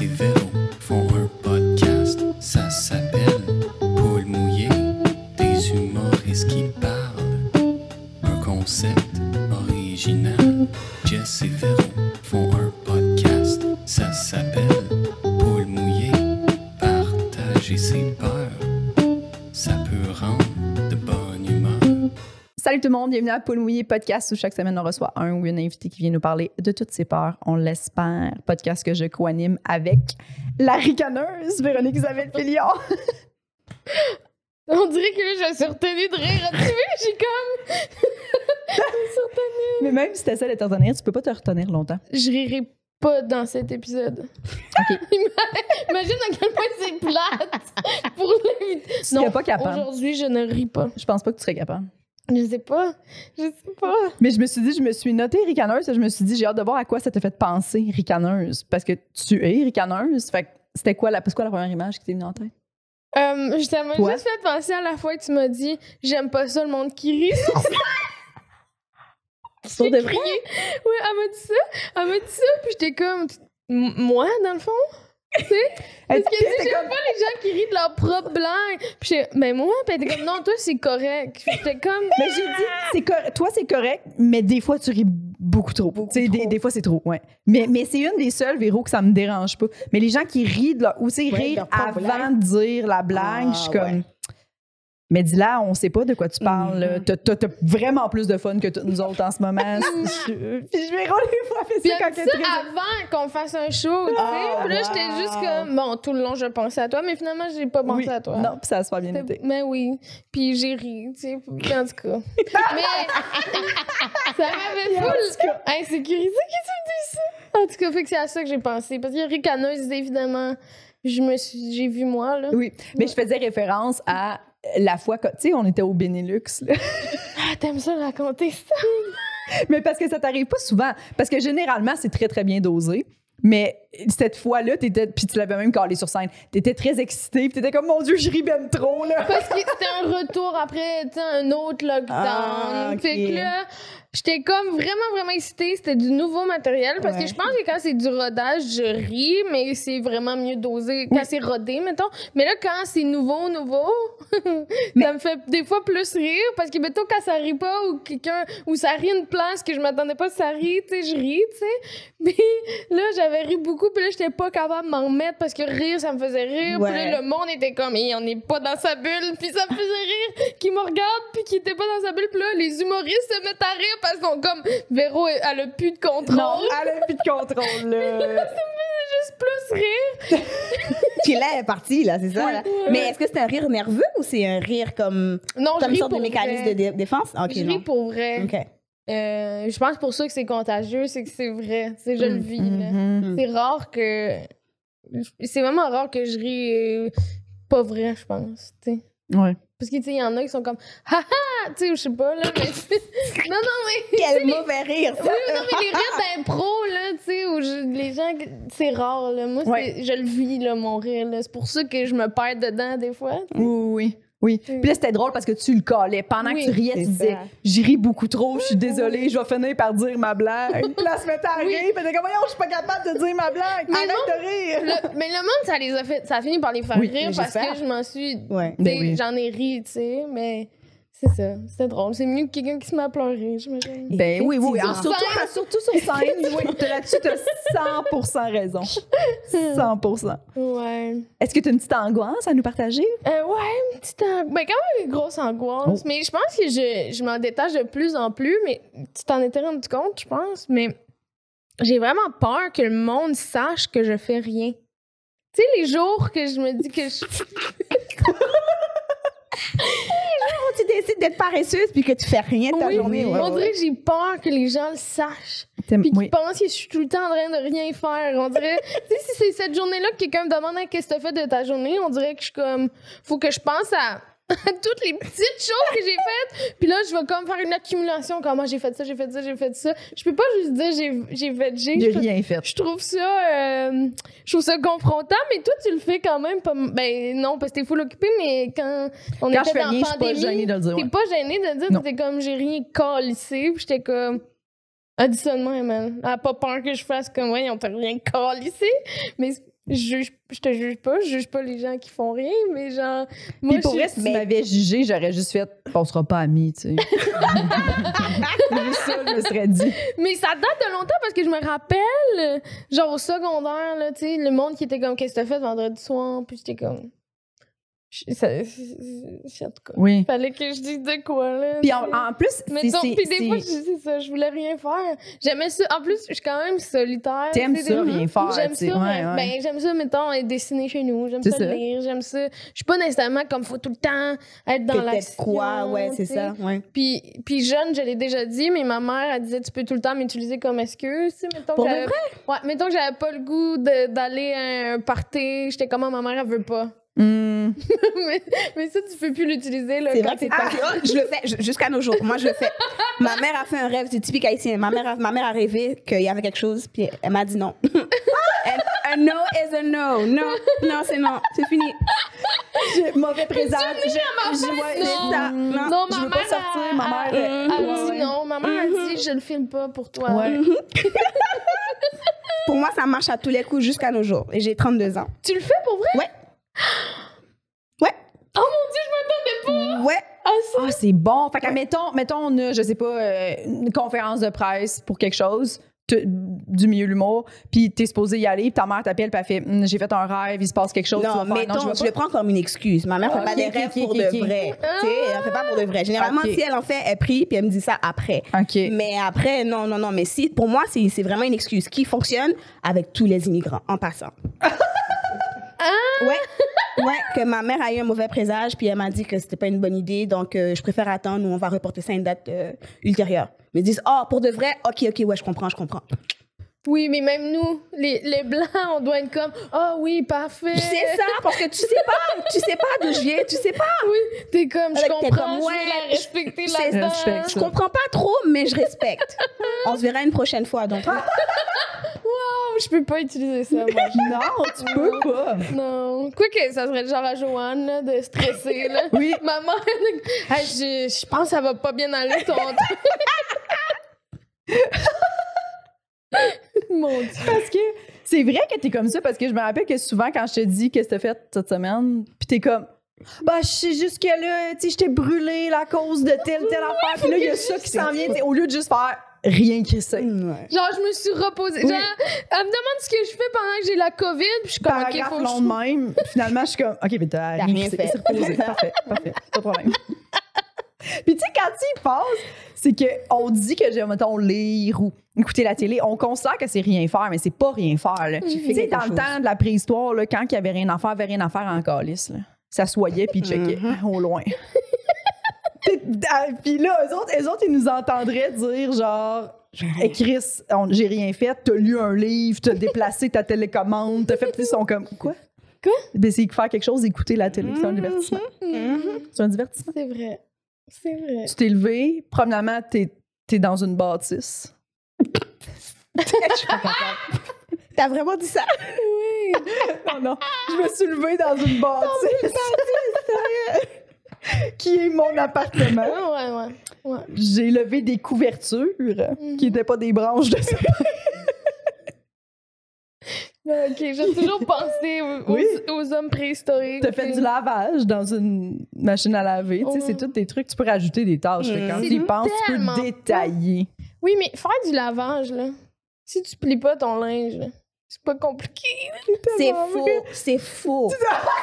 Et Véro font un podcast, ça s'appelle Paul mouillé, des humoristes qui parlent. Un concept original. Jess et Véro font un Salut tout le monde, bienvenue à Paul Mouillé Podcast où chaque semaine on reçoit un ou une invitée qui vient nous parler de toutes ses peurs. On l'espère. Podcast que je co-anime avec la ricaneuse Véronique Isabelle Filion. On dirait que je suis retenue de rire. Tu vois, j'ai comme. je suis retenue. Mais même si t'essaies de te retenir, tu peux pas te retenir longtemps. Je rirai pas dans cet épisode. OK. Imagine à quel point c'est plate pour l'invité. Tu serais pas capable. Aujourd'hui, je ne ris pas. Je pense pas que tu serais capable. Je sais pas. Je sais pas. Mais je me suis dit, je me suis notée ricaneuse et je me suis dit, j'ai hâte de voir à quoi ça t'a fait penser, ricaneuse. Parce que tu es ricaneuse. Fait c'était quoi la, quoi la première image qui t'est venue en tête? Euh, m'a Toi? juste fait penser à la fois que tu m'as dit j'aime pas ça le monde qui rit. Pour de crié. Oui, elle m'a dit ça. Elle m'a dit ça, puis j'étais comme. Moi, dans le fond? Tu sais? Parce qu'elle dit t'es j'aime pas les gens qui rient de leur propre blague. Puis j'étais, mais moi, puis comme, non, toi, c'est correct. J'étais comme. Mais j'ai dit, c'est cor- toi, c'est correct, mais des fois, tu ris beaucoup trop. Tu sais, des, trop. des fois, c'est trop, ouais. Mais, mais c'est une des seules, Véro, que ça me dérange pas. Mais les gens qui rient de leur, ou tu sais, Ouais, rire avant de dire la blague, Ah, je suis comme. Mais dis-là, on sait pas de quoi tu parles. Mhm. T'as- t'as vraiment plus de fun que toutes nous autres en ce moment. Je- Puis je vais quand elle dit est ça avant qu'on fasse un show, tu sais. Ah, Puis là, j'étais juste comme, bon, tout le long, je pensais à toi, mais finalement, j'ai pas pensé Oui. à toi. Non, puis ça a super bien été. Mais oui. Puis j'ai ri, tu sais. En tout cas. mais ça m'avait full insécurisé que tu me dises ça. En tout cas, fait que c'est à ça que j'ai pensé. Parce qu'il y a ricaneuse, évidemment. Je me suis, j'ai vu moi, là. Oui, mais je faisais référence à la fois tu sais, on était au Benelux, là. Ah, t'aimes ça raconter ça? Mais parce que ça t'arrive pas souvent. Parce que généralement, c'est très, très bien dosé. Mais cette fois-là, t'étais, puis tu l'avais même calé sur scène, t'étais très excitée, puis t'étais comme, mon Dieu, je ris ben trop, là. Parce que c'était un retour après tu sais, un autre lockdown. Ah, ok. Fait que là, j'étais comme vraiment, vraiment excitée. C'était du nouveau matériel. Parce que je pense que quand c'est du rodage, je ris, mais c'est vraiment mieux dosé quand c'est rodé, mettons. Mais là, quand c'est nouveau, nouveau, ça me fait des fois plus rire. Parce que, mettons, quand ça rit pas ou quelqu'un, ou ça rit une place que je m'attendais pas ça rit, tu sais, je ris, tu sais. Mais là, j'avais ri beaucoup, puis là, j'étais pas capable de m'en remettre parce que rire, ça me faisait rire. Puis là, le monde était comme, Hey, on n'est pas dans sa bulle, puis ça me faisait rire, qui me regarde, puis qui était pas dans sa bulle. Puis là, les humoristes se mettent à rire parce qu'ils sont comme, Véro, elle a plus de contrôle. Non, elle a plus de contrôle, là. juste plus rire. Qui là, elle est partie, là, c'est ça. là. Mais est-ce que c'est un rire nerveux ou c'est un rire comme, Non, je comme une ris sorte de mécanisme vrai. de dé- défense? Ok, Je non. ris pour vrai. Ok. Euh, je pense pour ça que c'est contagieux, c'est que c'est vrai. C'est je le vis. Mhm. C'est rare que. C'est vraiment rare que je ris euh, pas vrai, je pense. tu sais. Ouais. Parce que, tu il y en a qui sont comme, haha, tu sais, ou je sais pas, là. Mais... non, non, mais. Quel mauvais rire, ça! Oui, non, mais les rires d'impro, là, tu sais, où je- les gens, c'est rare, là. Moi, c'est- je le vis, là, mon rire, là. C'est pour ça que je me perds dedans, des fois. Oui, oui. Oui. Puis là, c'était drôle parce que tu le collais. Pendant Oui, que tu riais, tu disais. J'y ris beaucoup trop, je suis désolée, je vais finir par dire ma blague. Puis là, se mettait à Oui. rire. Puis elle était comme Voyons, je suis pas capable de dire ma blague. Mais Arrête non. de rire. Le- mais le monde, ça les a fait. Ça a fini par les faire Oui, rire parce que je m'en suis. Ouais. Ben oui. J'en ai ri, tu sais, mais c'est ça. C'était drôle. C'est mieux que quelqu'un qui se met à pleurer, j'imagine. Ben oui, oui, oui. Alors, surtout, surtout sur scène, oui, t'as- là-dessus, tu as 100 raison. 100 Ouais. Est-ce que tu as une petite angoisse à nous partager? Euh, ouais, une petite. ang- Ben, quand même une grosse angoisse. Oh. Mais je pense que je, je m'en détache de plus en plus. Mais tu t'en étais rendu compte, je pense. Mais j'ai vraiment peur que le monde sache que je fais rien. Tu sais, les jours que je me dis que je. Quand tu décides d'être paresseuse puis que tu fais rien de ta Oui, journée, ouais, on ouais. dirait que j'ai peur que les gens le sachent. Puis qu'ils oui. pensent que je suis tout le temps en train de rien faire. On dirait, tu sais, si c'est cette journée-là que quelqu'un me demande Hey, qu'est-ce que t'as fait de ta journée, on dirait que je suis comme, faut que je pense à toutes les petites choses que j'ai faites. Puis là, je vais comme faire une accumulation. Comment j'ai fait ça, j'ai fait ça, j'ai fait ça. Je peux pas juste dire j'ai, j'ai fait j'ai. J'ai rien fait. Je trouve ça, euh, je trouve ça confrontant, mais toi, tu le fais quand même pas. Ben non, parce que t'es full occupé, mais quand on Quand était je fais dans rien, je suis pas pandémie, gênée de le dire. T'es ouais. pas gêné de dire, Non. t'étais comme j'ai rien calissé, puis j'étais comme. Elle dit ça de même, elle. Elle a pas peur que je fasse comme, ouais, on t'a rien calissé. Mais je juge, je te juge pas, je juge pas les gens qui font rien, mais genre. Moi, Puis pour je- vrai, si tu mais- m'avais jugé, j'aurais juste fait on sera pas amis, tu sais. Juste ça, je me serais dit. Mais ça date de longtemps parce que je me rappelle, genre au secondaire, là, tu sais, le monde qui était comme, qu'est-ce que t'as fait vendredi soir? Puis j'étais comme. Cas, Oui. fallait que je dise de quoi, là. Puis en, plus, c'est. Mettons, c'est- puis des fois, je ça, je voulais rien faire. J'aimais ça. En plus, je suis quand même solitaire. T'aimes ça, rien faire, J'aime ça, ouais, mais- ouais. ben, j'aime ça, mettons, être dessiné chez nous. J'aime ça, ça. lire, j'aime ça. Je suis pas nécessairement comme faut tout le temps être dans Peut-être l'action. quoi, ouais, c'est ça. Ouais. Puis, puis jeune, je l'ai déjà dit, mais ma mère, elle disait, tu peux tout le temps m'utiliser comme excuse. Mettons Pour que de j'avais- Ouais, mettons que j'avais pas le goût d'aller à un party. J'étais comme, Ah, ma mère, elle veut pas. Hmm. mais, mais ça, tu peux plus l'utiliser, là, C'est quand vrai que t'es c'est pas- Ah, je le fais je- jusqu'à nos jours. Moi, je le fais. Ma mère a fait un rêve, c'est typique haïtien. Ma mère, a, ma mère a rêvé qu'il y avait quelque chose, puis elle m'a dit non. Un no is a no. Non, non, c'est non. C'est fini. J'ai mauvais présent. Je- je- Non. c'est ça. Non. Non, je ma veux pas mère, sortir, elle- ma mère, Elle, euh, elle ouais, dit ouais. non. Ma mère, elle dit, je le filme pas pour toi. Ouais. Pour moi, ça marche à tous les coups jusqu'à nos jours. Et j'ai 32 ans. Tu le fais pour vrai? Ouais. Ouais. Oh mon dieu, je m'attendais pas Ouais. à ça. Ah, c'est bon. Fait que, mettons, mettons, on a, je sais pas, euh, une conférence de presse pour quelque chose du milieu de l'humour, puis t'es supposé y aller, puis ta mère t'appelle, puis elle fait Hum, J'ai fait un rêve, il se passe quelque chose. Non, faire, mettons, je je, le prends comme une excuse. Ma mère fait Ah, pas des ok, rêves pour de vrai. Tu sais, elle fait pas pour de vrai. Généralement, si elle en fait, elle prie, puis elle me dit ça après. OK. Mais après, non, non, non. Mais si, pour moi, c'est c'est vraiment une excuse qui fonctionne avec tous les immigrants, en passant. Ouais, ouais, que ma mère a eu un mauvais présage, puis elle m'a dit que c'était pas une bonne idée, donc euh, je préfère attendre ou on va reporter ça à une date euh, ultérieure. Ils disent, oh, pour de vrai, ok, ok, ouais, je comprends, je comprends. Oui, mais même nous, les, les blancs, on doit être comme Ah oui, parfait. C'est ça, parce que tu sais pas, tu sais pas d'où je viens, tu sais pas. Oui, t'es comme, je comprends, comme, je la respecter là-dedans. Je comprends pas trop, mais je respecte. On se verra une prochaine fois, donc. Oh, je peux pas utiliser ça, moi. Non, tu peux pas. Non. Quoi que ça serait le genre à Joanne, là, de stresser, là. Oui. Ma mère, Hey, je, je pense que ça va pas bien aller, ton truc. Mon Dieu. Parce que c'est vrai que t'es comme ça, parce que je me rappelle que souvent, quand je te dis qu'est-ce que t'as fait cette semaine, puis t'es comme. Bah, je sais juste que là, tu sais, je t'ai brûlé la cause de telle, telle affaire. Puis là, il y a ça qui s'en vient. tu sais, Au lieu de juste faire rien qui sait. Ouais. Genre, je me suis reposée. Oui. Genre, elle me demande ce que je fais pendant que j'ai la COVID, puis je suis comme, OK, Paragraphe faut que long je... même. Finalement, je suis comme, OK, mais t'as rien, fait. C'est reposé. parfait, parfait. Pas de problème. Puis tu sais, quand tu y penses, c'est qu'on dit que, genre, mettons, lire ou écouter la télé, on considère que c'est rien faire, mais c'est pas rien faire. là. Tu sais, dans le temps de la préhistoire, là, quand il y avait rien à faire, il avait rien à faire en calice. Là. Ça soyait puis ils checkaient au loin. Ah, Puis là, eux autres, eux autres, ils nous entendraient dire genre. Hey Chris, j'ai rien fait, t'as lu un livre, t'as déplacé ta télécommande, t'as fait. Puis ils sont comme. Quoi? Quoi? Ben, c'est faire quelque chose, écouter la télé. C'est un divertissement. Mhm. C'est un divertissement. C'est vrai. C'est vrai. Tu t'es levé, premièrement, t'es es dans une bâtisse. T'as vraiment dit ça? Oui. Non, non. Je me suis levée dans une bâtisse. qui est mon appartement. Ouais, ouais, ouais. J'ai levé des couvertures Mhm. qui n'étaient pas des branches de. Ouais, OK, j'ai toujours pensé aux, Oui. aux- aux hommes préhistoriques. T'as fait du lavage dans une machine à laver. C'est tous des trucs. Tu peux rajouter des tâches. Quand Mhm. tu y penses, tu peux détailler. Oui, mais faire du lavage, là. Si tu plies pas ton linge, c'est pas compliqué. C'est faux, c'est faux.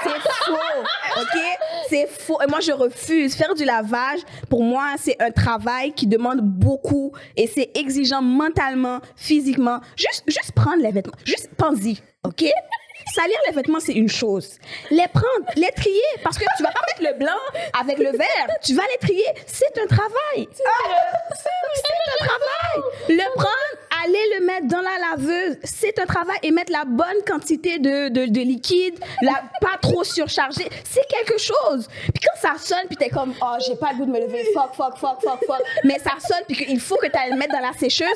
C'est faux, OK? C'est faux. Et moi, je refuse. Faire du lavage, pour moi, c'est un travail qui demande beaucoup et c'est exigeant mentalement, physiquement. Juste, juste prendre les vêtements. Juste pense-y, OK? Salir les vêtements, c'est une chose. Les prendre, les trier, parce que tu vas pas mettre le blanc avec le vert. Tu vas les trier. C'est un travail. Ah, c'est un travail. Le prendre, aller le mettre dans la laveuse, c'est un travail. Et mettre la bonne quantité de, de, de liquide, la, pas trop surchargé, c'est quelque chose. Puis quand ça sonne, puis t'es comme, oh, j'ai pas le goût de me lever, fuck, fuck, fuck, fuck, fuck. Mais ça sonne, puis qu'il faut que tu le mettre dans la sécheuse,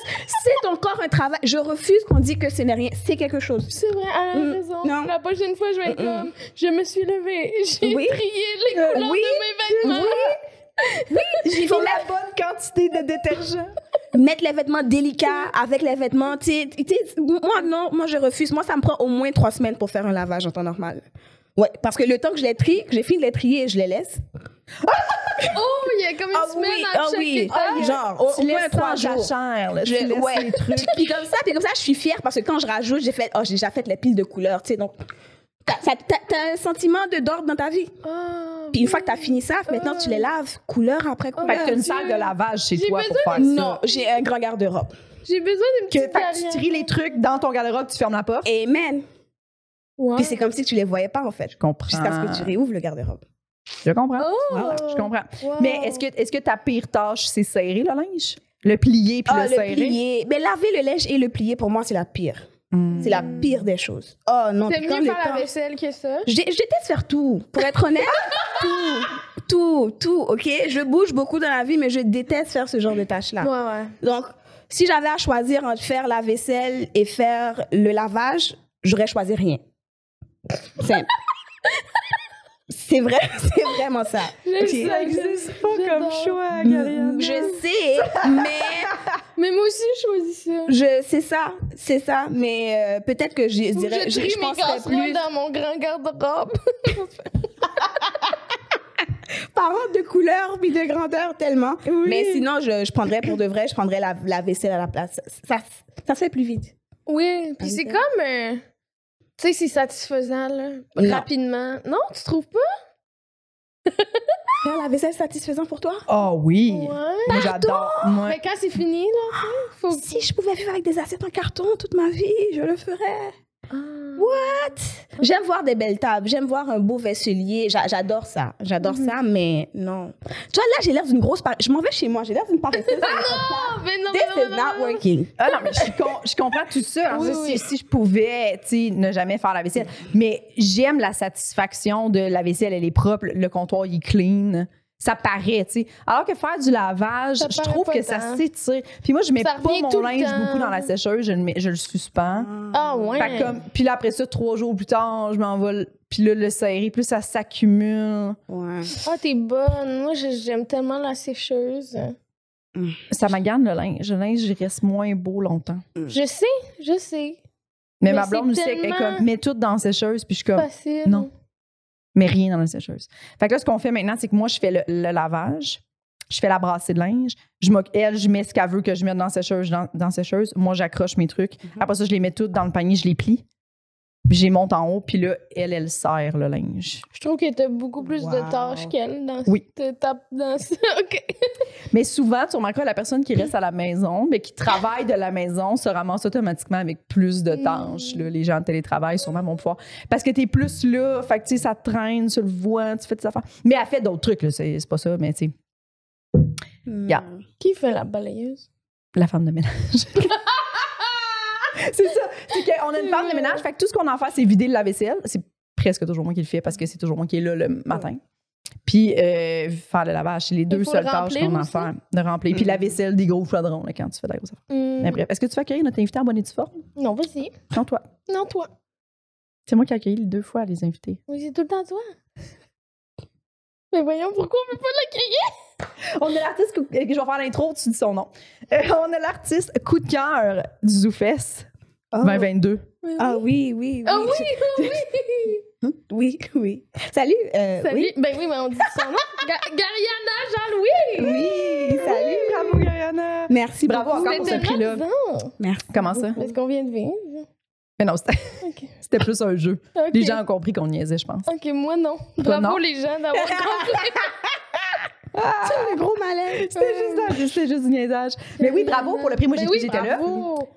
c'est encore un travail. Je refuse qu'on dise que ce n'est rien. C'est quelque chose. C'est vrai, elle a Mm, raison. non. La prochaine fois, je vais être comme, je me suis levée, j'ai Oui. trié les Euh, couleurs oui. de mes vêtements. Il faut la bonne quantité de détergent. mettre les vêtements délicats avec les vêtements. tu sais, tu moi, non, moi, je refuse. Moi, ça me prend au moins trois semaines pour faire un lavage en temps normal. Ouais, parce que le temps que je les trie, que j'ai fini de les trier, je les laisse. Oh, il y a comme une Ah semaine oui, à ah chaque oui. Genre, au, Tu au moins trois jours. jachère, là. Tu Je- laisses ouais. les trucs. Puis comme ça, puis comme ça, je suis fière parce que quand je rajoute, j'ai fait, oh, j'ai déjà fait les piles de couleurs, tu sais, donc, t'as, ça- t'as- t'as un sentiment de d'ordre dans ta vie. Ah, Puis une fois que t'as fini ça, maintenant tu les laves, couleur après Fait couleur. que t'as une salle de lavage chez J'ai toi pour faire non, ça. j'ai un grand garde-robe. J'ai besoin d'une Que, petite fait que tu tries les trucs dans ton garde-robe, tu fermes la porte? Amen. Wow. Puis c'est comme si tu les voyais pas, en fait. Je comprends. Jusqu'à ce que tu réouvres le garde-robe. Je comprends. Oh! Voilà, Je comprends. Wow. Mais est-ce que, est-ce que ta pire tâche, c'est serrer le linge? Le plier puis Ah, le le serrer? plier. Mais laver le linge et le plier, pour moi, c'est la pire. Hmm. C'est la pire des choses. Oh non, T'aimes mieux faire la vaisselle que ça? Je, je déteste faire tout. Pour être honnête, tout, tout, tout, ok? Je bouge beaucoup dans la vie, mais je déteste faire ce genre de tâches-là. Ouais, ouais. Donc, si j'avais à choisir entre faire la vaisselle et faire le lavage, j'aurais choisi rien. Simple. c'est vrai, c'est vraiment ça. Ça, Ça existe pas comme choix, Mm, Gariana. Je sais, mais Mais moi aussi, je choisis ça. je c'est ça, c'est ça. Mais euh, peut-être que je dirais, je je, trie je mes penserais casseroles plus dans mon grand garde-robe. parents de couleur puis de grandeur tellement. Oui. Mais sinon, je, je prendrais pour de vrai, je prendrais la, la vaisselle à la place. Ça, ça se fait plus vite. Oui, puis c'est comme... euh, tu sais, c'est satisfaisant, là. Non. Rapidement. Non, tu trouves pas? Faire la vaisselle satisfaisant pour toi? Oh oui. Ouais. Moi, j'adore. Moi, Mais quand c'est fini, là, faut... Si je pouvais vivre avec des assiettes en carton toute ma vie, je le ferais. Ah. J'aime voir des belles tables, j'aime voir un beau vaisselier, J'a- j'adore ça, j'adore ça, mais non. Tu vois, là, j'ai l'air d'une grosse... par- Je m'en vais chez moi, j'ai l'air d'une paresseuse. Ah, mais non, This mais non, is not non, non. working. Ah non, mais je, com- je comprends tout ça. Alors, Oui, ça, oui. Si, si je pouvais, tu sais, ne jamais faire la vaisselle. Mais j'aime la satisfaction de la vaisselle, elle est propre, le comptoir, il est clean. Ça paraît, tu sais. Alors que faire du lavage, Ça je trouve que ça s'étire. Puis moi, je mets Ça pas mon le linge temps. beaucoup dans la sécheuse, je le, mets- je le suspends. Ah, ouais. Fait comme, puis là, après ça, trois jours plus tard, je m'envole. Puis là, le serrer, plus ça s'accumule. Ouais. Ah, t'es bonne. Moi, j'aime tellement la sécheuse. Ça m'agane le linge. Le linge, il reste moins beau longtemps. Je sais, je sais. Mais, Mais ma blonde aussi, elle est comme, mets tout dans la sécheuse. Puis je suis comme, Facile. non. Mais rien dans la sécheuse. Fait que là, ce qu'on fait maintenant, c'est que moi, je fais le, le lavage, je fais la brassée de linge, je elle, je mets ce qu'elle veut que je mette dans la sécheuse, dans, dans la sécheuse. Moi, j'accroche mes trucs. Après ça, je les mets toutes dans le panier, je les plie. Puis je les monte en haut, puis là, elle, elle serre le linge. Je trouve que t'as beaucoup plus Wow. de tâches qu'elle dans Oui. cette étape. Dans ce... OK. Mais souvent, tu remarqueras, la personne qui reste à la maison, mais qui travaille de la maison, se ramasse automatiquement avec plus de tâches. là. Les gens en télétravail, sûrement, vont pouvoir. Parce que t'es plus là, fait que, tu sais, ça te traîne, tu le vois, tu fais tes affaires. Mais elle fait d'autres trucs, là, c'est c'est pas ça, mais tu sais, Hmm. Yeah. Qui fait la balayeuse? la femme de ménage. c'est ça. C'est qu'on a une femme de ménage, fait que tout ce qu'on à faire, c'est vider le lave-vaisselle. C'est presque toujours moi qui le fais parce que c'est toujours moi qui est là le matin. Puis euh, faire le lavage, c'est les deux seules le tâches qu'on a à faire. De remplir. Puis la vaisselle des gros chaudrons là, quand tu fais de la grosse affaire. Mais bref, est-ce que tu vas accueillir notre invité en bonne et due forme? Non, vas-y. Non, toi. Non, toi. C'est moi qui ai accueilli deux fois les invités. Oui, c'est tout le temps toi. Mais voyons, pourquoi on peut pas l'accueillir? On a l'artiste, coup- euh, je vais faire l'intro, tu dis son nom. Euh, on a l'artiste coup de cœur du ZooFest Oh. 2022. Ah oui, oui, oui. Ah oui, oui, oui. Oui, oui. Salut. euh, Salut. Oui. Ben oui, mais on dit son nom. Ga- Gariana Jean-Louis. Oui, salut. Bravo, Gariana. Merci Bravo encore pour ce prix-là. Merci. Comment ça? Est-ce qu'on vient de vivre? Mais non, c'était plus un jeu. Les gens ont compris qu'on niaisait, je pense. OK, moi non. Bravo non? les gens d'avoir compris. C'est le gros malaise. C'était juste, un- c'était juste du niaisage. Mais oui, bravo pour le prix. Moi, oui, j'étais là.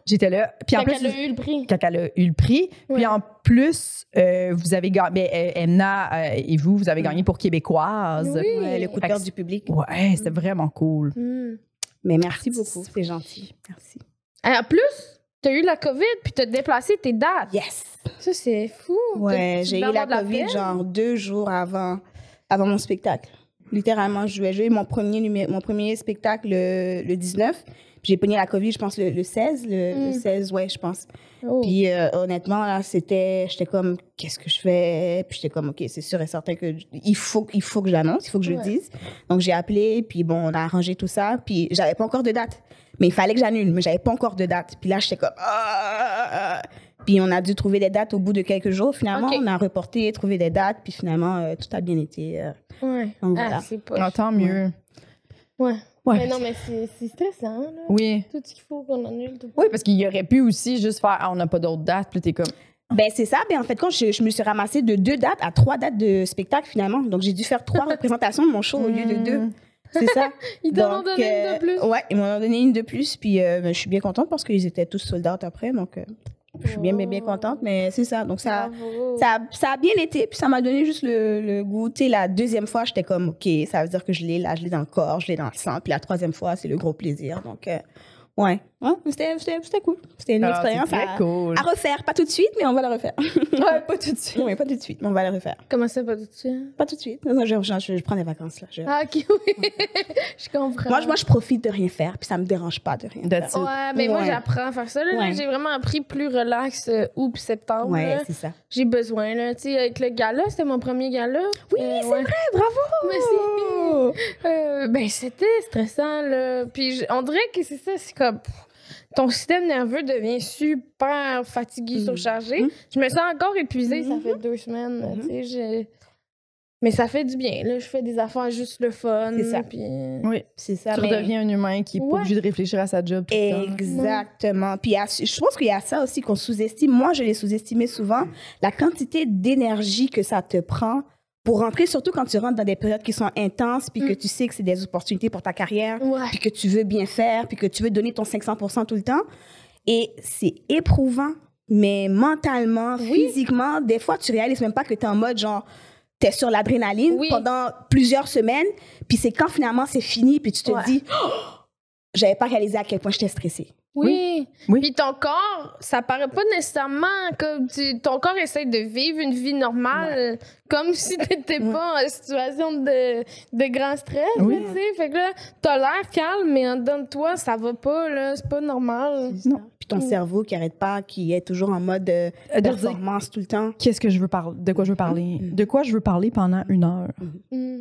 J'étais là. Puis en Quand plus, elle a eu le prix. quand elle a eu le prix. Puis en plus, euh, vous avez gagné. Ben, euh, Emna euh, et vous, vous avez gagné pour Québécoise. Oui. Ouais, le coup de cœur du public. Ouais, c'était vraiment cool. Hmm. Mais merci beaucoup, c'est gentil. Merci. En plus, t'as eu la COVID puis t'as déplacé tes dates. Yes. Ça, c'est fou. Ouais, tu j'ai eu la COVID genre deux jours avant, avant mon spectacle. Littéralement, je vais jouer mon premier, mon premier spectacle le, le 19. Puis J'ai pogné la COVID, je pense, le, le 16. Le, le Mm. 16, ouais, je pense. Oh. Puis euh, honnêtement, là, c'était, j'étais comme, qu'est-ce que je fais? Puis j'étais comme, ok, c'est sûr et certain que il faut, il faut que je l'annonce, il faut que je Ouais. le dise. Donc j'ai appelé, puis bon, on a arrangé tout ça, puis j'avais pas encore de date. Mais il fallait que j'annule, mais j'avais pas encore de date. Puis là, j'étais comme, ah! Puis on a dû trouver des dates au bout de quelques jours. Finalement, on a reporté, trouvé des dates, puis finalement, euh, tout a bien été. euh. Ouais. Donc, Ah, voilà. Ah, tant mieux. Ouais. Ouais. Mais non, mais c'est c'est stressant, là. Oui. Tout ce qu'il faut qu'on annule. Tout. Oui, parce qu'il aurait pu aussi juste faire Ah, on n'a pas d'autres dates. Puis t'es comme Ben, c'est ça. Ben, en fait, quand je, je me suis ramassée de deux dates à trois dates de spectacle, finalement. Donc, j'ai dû faire trois représentations de mon show au lieu de deux. C'est ça. Ils t'en ont donné une euh, de plus. Ouais, ils m'en ont donné une de plus. Puis euh, ben, je suis bien contente parce qu'ils étaient tous sold out après. Donc, euh, je suis bien, bien, bien contente. Mais c'est ça. Donc, ça, ça, a- ça a bien été. Puis ça m'a donné juste le, le goût. Tu sais, la deuxième fois, j'étais comme, OK, ça veut dire que je l'ai là, je l'ai dans le corps, je l'ai dans le sang. Puis la troisième fois, c'est le gros plaisir. Donc, euh, ouais. Ouais c'était, cool. C'était une expérience à, cool. à refaire. Pas tout de suite, mais on va la refaire. Ouais, pas tout de suite. oui, pas tout de suite, mais on va la refaire. Comment ça, pas tout de suite? Pas tout de suite. Non, je, je- je prends des vacances là. Je- Ah, ok, oui. je comprends. Moi, je- moi, je profite de rien faire, puis ça me dérange pas de rien That's faire. it. Ouais, mais moi, j'apprends à faire ça. Ouais. J'ai vraiment appris plus relax euh, août septembre. Ouais, c'est ça. J'ai besoin, là. Tu sais, avec le gala, c'était mon premier gala. Oui, Euh, c'est ouais. vrai, bravo! Merci. Euh, ben, c'était stressant, là. Puis on dirait que c'est ça, c'est comme. Ton système nerveux devient super fatigué, Mhm. surchargé. Mhm. Je me sens encore épuisée, ça fait deux semaines. Mais ça fait du bien, là. Je fais des affaires juste le fun. C'est ça. Puis... Oui. C'est ça. Tu mais- redeviens un humain qui est Ouais. pas obligé de réfléchir à sa job tout. Exactement. Puis je pense qu'il y a ça aussi qu'on sous-estime. Moi, je l'ai sous-estimé souvent. La quantité d'énergie que ça te prend pour rentrer, surtout quand tu rentres dans des périodes qui sont intenses, puis que Mm. tu sais que c'est des opportunités pour ta carrière, puis que tu veux bien faire, puis que tu veux donner ton 500% tout le temps. Et c'est éprouvant, mais mentalement, Oui. physiquement, des fois, tu réalises même pas que tu es en mode genre, tu es sur l'adrénaline Oui. pendant plusieurs semaines, puis c'est quand finalement c'est fini, puis tu te Ouais. dis, Oh, j'avais pas réalisé à quel point j'étais stressée. Oui. Oui. Puis ton corps, ça paraît pas nécessairement comme tu, ton corps essaie de vivre une vie normale, comme si t'étais Ouais. pas en situation de, de grand stress. Oui. tu sais. Fait que là, t'as l'air calme, mais en dedans de toi, ça va pas, là. C'est pas normal. Non. Puis ton Mm. cerveau qui arrête pas, qui est toujours en mode euh, De dire performance tout le temps. qu'est-ce que je veux parler, de quoi je veux parler, Mhm. de quoi je veux parler pendant une heure? Mm.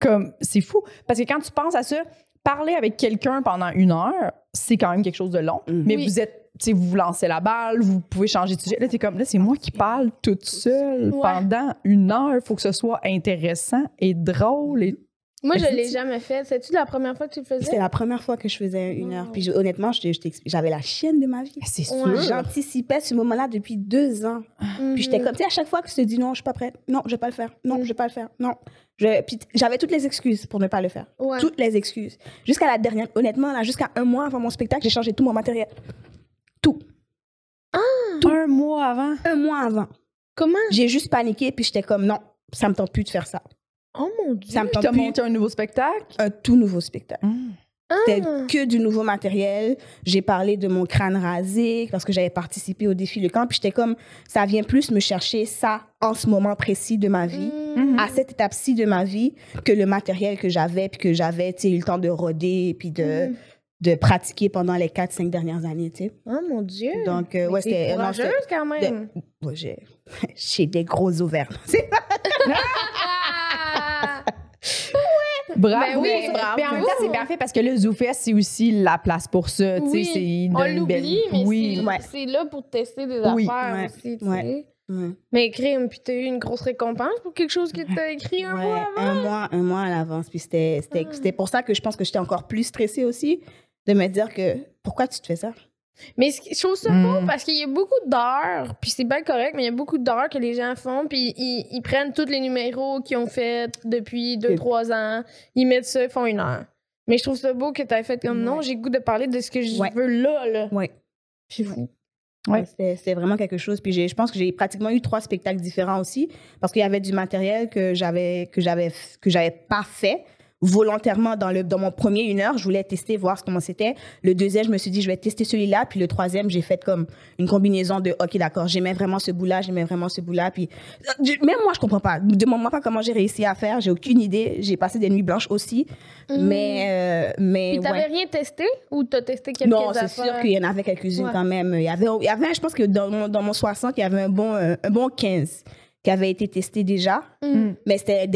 Comme, c'est fou. Parce que quand tu penses à ça, parler avec quelqu'un pendant une heure, c'est quand même quelque chose de long. Mhm. Mais Oui. vous êtes, tu sais, vous vous lancez la balle, vous pouvez changer de sujet. Là, t'es comme, là, c'est moi qui parle toute seule Ouais. pendant une heure. Il faut que ce soit intéressant et drôle. Et... Moi, je c'est- l'ai jamais fait. C'est-tu la première fois que tu le C'était faisais? la première fois que je faisais une Wow. heure. Puis je- honnêtement, j'avais la chienne de ma vie. C'est Ouais. sûr. J'anticipais ce moment-là depuis deux ans. Mhm. Puis j'étais comme, tu sais, à chaque fois que je te dis non, je suis pas prête. Non, je vais pas le faire. Non, je vais pas le faire. Non. Je- puis j'avais toutes les excuses pour ne pas le faire. Ouais. Toutes les excuses. Jusqu'à la dernière, honnêtement, là, jusqu'à un mois avant mon spectacle, j'ai changé tout mon matériel. Tout. Un mois avant? Un mois avant. Comment? J'ai juste paniqué, puis j'étais comme, non, ça me tente plus de faire ça. Oh mon dieu. Ça me tente monté un nouveau spectacle? Un tout nouveau spectacle. Mm. C'était Ah. que du nouveau matériel. J'ai parlé de mon crâne rasé parce que j'avais participé au défi Le Camp. Puis j'étais comme, ça vient plus me chercher ça en ce moment précis de ma vie, Mhm. à cette étape-ci de ma vie, que le matériel que j'avais, puis que j'avais, tu sais, eu le temps de roder, puis de, Mhm. de pratiquer pendant les 4-5 dernières années, tu sais. Oh mon dieu. Donc, euh, ouais, c'était... courageuse quand même. ouais, j'ai, j'ai des gros ovaires. Bravo. Ben oui, Mais- bravo. Mais en même temps, c'est bien fait parce que le ZooFest, c'est aussi la place pour ça. Oui. c'est On l'oublie, belle- mais oui. c'est- Ouais. là pour tester des Oui. affaires Ouais. aussi, tu Ouais. Mais crime, puis t'as eu une grosse récompense pour quelque chose que t'as écrit un mois avant? un mois, un mois à l'avance. Puis c'était, c'était, Ah. c'était pour ça que je pense que j'étais encore plus stressée aussi, de me dire que pourquoi tu te fais ça? Mais je trouve ça beau parce qu'il y a beaucoup d'heures, puis c'est bien correct, mais il y a beaucoup d'heures que les gens font, puis ils, ils prennent tous les numéros qu'ils ont fait depuis deux, Et- trois ans, ils mettent ça, ils font une heure. Mais je trouve ça beau que t'aies fait comme non, j'ai le goût de parler de ce que je Ouais. veux là, là. Fou. Ouais. C'était, vraiment quelque chose. Puis je pense que j'ai pratiquement eu trois spectacles différents aussi, parce qu'il y avait du matériel que j'avais, que j'avais, que j'avais pas fait, volontairement dans, le, dans mon premier une heure, je voulais tester, voir comment c'était. Le deuxième, je me suis dit, je vais tester celui-là. Puis le troisième, j'ai fait comme une combinaison de, OK, d'accord, j'aimais vraiment ce bout-là, j'aimais vraiment ce bout-là. Puis euh, même moi, je comprends pas. Demande-moi pas comment j'ai réussi à faire. J'ai aucune idée. J'ai passé des nuits blanches aussi. Mais, euh, mais Puis t'avais ouais. rien testé ou t'as testé quelques Non, c'est sûr qu'il y en avait quelques-unes Ouais. quand même. Il y avait, il y avait, je pense que dans mon, dans mon 60, il y avait un bon, euh, un bon 15 qui avait été testé déjà. Mm. Mais c'était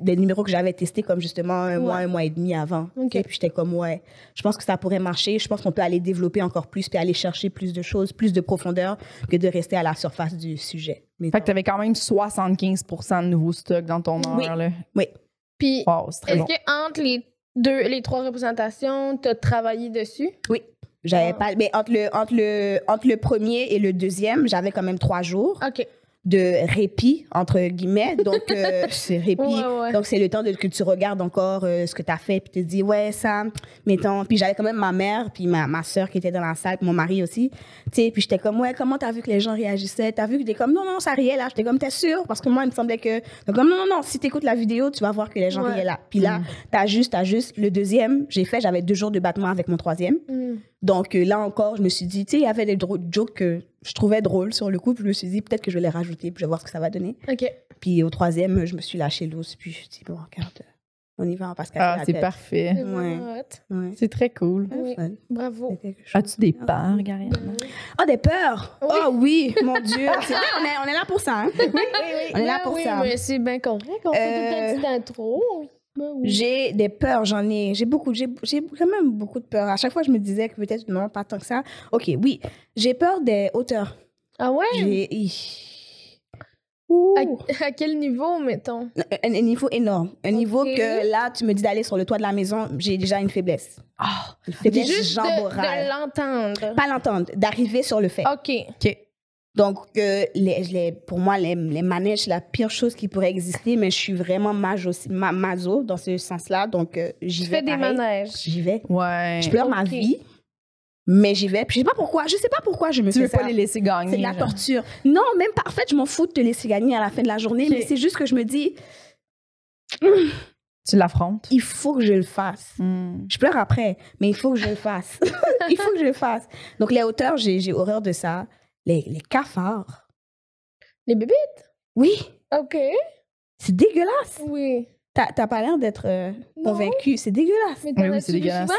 des, numéros que j'avais testés comme justement un mois, un mois et demi avant. Et puis j'étais comme, ouais, je pense que ça pourrait marcher. Je pense qu'on peut aller développer encore plus, puis aller chercher plus de choses, plus de profondeur que de rester à la surface du sujet. Mais Fait que t'avais quand même 75 de nouveaux stocks dans ton heure, Oui. là. oui, Puis Wow, est-ce bon. que entre les deux, les trois représentations, t'as travaillé dessus? oui. J'avais Ah. pas, mais entre le, entre, le, entre le premier et le deuxième, j'avais quand même trois jours. OK. De répit, entre guillemets. Donc, euh, c'est répit. Ouais, ouais. Donc, c'est le temps de, que tu regardes encore euh, ce que tu as fait, puis tu te dis, ouais, ça, mettons. Puis j'avais quand même ma mère, puis ma, ma soeur qui était dans la salle, puis mon mari aussi. Tu sais, puis j'étais comme, ouais, comment t'as vu que les gens réagissaient? T'as vu que t'es comme, non, non, ça riait là. J'étais comme, t'es sûr? Parce que moi, il me semblait que. Donc, comme, non, non, non, si t'écoutes la vidéo, tu vas voir que les gens Ouais. riaient là. Puis là, t'as juste, t'as juste. Le deuxième, j'ai fait, j'avais deux jours de battement avec mon troisième. Mm. Donc euh, là encore, je me suis dit, tu sais, il y avait des jokes que je trouvais drôles sur le coup. Puis je me suis dit, peut-être que je vais les rajouter, puis je vais voir ce que ça va donner. OK. Puis au troisième, je me suis lâché l'os. Puis je me suis dit, bon, regarde, euh, on y va, passe casser Ah, c'est parfait. C'est vraiment Ouais. hot. Ouais. C'est très cool. Oui. Bravo. As-tu des peurs, Gariane? Ah, des peurs! Oui. Oh oui, mon Dieu! C'est vrai, on est, on est là pour ça. Hein? Oui, oui, oui. On est là Ben pour oui, ça. mais c'est bien correct. On fait Euh, un petit intro. J'ai des peurs, j'en ai. J'ai beaucoup, j'ai quand même beaucoup de peurs. À chaque fois, je me disais que peut-être non, pas tant que ça. Ok, oui. J'ai peur des hauteurs. Ah ouais? À, à quel niveau, mettons? Un, un niveau énorme. Un niveau que là, tu me dis d'aller sur le toit de la maison, j'ai déjà une faiblesse. Ah, Une faiblesse Juste de, de l'entendre. Pas l'entendre, d'arriver sur le fait. OK. OK. Donc, euh, les, les- pour moi, les, les manèges, c'est la pire chose qui pourrait exister, mais je suis vraiment majo, ma, maso dans ce sens-là. Donc, euh, j'y Tu vais. fais des manèges. J'y vais. Ouais. Je pleure ma vie, mais j'y vais. Puis je sais pas pourquoi. Je sais pas pourquoi je me Tu fais veux ça. pas les laisser gagner. C'est de la genre. torture. Non, même pas. En fait, je m'en fous de te laisser gagner à la fin de la journée, mais c'est juste que je me dis, Tu l'affrontes. il faut que je le fasse. Hmm. Je pleure après, mais il faut que je le fasse. il faut que je le fasse. Donc, les hauteurs, j'ai j'ai horreur de ça. Les, les cafards. Les bébites? Oui, OK. c'est dégueulasse. Oui. T'as t'as pas l'air d'être euh, convaincu. C'est dégueulasse. Mais Oui, t'en oui, as-tu c'est dégueulasse.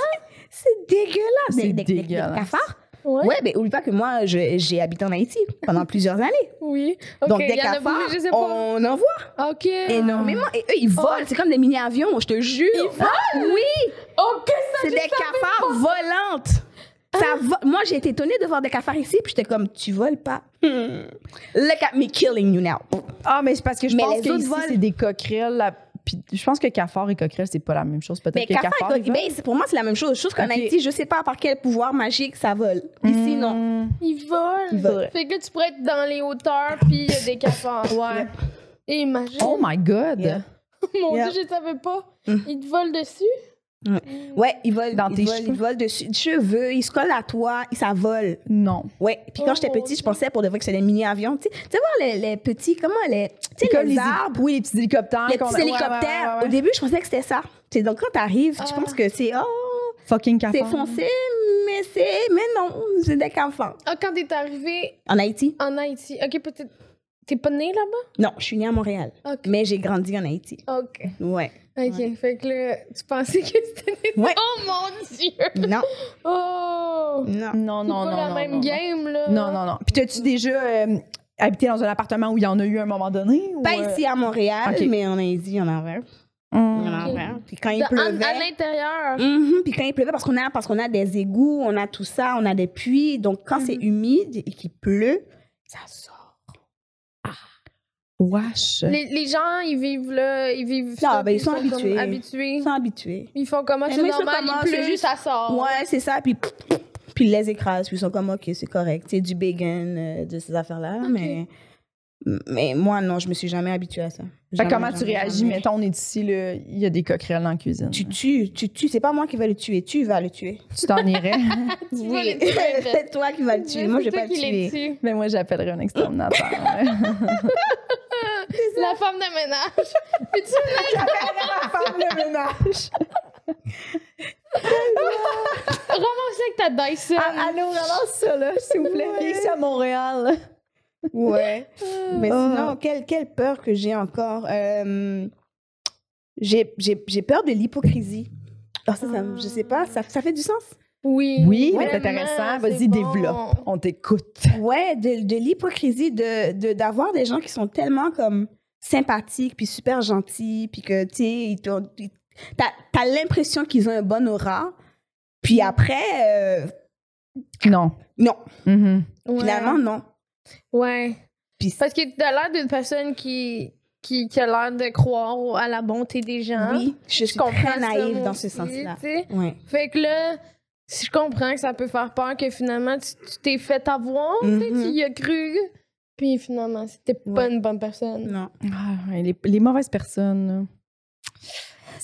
C'est dégueulasse. C'est Des- cafards? Ouais. Ouais, mais oublie pas que moi, je- j'ai habité en Haïti pendant plusieurs années. Oui. OK. Donc, des en cafards, on en voit OK. énormément. Et eux, ils volent. C'est comme des mini-avions, je te jure. Ils volent? Oui, OK, ça, c'est des cafards volantes. Ça vo- Moi, j'ai été étonnée de voir des cafards ici, puis j'étais comme, tu voles pas. Hmm. Look at me killing you now. Ah, mais c'est parce que je Mais pense que ici, c'est des coquerelles. là. Puis je pense que cafard et coquerelle, c'est pas la même chose. Mais Peut-être que cafard, cafard. et ben, pour moi, c'est la même chose. Chose qu'en Ok. Haïti, je sais pas par quel pouvoir magique ça vole. Ici, non. Hmm. Ils volent. Ils volent. Fait que tu pourrais être dans les hauteurs, puis il y a des cafards. Ouais. Et imagine. Oh my God. Yeah. Mon Yeah. Dieu, je savais pas. Mm. Ils te volent dessus? Ouais. Ouais, ils volent, Dans ils tes volent, cheveux. ils volent dessus. Cheveux, ils se collent à toi, ils- ça vole. Non. Ouais. Puis quand Oh j'étais mon petite, je pensais pour de vrai que c'était des mini-avions. Tu sais, tu sais voir les, les petits, comment les, tu sais, comme les les arbres, Oui, les petits hélicoptères. les qu'on petits a- ouais, ouais, hélicoptères. ouais, ouais. Au début, je pensais que c'était ça. Tu sais, donc quand t'arrives, tu Ah. penses que c'est, oh, Fucking cafard. c'est foncé, mais c'est, mais non, c'est des cafards. Ah, quand t'es arrivé En Haïti? en Haïti. OK, peut-être. T'es pas né là-bas? Non, je suis née à Montréal. OK. Mais j'ai grandi en Haïti. OK. Ouais. OK. Fait que là, tu pensais que c'était des. Ouais. Oh mon Dieu! Non, Oh! non. Non, C'est non, pas non. la non, même non, game, là. Non, non, non. Puis t'as-tu déjà euh, habité dans un appartement où il y en a eu à un moment donné? ou, Pas euh, ici à Montréal, Ok. mais en Haïti, il y en avait. Avait. Puis quand il pleuvait. à l'intérieur. Mhm, Puis quand il pleuvait, parce qu'on a, parce qu'on a des égouts, on a tout ça, on a des puits. Donc, quand c'est Mhm. humide et qu'il pleut, ça sort. Wesh. Les, les gens, ils vivent là, ils vivent Ah, ça, ben, ils puis sont comme habitués. habitués. Ils sont habitués. Ils font comment? Mais C'est ils normal, comment? il C'est pleut, juste- ça sort. Ouais, c'est ça. Puis, puis ils les écrasent. Puis ils sont comme, OK, c'est correct. C'est du bacon, euh, de ces affaires-là. Ok. Mais, mais moi, non, je me suis jamais habituée à ça. Fait Jamais, que comment tu jamais, réagis? jamais. Mettons, on est ici, il y a des coquerelles dans la cuisine. Tu tues, tu tues. C'est pas moi qui vais le tuer. Tu vas le tuer. Tu t'en irais? Tu Beth. c'est toi qui vas le tuer. Moi, je vais pas le tuer. tue. Mais moi, j'appellerais un exterminateur. C'est La femme de ménage. Puis tu la femme de ménage. romances avec ta Dyson. Ah, Allô, relance ça, là, s'il vous plaît. Viens ici à Montréal. Ouais. Mais Ah. sinon, quelle, quelle peur que j'ai encore Euh, J'ai j'ai- j'ai peur de l'hypocrisie. Ah, ça, ça, je sais pas, ça, ça fait du sens? Oui. Oui, vraiment, c'est intéressant. Vas-y, bon. développe. On t'écoute. Ouais, de, de l'hypocrisie, de de- d'avoir des gens qui sont tellement comme sympathiques, puis super gentils, puis que, tu sais, ils t'ont- ils- t'as as, l'impression qu'ils ont un bon aura, puis après, euh, Non. non. Ouais. finalement, non. Ouais. Puis Parce que t'as l'air d'une personne qui, qui, qui a l'air de croire à la bonté des gens. oui, je suis comprends très naïve dans ce sens-là. tu sais. Ouais. Fait que là, si je comprends que ça peut faire peur que finalement tu t'es fait avoir, Mhm. tu y as cru. Puis finalement, c'était pas Ouais. une bonne personne. Non. Ah, les, les mauvaises personnes.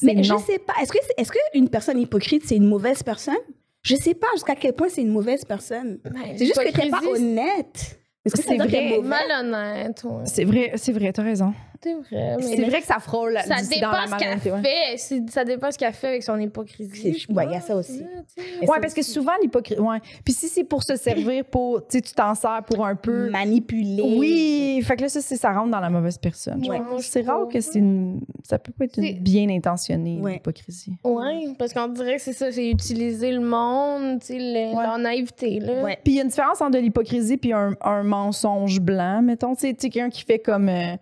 Mais C'est je non. sais pas. Est-ce que qu'une personne hypocrite, c'est une mauvaise personne? Je sais pas jusqu'à quel point c'est une mauvaise personne. Ben, C'est juste que t'es pas honnête. Est-ce que C'est vrai. Malhonnête, ouais. C'est vrai, c'est vrai, t'as raison. C'est vrai. Mais C'est vrai que ça frôle ça dépend dans la malhonnêteté, ouais. fait. Ça dépend ce qu'elle fait avec son hypocrisie. Ouais, il y a ça aussi. ça parce que souvent, l'hypocrisie. Ouais. Puis si c'est pour se servir, pour. Tu t'en sers pour un peu. Manipuler. Oui, fait que là, ça, ça rentre dans la mauvaise personne. Ouais, c'est rare que c'est une. Ça peut pas être une bien intentionnée, Ouais. l'hypocrisie. Ouais, parce qu'on dirait que c'est ça, c'est utiliser le monde, tu sais, le- leur naïveté. Puis il y a une différence entre de l'hypocrisie puis un, un mensonge blanc, mettons. Tu sais, tu sais, quelqu'un qui fait comme. euh,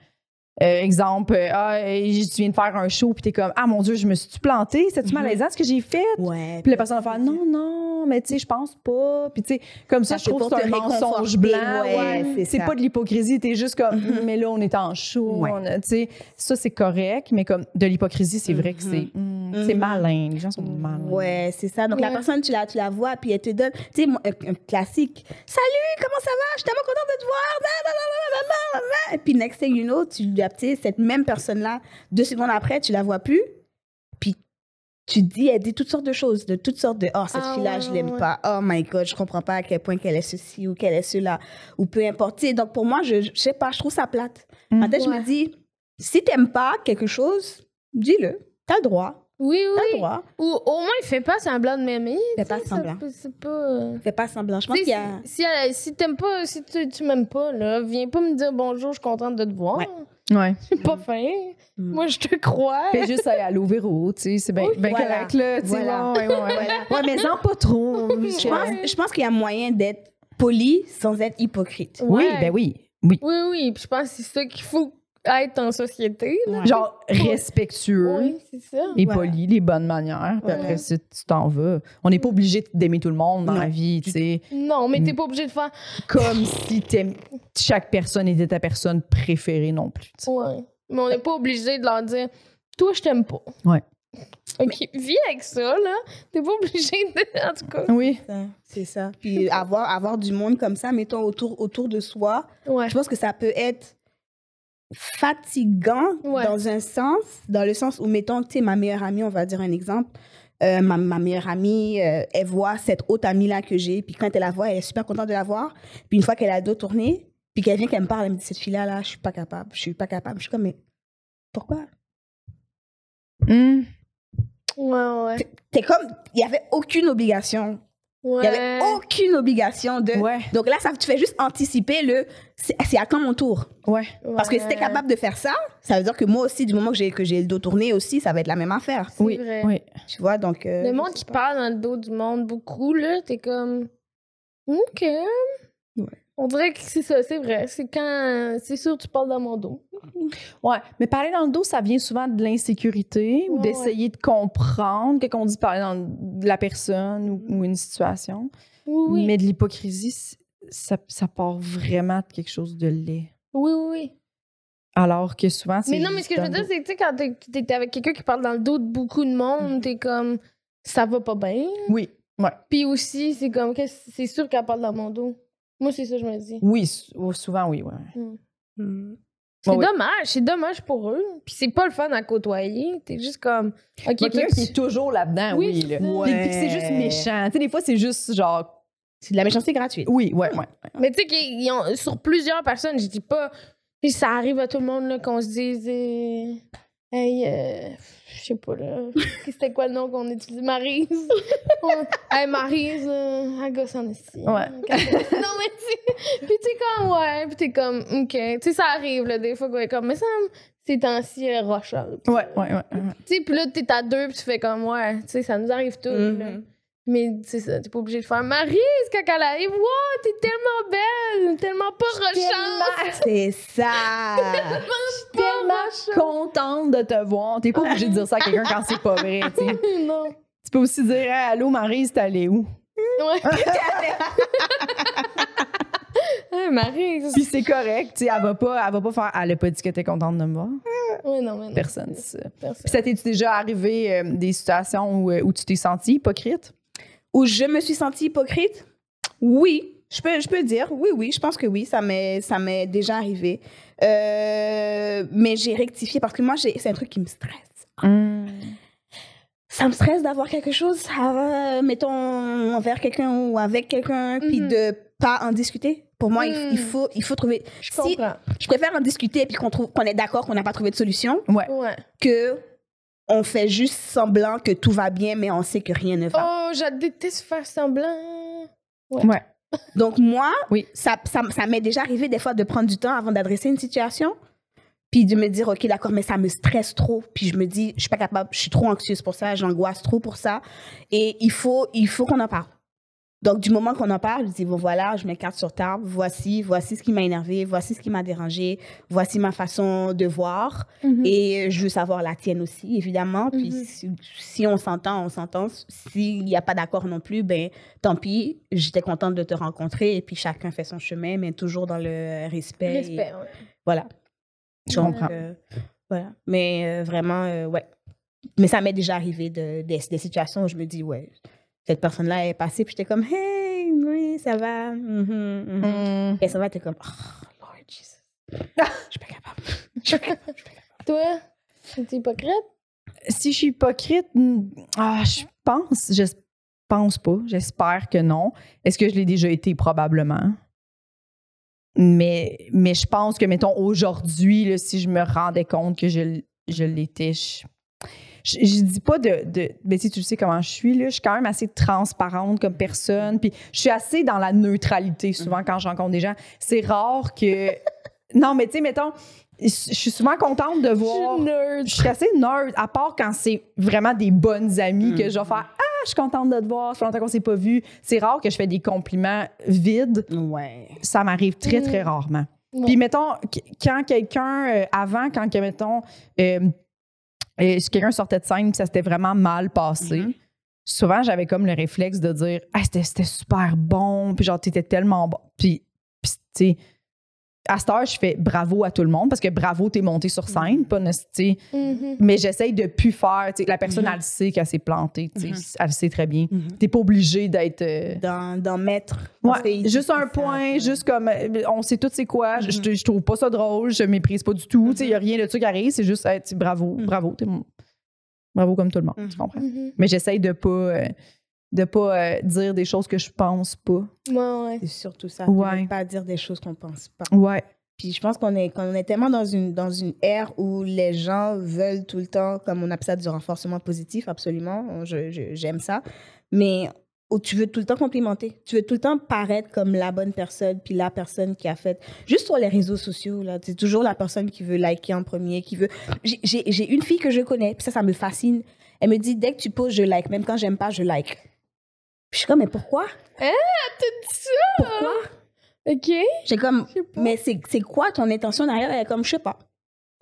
euh, exemple, euh, ah, tu viens de faire un show, puis t'es comme, ah mon Dieu, je me suis planté, c'est-tu Mhm. malaisant ce que j'ai fait? Ouais. Puis la personne va faire, non, non, mais tu sais, je pense pas. Puis tu sais, comme ça, Ça, je trouve que c'est un mensonge blanc. ouais, Ouais, c'est pas de l'hypocrisie, t'es juste comme, Mhm. mais là, on est en show. Ouais. on a- Tu sais, ça, c'est correct, mais comme de l'hypocrisie, c'est vrai que c'est hmm, c'est Mhm. malin. Les gens sont malins. Ouais, c'est ça. Donc, la personne, tu la, tu la vois, puis elle te donne, tu sais, un, classique. Salut, comment ça va? Je suis tellement contente de te voir. Et puis, next thing you know, tu, cette même personne-là, deux secondes après, tu la vois plus. Puis, tu dis, elle dit toutes sortes de choses, de toutes sortes de, oh, cette Ah fille-là, ouais, je l'aime ouais. pas. Oh my God, je comprends pas à quel point qu'elle est ceci ou qu'elle est cela, ou peu importe. Donc, pour moi, je, je sais pas, je trouve ça plate. Mhm. En tête, je me dis, si t'aimes pas quelque chose, dis-le. T'as le droit. Oui, T'as oui. le droit. Ou au moins, il fait pas semblant de m'aimer. Fais pas semblant. C'est pas. euh, Fais pas semblant. Je pense tu qu'il y a. Si, si, elle- si t'aimes pas, si tu, tu m'aimes pas, là, viens pas me dire bonjour, je suis contente de te voir. Ouais. Ouais. C'est pas fin. Mm. Moi, je te crois. Fais juste aller à l'Ovéro, tu sais, c'est bien Oui, bien voilà. correct, là. tu Voilà. ouais, ouais, ouais. Voilà. Ouais, mais en pas trop. Je pense, je pense qu'il y a moyen d'être poli sans être hypocrite. Oui, ben oui. Oui. Oui, oui. Puis je pense que c'est ça qu'il faut être en société. là. Genre respectueux. Oui, c'est ça. et poli, les bonnes manières. Puis Ouais. après, ça, tu t'en vas. On n'est pas obligé d'aimer tout le monde dans Non. la vie, tu sais. Non, mais Mm. t'es pas obligé de faire. Comme si t'aimes- chaque personne était ta personne préférée non plus. tu sais. Ouais. Mais on n'est pas obligé de leur dire Toi, je t'aime pas. Ouais. Ok, vis avec ça, là. T'es pas obligé de. En tout cas. Oui. C'est ça. Puis avoir, avoir du monde comme ça, mettons, autour, autour de soi, Ouais. je pense que ça peut être fatigant Ouais. dans un sens, dans le sens où, mettons, tu sais, ma meilleure amie, on va dire un exemple, euh, ma, ma meilleure amie, euh, elle voit cette autre amie-là que j'ai, puis quand elle la voit, elle est super contente de la voir. Puis une fois qu'elle a le dos tourné, puis qu'elle vient qu'elle me parle, elle me dit, cette fille-là, là, je suis pas capable, je suis pas capable. Je suis comme, mais pourquoi? Hmm. Ouais, ouais. T'es comme, il y avait aucune obligation. Ouais. Il y avait aucune obligation de... Ouais. Donc là, ça, tu fais juste anticiper le, c'est à quand mon tour? Ouais. Parce que si t'es Ouais. capable de faire ça, ça veut dire que moi aussi, du moment que j'ai que j'ai le dos tourné aussi, ça va être la même affaire. Oui. vrai. Oui. Tu vois, donc... euh, Le monde qui parle dans le dos du monde beaucoup, là, t'es comme. OK. On dirait que c'est ça, c'est vrai. C'est quand. C'est sûr, tu parles dans mon dos. Ouais. Mais parler dans le dos, ça vient souvent de l'insécurité ou Ouais, d'essayer de comprendre que qu'on dit parler dans de la personne ou, ou une situation. Oui, oui. Mais de l'hypocrisie, ça, ça part vraiment de quelque chose de laid. Oui, oui, oui. Alors que souvent, c'est. Mais non, mais ce que je veux dire, c'est que tu sais, quand t'es avec quelqu'un qui parle dans le dos de beaucoup de monde, t'es comme. Ça va pas bien. Oui. Ouais. Puis aussi, c'est comme. C'est sûr qu'elle parle dans mon dos. Moi, c'est ça que je me dis. Oui, sou- souvent, oui. Ouais. hmm. C'est Ouais, ouais. dommage, c'est dommage pour eux. Puis c'est pas le fun à côtoyer. T'es juste comme. Ok, Il y a toi, quelqu'un tu- qui est toujours là-dedans, oui. Oui, là. c'est c'est juste méchant. Tu sais, des fois, c'est juste genre. C'est de la méchanceté gratuite. Oui, ouais, ouais. Mais tu sais qu'ils ont sur plusieurs personnes, je dis pas Puis ça arrive à tout le monde là, qu'on se dise euh, Hey, euh, je sais pas là. C'était quoi le nom qu'on utilise? Maryse. Ouais. hey, Maryse, euh, elle gosse en esti. Ouais. non, mais tu Puis t'es comme, ouais. Puis t'es comme, OK. Tu sais, ça arrive là, des fois est comme, mais ça, ces temps-ci, elle est rochante. Ouais, ouais, ouais. ouais. Tu sais, puis là, t'es à deux, puis tu fais comme, ouais, tu sais, ça nous arrive tous. Là. Mais c'est ça, t'es pas obligé de faire Maryse quand elle arrive. Wow, t'es tellement belle, tellement pas rochante. C'est ça. Tellement contente de te voir. T'es pas obligé de dire ça à quelqu'un quand c'est pas vrai, tu sais. non. Tu peux aussi dire Hey, Allô, Maryse, t'es allée où? Ouais. Hey, Maryse. Puis c'est correct, tu sais, elle va pas, elle va pas faire Elle a pas dit que t'es contente de me voir. Ouais, non, mais non. Personne. Personne. Puis ça t'est déjà arrivé euh, des situations où, euh, où tu t'es senti hypocrite? Où je me suis sentie hypocrite? Oui. Je peux, je peux dire, oui, oui, je pense que oui, ça m'est, ça m'est déjà arrivé. Euh, mais j'ai rectifié parce que moi, c'est un truc qui me stresse. Ça me stresse d'avoir quelque chose, à, mettons, envers quelqu'un ou avec quelqu'un, puis Mhm. de pas en discuter. Pour moi, il- il, Mhm. faut, il faut trouver. Je si- comprends. je préfère en discuter puis qu'on trouve qu'on est d'accord qu'on n'a pas trouvé de solution Ouais. Ouais. que on fait juste semblant que tout va bien, mais on sait que rien ne va. Oh, je déteste faire semblant. Ouais. Donc moi, Oui. ça, ça, ça m'est déjà arrivé des fois de prendre du temps avant d'adresser une situation, puis de me dire, OK, d'accord, mais ça me stresse trop. Puis je me dis, je suis pas capable, je suis trop anxieuse pour ça, j'angoisse trop pour ça. Et il faut, il faut qu'on en parle. Donc, du moment qu'on en parle, je dis, bon, voilà, je mets carte sur table, voici, voici ce qui m'a énervé, voici ce qui m'a dérangé, voici ma façon de voir. Mhm. Et je veux savoir la tienne aussi, évidemment. Puis Mhm. si, si on s'entend, on s'entend. S'il n'y a pas d'accord non plus, ben tant pis. J'étais contente de te rencontrer et puis chacun fait son chemin, mais toujours dans le respect. et Respect, ouais. voilà. Je Donc, comprends. euh, voilà. Mais euh, vraiment, euh, ouais. Mais ça m'est déjà arrivé de, des, des situations où je me dis, ouais, cette personne-là est passée, puis j'étais comme, hey, oui, ça va. mhm, mhm. Mm. Et ça va, t'es comme, oh, Lord Jesus. Je suis pas capable. Je suis pas capable. Toi, t'es hypocrite? Si je suis hypocrite, ah, je pense, je pense pas. J'espère que non. Est-ce que je l'ai déjà été? Probablement. Mais, mais je pense que, mettons, aujourd'hui, si je me rendais compte que je, je l'étais, je, je, je dis pas de. de mais tu sais, tu sais comment je suis, là. Je suis quand même assez transparente comme personne. Puis je suis assez dans la neutralité souvent quand je rencontre des gens. C'est rare que. non, mais tu sais, mettons, je je suis souvent contente de voir. nerd. Je suis assez nerd, à part quand c'est vraiment des bonnes amies que je vais faire Ah, je suis contente de te voir, ça fait longtemps qu'on s'est pas vu. C'est rare que je fais des compliments vides. Ouais. Ça m'arrive très, Mm. très rarement. Ouais. Puis, mettons, qu- quand quelqu'un, euh, avant, quand, mettons, euh, euh, si quelqu'un sortait de scène, ça s'était vraiment mal passé, Mhm. souvent, j'avais comme le réflexe de dire Ah, c'était c'était super bon, puis genre, t'étais tellement bon. Puis, puis, tu sais, à cette heure, je fais bravo à tout le monde parce que bravo, t'es monté sur scène, pas Mhm. mais j'essaye de plus faire. La personne, Mhm. elle sait qu'elle s'est plantée. Mhm. Elle sait très bien. T'es pas obligé d'être. euh, D'en mettre. Ouais, juste un point, juste comme euh, on sait tout c'est quoi. Je-. Je, je trouve pas ça drôle, je méprise pas du tout. Il y a rien de ça qui arrive, c'est juste hey, bravo, bravo, t'es mon- bravo comme tout le monde, tu comprends? Mais j'essaye de pas euh, de pas euh, dire des choses que je pense pas. Ouais, ouais. C'est surtout ça. Ouais. Ne pas dire des choses qu'on pense pas. Ouais. Puis je pense qu'on est, qu'on est tellement dans une, dans une ère où les gens veulent tout le temps, comme on appelle ça, du renforcement positif, absolument. J'aime ça. Mais où tu veux tout le temps complimenter. Tu veux tout le temps paraître comme la bonne personne, puis la personne qui a fait. Juste sur les réseaux sociaux, là, c'est toujours la personne qui veut liker en premier, qui veut. J'ai- J'ai j'ai une fille que je connais, puis ça, ça me fascine. Elle me dit, dès que tu poses, je like. Même quand j'aime pas, je like. Puis je suis comme, mais pourquoi? T'as dit ça? Pourquoi? OK. J'ai comme, mais c'est quoi ton intention derrière? Elle est comme, je sais pas.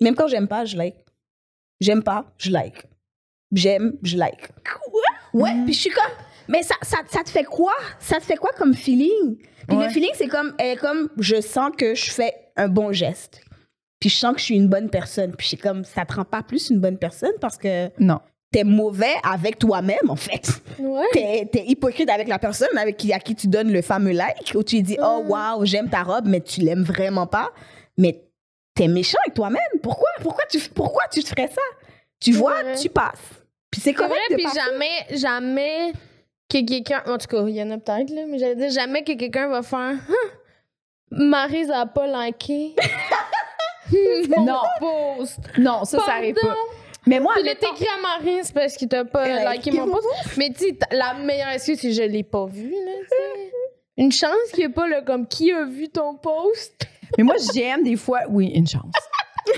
Même quand j'aime pas, je like. J'aime pas, je like. J'aime, je like. Quoi? Ouais, puis je suis comme, mais ça, ça, ça te fait quoi? Ça te fait quoi comme feeling? Puis Ouais. le feeling, c'est comme, elle est comme, je sens que je fais un bon geste. Puis je sens que je suis une bonne personne. Puis je suis comme, ça te rend pas plus une bonne personne parce que Non. T'es mauvais avec toi-même, en fait Ouais. t'es es hypocrite avec la personne avec qui, à qui tu donnes le fameux like, où tu lui dis Oh, waouh, j'aime ta robe, mais tu l'aimes vraiment pas. Mais t'es méchant avec toi-même. Pourquoi? Pourquoi tu, pourquoi tu ferais ça? Tu vois, Ouais. tu passes. Puis c'est C'est correct vrai, de puis passer. jamais, jamais que quelqu'un. En tout cas, il y en a peut-être, là, mais j'allais dire jamais que quelqu'un va faire. Hum, Maryse a pas liké. Non. post. Non, ça, ça arrive pas. Mais moi, là, admettons- t'écris à Marie, c'est parce qu'il t'a pas a liké mon post. Mais tu la meilleure excuse, c'est que je l'ai pas vu, là, tu. Une chance qu'il n'y ait pas, là, comme qui a vu ton post? mais moi, j'aime des fois. Oui, une chance.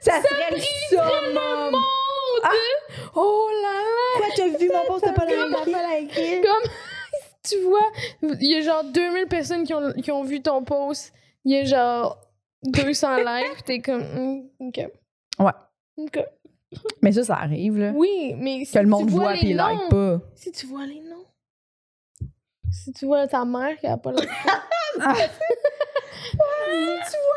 ça, serait le summum. Oh, oh là là! Quoi, t'as vu mon post, t'as pas liké? Comme, tu vois, il y a genre 2000 personnes qui ont, qui ont vu ton post. Il y a genre 200 likes, t'es comme, hmm, OK. Ouais. Mais ça, ça arrive, là. Oui, mais si que le tu monde vois voit les puis il noms, like pas. Si tu vois les noms. Si tu vois ta mère qui a pas liké.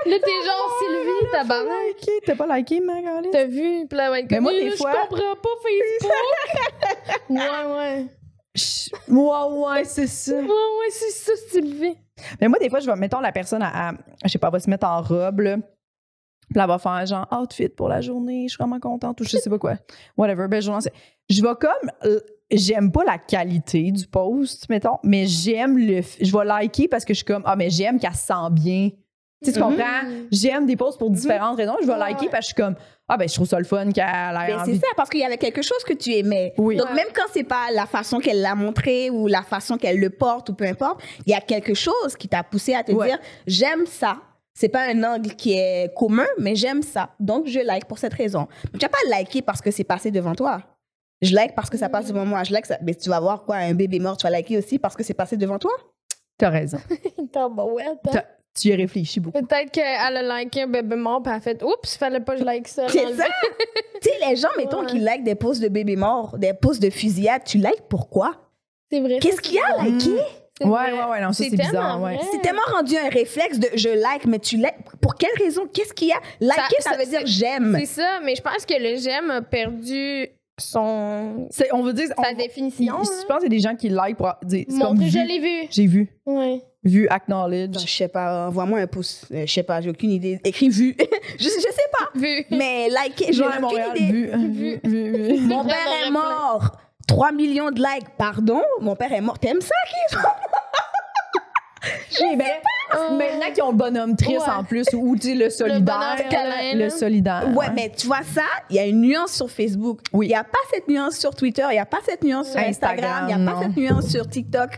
Là, t'es genre Sylvie, ta T'as liké, t'as pas liké, ma Caroline? T'as vu? Puis là, Mais moi, des là, fois- Je comprends pas Facebook. ouais, ouais. Chut. Ouais, ouais, c'est ça. Ouais, ouais, c'est ça, Sylvie. Mais moi, des fois, je vais, mettons, la personne, à, à- je sais pas, elle va se mettre en robe, là. Puis là, elle va faire genre outfit pour la journée, je suis vraiment contente, ou je sais pas quoi. Whatever, journée. c'est- Je vais comme. euh, J'aime pas la qualité du post, mettons, mais j'aime le. Je vais liker parce que je suis comme, ah, mais j'aime qu'elle se sent bien. Tu sais, tu Mhm. comprends? J'aime des posts pour différentes raisons. Je vais Ouais, liker parce que je suis comme, ah, ben, je trouve ça le fun qu'elle ait Mais envie. c'est ça, parce qu'il y avait quelque chose que tu aimais. Oui. Donc, Ouais. même quand c'est pas la façon qu'elle l'a montré ou la façon qu'elle le porte ou peu importe, il y a quelque chose qui t'a poussé à te Ouais. dire j'aime ça. C'est pas un angle qui est commun, mais j'aime ça. Donc, je like pour cette raison. Mais tu vas pas liker parce que c'est passé devant toi. Je like parce que ça passe devant moi. Je like ça. Mais tu vas voir quoi, un bébé mort, tu vas liker aussi parce que c'est passé devant toi? T'as raison. T'as bah T'as- Tu y réfléchis beaucoup. Peut-être qu'elle a liké un bébé mort, puis elle a fait Oups, fallait pas que je like ça. C'est ça. tu sais, les gens, mettons, Ouais. qui like des posts de bébés morts, des posts de fusillade, tu likes pourquoi? C'est vrai. Qu'est-ce qu'il y a à liker? Ouais, ouais, ouais, non, ça, C'est c'est bizarre, tellement ouais. vrai. C'est tellement rendu un réflexe de je like, mais tu likes. Pour quelle raison? Qu'est-ce qu'il y a? Liker, ça, Ça- veut dire j'aime. C'est ça, mais je pense que le j'aime a perdu son C'est- On veut dire. sa on- définition. je hein. pense qu'il y a des gens qui like pour dire. C'est Mon comme que je vu. l'ai vu. J'ai vu. Ouais. Vu, acknowledge. Je sais pas, envoie-moi un pouce. Euh, Je sais pas, j'ai aucune idée. Écris vu. je, je sais pas. Vu. Mais liker, j'ai aucune Montréal, idée. vu. Vu, vu, vu. Mon père est mort. 3 millions de likes. Pardon? Mon père est mort. T'aimes ça, qui? J'ai- ben, Maintenant qu'ils ont le bonhomme triste Ouais. en plus, ou tu sais, le solidaire. bonhomme câlin, le là. solidaire. Ouais, mais tu vois ça, il y a une nuance sur Facebook. Oui. Il n'y a pas cette nuance sur Twitter, il n'y a pas cette nuance sur Instagram, il n'y a pas cette nuance sur TikTok.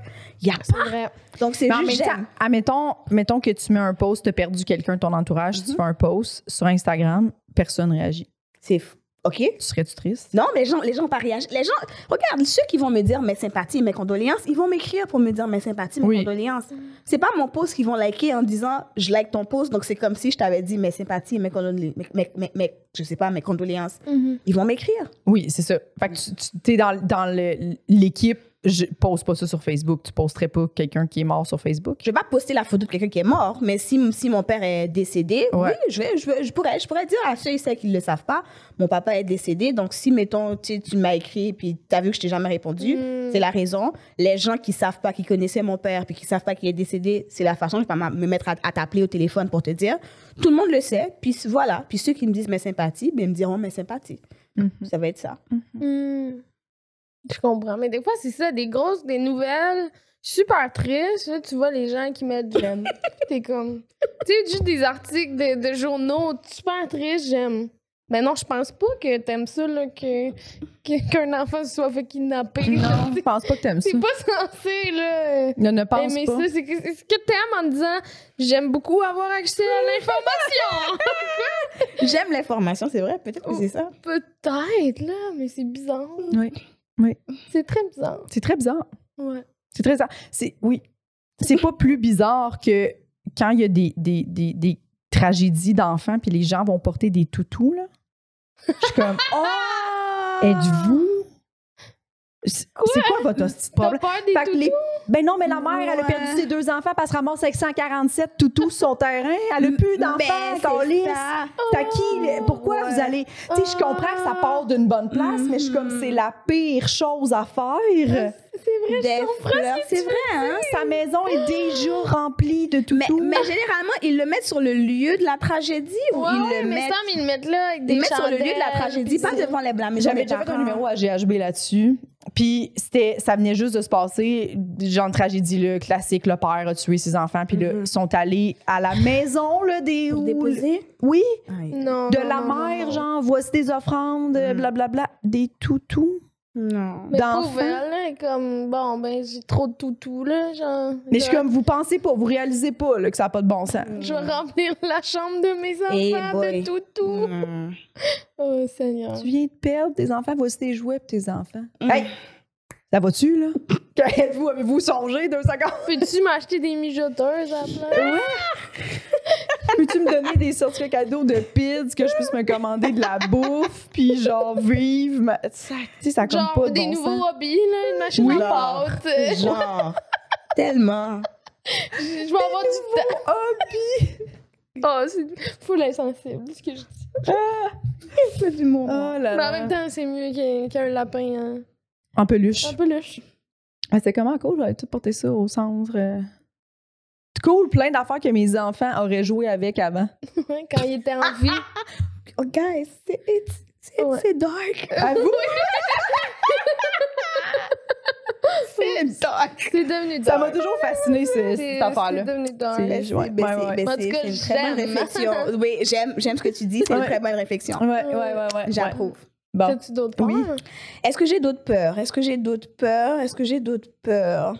Il n'y a C'est pas. vrai. Donc, c'est juste j'aime. admettons, mettons que tu mets un post, tu as perdu quelqu'un de ton entourage, Mhm. tu fais un post sur Instagram, personne réagit. C'est fou. OK? Tu serais-tu triste? Non, mais les gens, les gens pas réagir. Les gens, regarde, ceux qui vont me dire mes sympathies, mes condoléances, ils vont m'écrire pour me dire mes sympathies, mes Oui. condoléances. C'est pas mon post qu'ils vont liker en disant je like ton post, donc c'est comme si je t'avais dit mes sympathies, mes condoléances, mes, mes, mes- mes- je sais pas, mes condoléances. Ils vont m'écrire. Oui, c'est ça. Fait que tu es dans, dans le- l'équipe, je pose pas ça sur Facebook. Tu posterais pas quelqu'un qui est mort sur Facebook? Je vais pas poster la photo de quelqu'un qui est mort, mais si, si mon père est décédé, Ouais. oui, je, vais, je, vais- je, pourrais, je pourrais dire à ceux et celles qui ne le savent pas, mon papa est décédé, donc si, mettons, tu sais, tu m'as écrit puis tu as vu que je t'ai jamais répondu, Mm. c'est la raison. Les gens qui savent pas, qui connaissaient mon père puis qui savent pas qu'il est décédé, c'est la façon, je vais pas me mettre à, à t'appeler au téléphone pour te dire. Tout le monde le sait, puis voilà. Puis ceux qui me disent mes sympathies, ben, ils me diront mes sympathies. Ça va être ça. Hmm. Je comprends. Mais des fois, c'est ça, des grosses, des nouvelles super tristes. Là, tu vois les gens qui mettent j'aime. T'es comme. Tu sais, juste des articles de, de journaux super tristes, j'aime. Ben non, je pense pas que t'aimes ça, là, que, que- qu'un enfant se soit fait kidnapper. Non, je pense pas que t'aimes ça. C'est pas censé, là. Ne, ne pense aimer pas. ça. C'est que- c'est ce que t'aimes en disant j'aime beaucoup avoir accès à l'information. J'aime l'information, c'est vrai, peut-être que c'est ça. Peut-être, là, mais c'est bizarre. Oui, C'est très bizarre. c'est très bizarre. Ouais. C'est très bizarre. C'est, oui. C'est pas plus bizarre que quand il y a des, des, des, des tragédies d'enfants puis les gens vont porter des toutous, là. Je suis comme, Oh! êtes-vous... C'est quoi? votre hostie de problème? peur des Fait que les- Ben non, mais la mère, elle a perdu ses deux enfants parce qu'elle ramasse avec 147 toutous sur son terrain. Elle a plus d'enfants, Ben, câlisse. ça. T'as qui? Pourquoi Ouais. vous allez. Tu sais, je comprends que ça part d'une bonne place, mais je suis comme, c'est la pire chose à faire. C'est vrai, des fleurs. C'est vrai, hein? Sa maison est déjà remplie de Mais, toutous. mais généralement, ils le mettent sur le lieu de la tragédie ou Ouais, ils ouais, le mais mettent, Sam, ils le mettent là avec des ils mettent sur le lieu de la tragédie, pas devant les blancs. Mais J'avais déjà fait un numéro à GHB là-dessus. Puis c'était, ça venait juste de se passer, genre de tragédie là, classique, le père a tué ses enfants, puis là, Mhm. ils sont allés à la maison là, des Pour déposer? Oui, Non. de non, la non, mère, non. genre, voici des offrandes, Mhm. blablabla, des toutous. Non. Mais pauvre elle, comme, bon, ben, j'ai trop de toutous, là, genre. Mais je suis comme, vous pensez pas, vous réalisez pas là, que ça n'a pas de bon sens. Je vais remplir la chambre de mes Eh enfants de toutous. Mm. Oh, Seigneur. Tu viens de perdre tes enfants, voici tes jouets pour tes enfants. Mm. Hey! Ça va-tu, là? Qu'êtes-vous? Avez-vous songé deux secondes? Peux-tu m'acheter des mijoteuses à la place? Peux-tu me donner des certificats cadeaux de pids que je puisse me commander de la bouffe puis genre vivre ma... ça, tu sais ça compte Genre, pas de des bon nouveaux sens. hobbies, là, une machine Oui. à pâte. Genre. Tellement. Je vais avoir du temps. hobby Oh, c'est full insensible, ce que je dis. C'est du monde. oh là Mais en là même temps, c'est mieux qu'un qu'un lapin hein. En peluche un peu louche. ah, c'est comment cool j'aurais tout porté ça au centre euh. cool plein d'affaires que mes enfants auraient joué avec avant Quand il était en vie. Oh, guys, c'est it's- c'est Ouais. c'est dark. à vous C'est dark. C'est devenu ça dark. m'a toujours fasciné ce- cette affaire là C'est devenu dark. C'est- Ben, c'est ouais, ben, ouais, c'est- ouais. ben, En tout c'est- cas, c'est une très bonne j'aime. réflexion. Oui, j'aime j'aime ce que tu dis. C'est une très bonne réflexion. ouais ouais ouais ouais J'approuve. Bon T'as-tu d'autres Oui. peurs? Est-ce que j'ai d'autres peurs? Est-ce que j'ai d'autres peurs? Est-ce que j'ai d'autres peurs?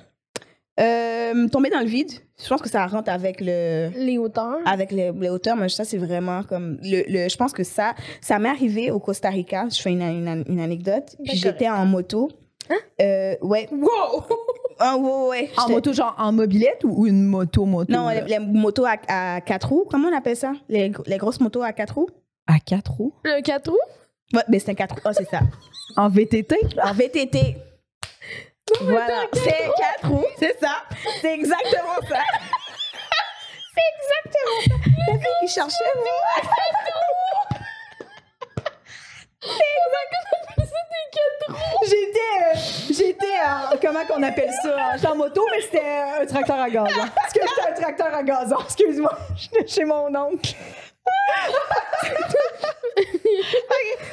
Euh, tomber dans le vide. Je pense que ça rentre avec le Les hauteurs. avec les, les hauteurs, mais ça c'est vraiment comme le, le- je pense que ça ça m'est arrivé au Costa Rica. Je fais une, une, une anecdote. Puis D'accord. j'étais en moto. Euh, ouais. wow Ah, ouais, ouais, en J'étais- moto genre en mobilette ou une moto moto? Non, les, les motos à, à quatre roues. Comment on appelle ça? Les, les grosses motos à quatre roues? à quatre roues? Le 4 roues? Ouais, mais c'est un quatre roues. Oh, c'est ça. en VTT En VTT. Voilà. C'est quatre roues, c'est ça. C'est exactement ça. C'est exactement ça. La fille qui cherchait, moi. J'étais, euh, j'étais, en- comment qu'on appelle ça? J'étais en moto, mais c'était euh, un tracteur à gazon. Est-ce que c'était un tracteur à gazon? Excuse-moi, j'étais chez mon oncle.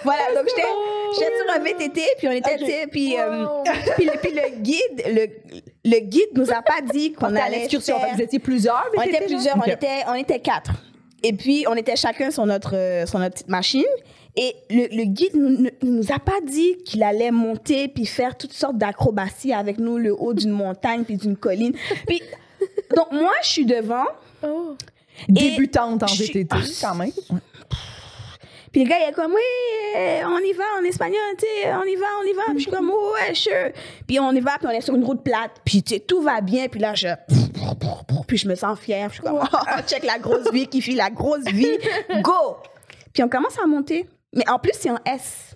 Voilà, donc j'étais sur un VTT, puis on était, Ok. tu sais, puis, euh, Wow. puis, le, puis le guide, le, le guide nous a pas dit qu'on On allait à l'excursion. faire... Vous étiez plusieurs On VTT, était genre? plusieurs, on, était, on était quatre. Et puis, on était chacun sur notre, sur notre petite machine. Et le, le guide nous, ne nous a pas dit qu'il allait monter puis faire toutes sortes d'acrobaties avec nous, le haut d'une montagne puis d'une colline. Puis, donc, moi, je suis devant. Oh. Débutante en VTT, Ah, quand même. Puis le gars, il est comme, oui, euh, on y va en espagnol, tu sais, on y va, on y va. Puis je suis comme, ouais, sure. Puis on y va, puis on est sur une route plate. Puis tu sais, tout va bien. Puis là, je... Puis je me sens fière. Je suis comme, oh, check la grosse vie qui fait la grosse vie. Go! Puis on commence à monter. Mais en plus, c'est en S.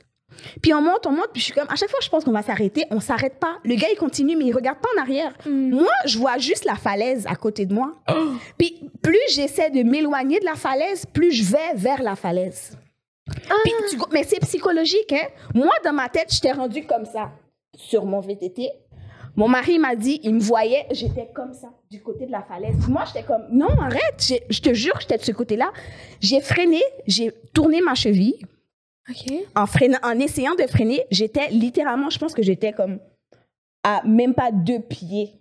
Puis on monte, on monte, puis je suis comme, à chaque fois, je pense qu'on va s'arrêter, on s'arrête pas. Le gars, il continue, mais il regarde pas en arrière. Moi, je vois juste la falaise à côté de moi. Puis plus j'essaie de m'éloigner de la falaise, plus je vais vers la falaise. Puis tu go- mais c'est psychologique, hein? Moi, dans ma tête, j'étais rendue comme ça, sur mon VTT. Mon mari m'a dit, il me voyait, j'étais comme ça, du côté de la falaise. Moi, j'étais comme, non, arrête, je te jure, j'étais de ce côté-là. J'ai freiné, j'ai tourné ma cheville. En, freinant, en essayant de freiner, j'étais littéralement, je pense que j'étais comme à même pas deux pieds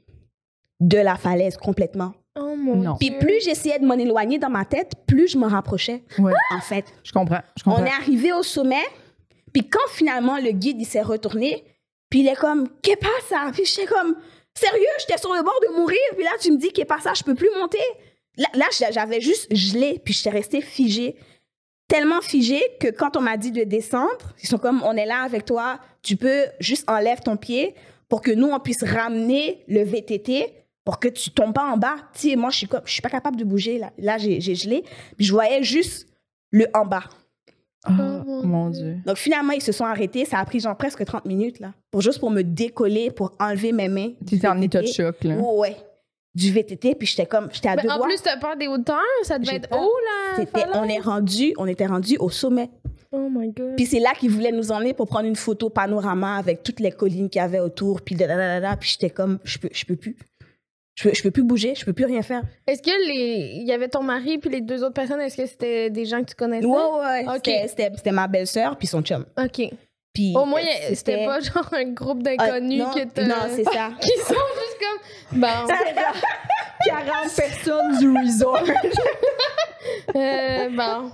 de la falaise complètement. Oh mon Non. Puis plus j'essayais de m'en éloigner dans ma tête, plus je me rapprochais, Ouais, en fait. je comprends. Je comprends. On est arrivé au sommet, puis quand finalement le guide il s'est retourné, puis il est comme qu'est pas ça Puis j'étais comme sérieux, j'étais sur le bord de mourir, puis là tu me dis qu'est pas ça, je peux plus monter. Là, là, j'avais juste gelé, puis j'étais restée figée. Tellement figée que quand on m'a dit de descendre, ils sont comme on est là avec toi, tu peux juste enlève ton pied pour que nous on puisse ramener le VTT pour que tu tombes pas en bas. Tu sais, moi je suis comme je suis pas capable de bouger là. Là j'ai j'ai gelé, puis je voyais juste le en bas. Oh, Oh, mon Dieu. Donc finalement, ils se sont arrêtés. Ça a pris genre presque 30 minutes, là. Pour juste pour me décoller, pour enlever mes mains. Tu étais en état de choc, là. Oh, ouais. Du VTT, puis j'étais comme, j'étais à Ben, deux en doigts. plus, t'as peur des hauteurs, ça devait J'ai être peur. haut, là. C'était, on est rendu, on était rendu au sommet. Oh my god. Puis c'est là qu'ils voulaient nous emmener pour prendre une photo panorama avec toutes les collines qu'il y avait autour. Puis da, da, da, da, puis j'étais comme, je peux, je peux plus. Je peux, je peux plus bouger, je peux plus rien faire. Est-ce que les. Il y avait ton mari puis les deux autres personnes, est-ce que c'était des gens que tu connaissais? Ouais, ouais. Ok. C'était- C'était c'était ma belle-sœur puis son chum. Ok. Puis Au moins, euh, c'était pas genre un groupe d'inconnus Ah, qui. Non, c'est ça. qui sont juste comme. Bon. 40 personnes du resort. euh, bon.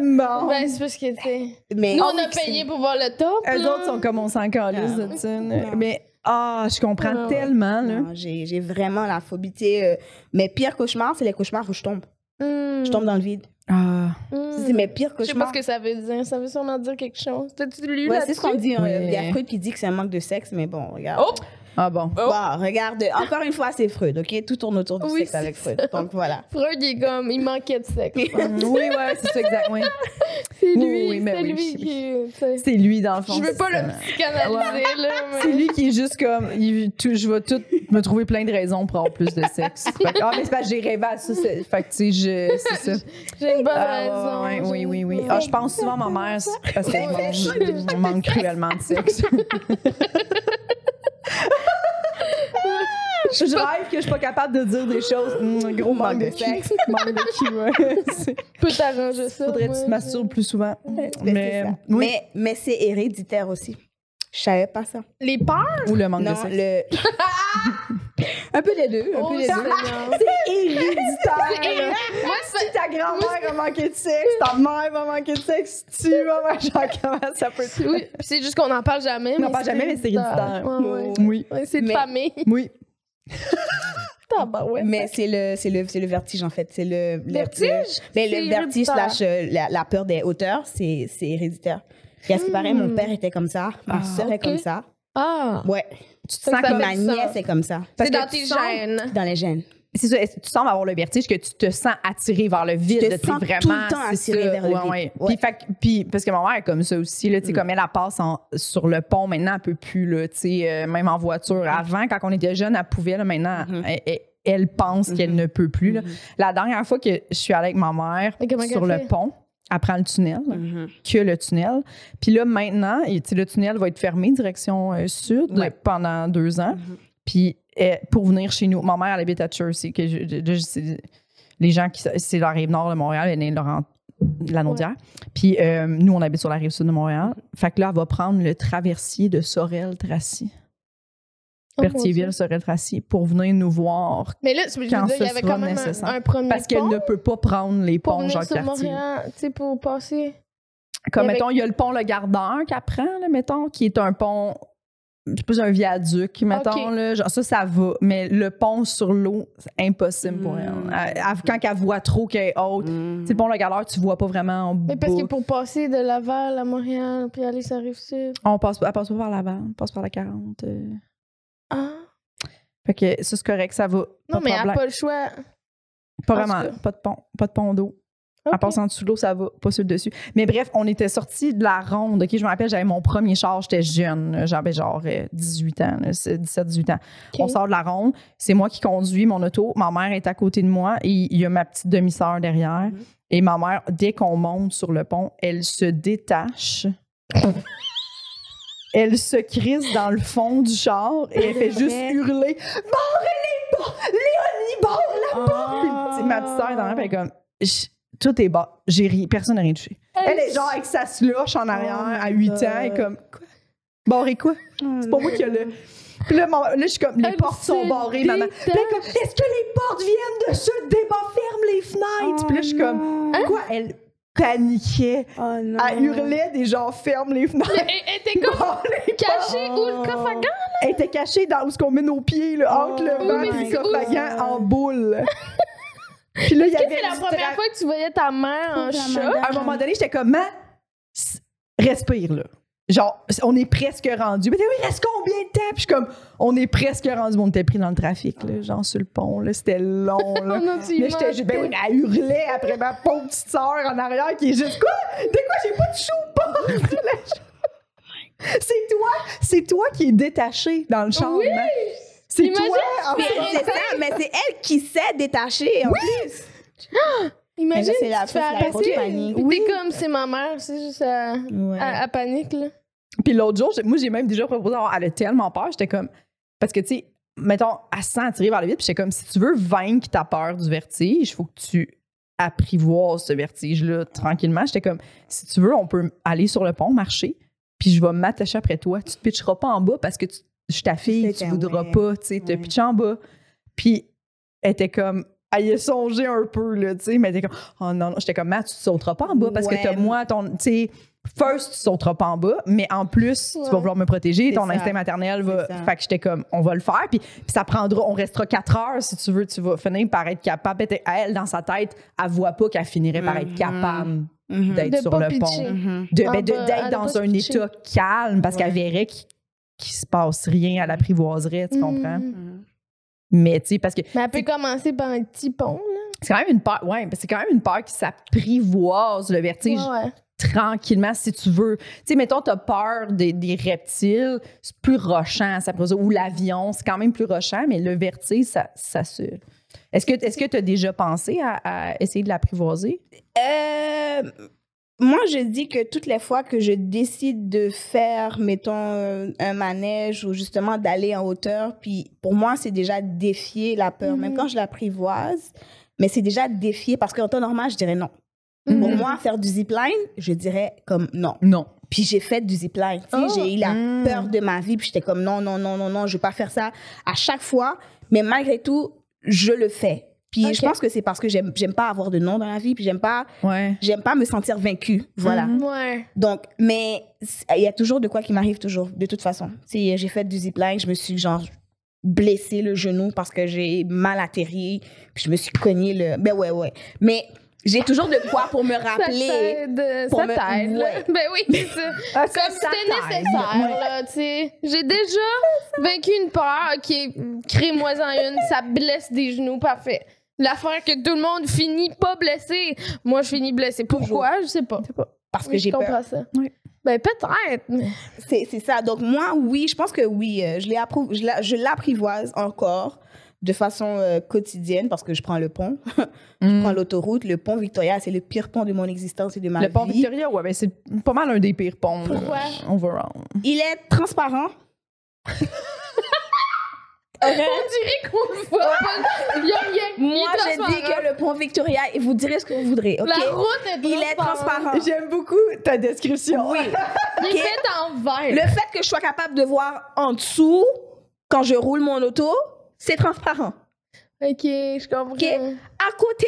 bon. Ben, c'est parce que, tu sais. Mais Nous, on a payé pour voir le top. Eux là. autres sont comme on s'en calisse de ça. Non. Mais, ah, je comprends Non. tellement, là. J'ai j'ai vraiment la phobie. tu sais, euh, mes pires cauchemars, c'est les cauchemars où je tombe. Hmm. Je tombe dans le vide. Ah. C'est mes pires Je sais pas ce que ça veut dire. Ça veut sûrement dire quelque chose. T'as-tu lu Ouais, c'est ce qu'on dit. hein. Il y a Freud qui dit que c'est un manque de sexe, mais bon, regarde. Oh! Ah bon? Oh. Wow, regarde, encore une fois, c'est Freud, ok? Tout tourne autour du Oui, sexe c'est avec ça. Freud. Donc voilà. Freud, il est comme. Il manquait de sexe. Oui, ouais, c'est ça, exact. oui. C'est lui. oui, mais c'est oui, lui qui. C'est lui, dans le fond. Je veux pas c'est le psychanalyser, là. C'est Mais... lui qui est juste comme. il- tout- je vais tout me trouver plein de raisons pour avoir plus de sexe. Ah, mais c'est parce que j'ai rêvé à ça. c'est- Fait que, tu sais, je- c'est ça. J'ai une bonne Ah, raison. ouais, ouais, oui, oui, oui. Ouais. Ah, je pense souvent à ma mère c'est parce qu'elle manque cruellement de sexe. je rêve que je suis pas capable de dire des choses. Hum, gros manque de sexe. manque de Je peux t'arranger ça. Faudrait que tu te masturbes plus souvent. Mais, Mais, oui. mais, mais c'est héréditaire aussi. Je savais pas ça. Les peurs? Ou le manque Non, de sexe. le. un peu les deux. Un Oh, peu les deux. C'est héréditaire. Moi, c'est. Si ta grand-mère a manqué de sexe, ta mère va manquer de sexe, tu vas manquer comment ça peut être? Oui, c'est juste qu'on n'en parle jamais. On n'en parle jamais, mais c'est héréditaire. Ouais, ouais. Oui. Ouais, c'est de Mais- famille. Oui. Mais c'est le, c'est le, c'est le vertige, en fait. C'est le, le- Vertige? le- mais C'est le vertige slash euh, la, la peur des hauteurs, c'est, c'est héréditaire. Puis à ce qui paraît, mon Hmm. père était comme ça, ma Ah, soeur est comme ça. Ah! Ouais. Tu te sens ça comme Ma nièce est comme ça. C'est dans tes gènes. Dans les gènes. C'est ça, tu sembles avoir le vertige que tu te sens attiré vers le vide. Te tu sais, sens vraiment, tout le temps attiré vers le Ouais, vide. ouais. Ouais. Puis, fait puis, parce que ma mère est comme ça aussi, là, tu sais, Mm. comme elle, elle passe en- sur le pont, maintenant, elle peut plus, là, tu sais, euh, même en voiture. Avant, quand on était jeune, elle pouvait, là, maintenant, Mhm. elle, elle- elle pense qu'elle Mhm. ne peut plus. là. Mhm. La dernière fois que je suis allée avec ma mère sur le pont, elle prend le tunnel, Mhm. que le tunnel. Puis là, maintenant, et, le tunnel va être fermé direction euh, sud Ouais. pendant deux ans. Mhm. Puis euh, pour venir chez nous, ma mère, elle habite à Chelsea. Que je- je- je- c'est- les gens qui. C'est la rive nord de Montréal, elle est Laurent. La Naudière. Puis euh, nous, on habite sur la rive sud de Montréal. Fait que là, elle va prendre le traversier de Sorel-Tracy. Oh, Berthierville, Dieu. Sorel-Tracy, pour venir nous voir. Mais là, je veux Quand dire, il y ce avait sera quand même nécessaire. un, un premier Parce qu'elle ne peut pas prendre les ponts Jacques-Cartier. Tu pour passer. Comme, mettons, il y a le pont Le Gardeur qu'elle prend, là, mettons, qui est un pont, c'est plus un viaduc, mettons, là. Genre, ça, ça va. Mais le pont sur l'eau, c'est impossible pour elle. Mm. Elle- elle- quand elle voit trop qu'elle est haute, Mhm. tu sais, le pont Le Gardeur, tu vois pas vraiment en Mais parce bas. que pour passer de Laval à Montréal, puis aller sur la rive sud. On passe, elle passe pas par Laval, on passe par la 40. euh. Ah! Fait que ça, c'est correct, ça va. Non, mais elle n'a pas le choix. Pas vraiment. Pas de pont. Pas de pont d'eau. Ok. En passant en dessous de l'eau, ça va, pas sur le dessus. Mais bref, on était sortis de la ronde. OK, je me rappelle, j'avais mon premier char, j'étais jeune. J'avais genre euh, 18 ans, 17-18 ans. On sort de la ronde. C'est moi qui conduis mon auto. Ma mère est à côté de moi et il y a ma petite demi-sœur derrière. Mhm. Et ma mère, dès qu'on monte sur le pont, elle se détache. elle se crisse dans le fond du char et elle fait juste hurler Barrez les portes! Léonie, barre la porte! Puis, ma petite sœur est dans la elle comme Tout est bas. J'ai ri. Personne n'a rien touché. Elle est genre avec sa slush en arrière Oh à my 8 ans. Est comme Quoi? Barré quoi? C'est pas moi qui a le. Puis là, là, je suis comme, les Elle portes sont barrées, maman. Puis là, comme, est-ce que les portes viennent de ce débat? Ferme les fenêtres. Puis là, je suis comme, quoi? Elle paniquait. Oh non. Elle hurlait des gens, ferme les fenêtres. Elle elle était comme cachée où le coffre à gants? Elle était cachée dans où ce qu'on met nos pieds, là, entre le Oh banc et le coffre à gants en boule. Puis là, il y Est-ce que avait c'est la première fois que tu voyais ta mère en choc? À un moment donné, j'étais comme, Man, s- respire, là. Genre, on est presque rendu. Mais oui, reste combien de temps? Puis je suis comme, on est presque rendu. On était pris dans le trafic, là, genre sur le pont, là. C'était long, Oh là. non, tu y Là, j'étais juste, ben oui, mais elle hurlait après ma pauvre petite sœur en arrière qui est juste, quoi? De quoi? J'ai pas de chou C'est toi, c'est toi qui es détaché dans le char. Oui! man. C'est Imagine, toi, en Mais fait. c'est ça, mais c'est elle qui s'est détachée en plus. Imagine, Mais ça, c'est la- la arrêter, panique. Oui. T'es comme, c'est ma mère, c'est juste à, Ouais. à- à panique, là. Puis l'autre jour, moi, j'ai même déjà proposé, à- elle a tellement peur, j'étais comme. Parce que, tu sais, mettons, elle se sent attirée vers le vide, puis j'étais comme, si tu veux vaincre ta peur du vertige, il faut que tu apprivoises ce vertige-là tranquillement. J'étais comme, si tu veux, on peut aller sur le pont, marcher, puis je vais m'attacher après toi. Tu te pitcheras pas en bas parce que tu, je suis ta fille, tu voudras ouais. pas, tu sais, te Ouais. pitcher en bas. Puis elle était comme, elle y a songé un peu, là, tu sais, mais elle était comme, oh non, non. J'étais comme, Matt, tu sauteras pas en bas parce que t'as moi, ton, tu sais, first, tu sauteras pas en bas, mais en plus, tu vas vouloir me protéger, ton ça. instinct maternel va. Fait que j'étais comme, on va le faire, puis, puis ça prendra, on restera quatre heures si tu veux, tu vas finir par être capable. Elle, dans sa tête, elle voit pas qu'elle finirait par être Mhm. capable Mhm. d'être sur le pont. Mhm. De- En ben, d'être dans un état calme parce qu'elle verrait qu'il se passe rien, elle apprivoiserait, tu comprends? Mais tu sais, parce que Mais elle peut commencer par un petit pont, là. c'est quand même une peur, ouais, c'est quand même une peur qui s'apprivoise le vertige Ouais, ouais. Tranquillement si tu veux. Tu sais, mettons, t'as peur des, des reptiles, c'est plus rochant, ça peut- ou l'avion, c'est quand même plus rochant, mais le vertige, ça, ça se. Est-ce que tu as déjà pensé à, à essayer de l'apprivoiser? Euh, moi, je dis que toutes les fois que je décide de faire, mettons, un manège ou justement d'aller en hauteur, puis pour moi, c'est déjà défier la peur. Même Mhm. quand je l'apprivoise, mais c'est déjà défier parce qu'en temps normal, je dirais non. Pour Mhm. moi, faire du zipline, je dirais comme non. Non. Puis j'ai fait du zipline. Tu sais, Oh. J'ai eu la Mm. peur de ma vie. Puis j'étais comme non, non, non, non, non, je vais pas faire ça à chaque fois. Mais malgré tout, je le fais. Puis je pense que c'est parce que j'aime j'aime pas avoir de nom dans la vie. Puis j'aime pas, Ouais. j'aime pas me sentir vaincue. Voilà. Mhm. Ouais. Donc, mais il y a toujours de quoi qui m'arrive toujours, de toute façon. Tu sais, j'ai fait du zipline, je me suis genre blessé le genou parce que j'ai mal atterri. Puis je me suis cogné le. Ben ouais, ouais. Mais j'ai toujours de quoi pour me Ça rappeler. t'aide, pour ça me- t'aide, là. ouais. Ben oui, c'est ça. Ah, Comme ça c'était nécessaire, là, tu sais. J'ai déjà vaincu une peur, ok, crée-moi-en une, ça blesse des genoux, parfait. L'affaire que tout le monde finit pas blessé, moi je finis blessé. Pourquoi? Je sais pas. Parce que Oui, j'ai peur. comprends ça. Oui. Ben peut-être. C'est ça. Donc, moi, oui, je pense que oui, euh, je l'apprivoise encore de façon euh, quotidienne parce que je prends le pont, je Mm. prends l'autoroute. Le pont Victoria, c'est le pire pont de mon existence et de ma Le pont vie. Victoria, ouais, ben c'est pas mal un des pires ponts. là, Pourquoi? Overall. Il est transparent. On dirait qu'on le voit pas. Y a rien. Il est Moi, je dis que le pont Victoria, et vous direz ce que vous voudrez? La route est Il est transparent. J'aime beaucoup ta description. Oui. Il est en verre. Le fait que je sois capable de voir en dessous quand je roule mon auto, c'est transparent. Ok, je comprends. Ok. À côté,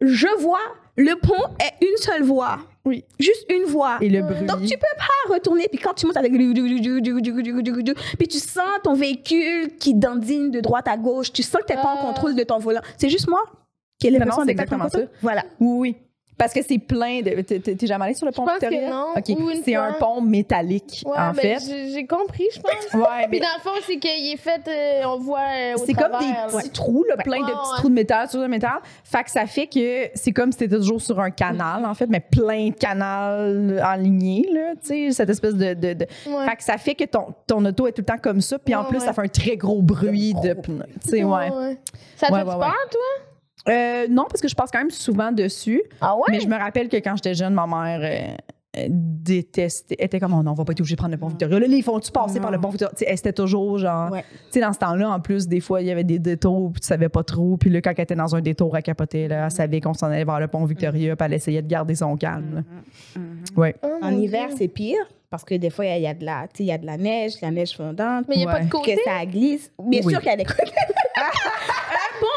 je vois le pont est une seule voie. Oui. Juste une voie. Et le bruit. Donc, tu peux pas retourner. Puis quand tu montes avec... Puis tu sens ton véhicule qui dandine de droite à gauche. Tu sens que tu n'es pas en Ah. contrôle de ton volant. C'est juste moi qui ai l'impression d'être en exactement ça. Voilà. Oui, oui. Parce que c'est plein de. t'es- jamais allé sur le pont pense que Victoria? non. Ou une C'est un pont métallique, Ouais, en ben, fait. j'ai compris, je pense. Ouais, Puis mais dans le fond, c'est qu'il est fait, euh, on voit euh, c'est comme des là. petits trous, là, plein de petits trous de métal sur le métal. Fait que ça fait que c'est comme si t'étais toujours sur un canal, en fait, mais plein de canals alignés, là, tu sais, cette espèce de. de, de-. Fait que ça fait que ton, ton auto est tout le temps comme ça, puis en plus, ça fait un très gros bruit de pneus. Tu sais, ouais. Ça te fait peur, toi? Euh, non, parce que je passe quand même souvent dessus. Ah ouais? Mais je me rappelle que quand j'étais jeune, ma mère euh, détestait. Elle était comme, oh non, on va pas être obligé de prendre le pont Victoria. Là, ils font-tu passer par le pont Victoria? Elle, toujours genre. Ouais. Tu sais, dans ce temps-là, en plus, des fois, il y avait des détours, puis tu savais pas trop. Puis là, quand elle était dans un détour, elle capotait. Là, elle savait qu'on s'en allait vers le pont Victoria, puis elle essayait de garder son calme. là. Ouais. Oh, En hiver, c'est pire parce que des fois, il y, a- il y a de la, tu sais, il y a de la neige, la neige fondante. Mais il n'y a pas de côté. que ça glisse. Bien Oui. sûr qu'il y a des côtés.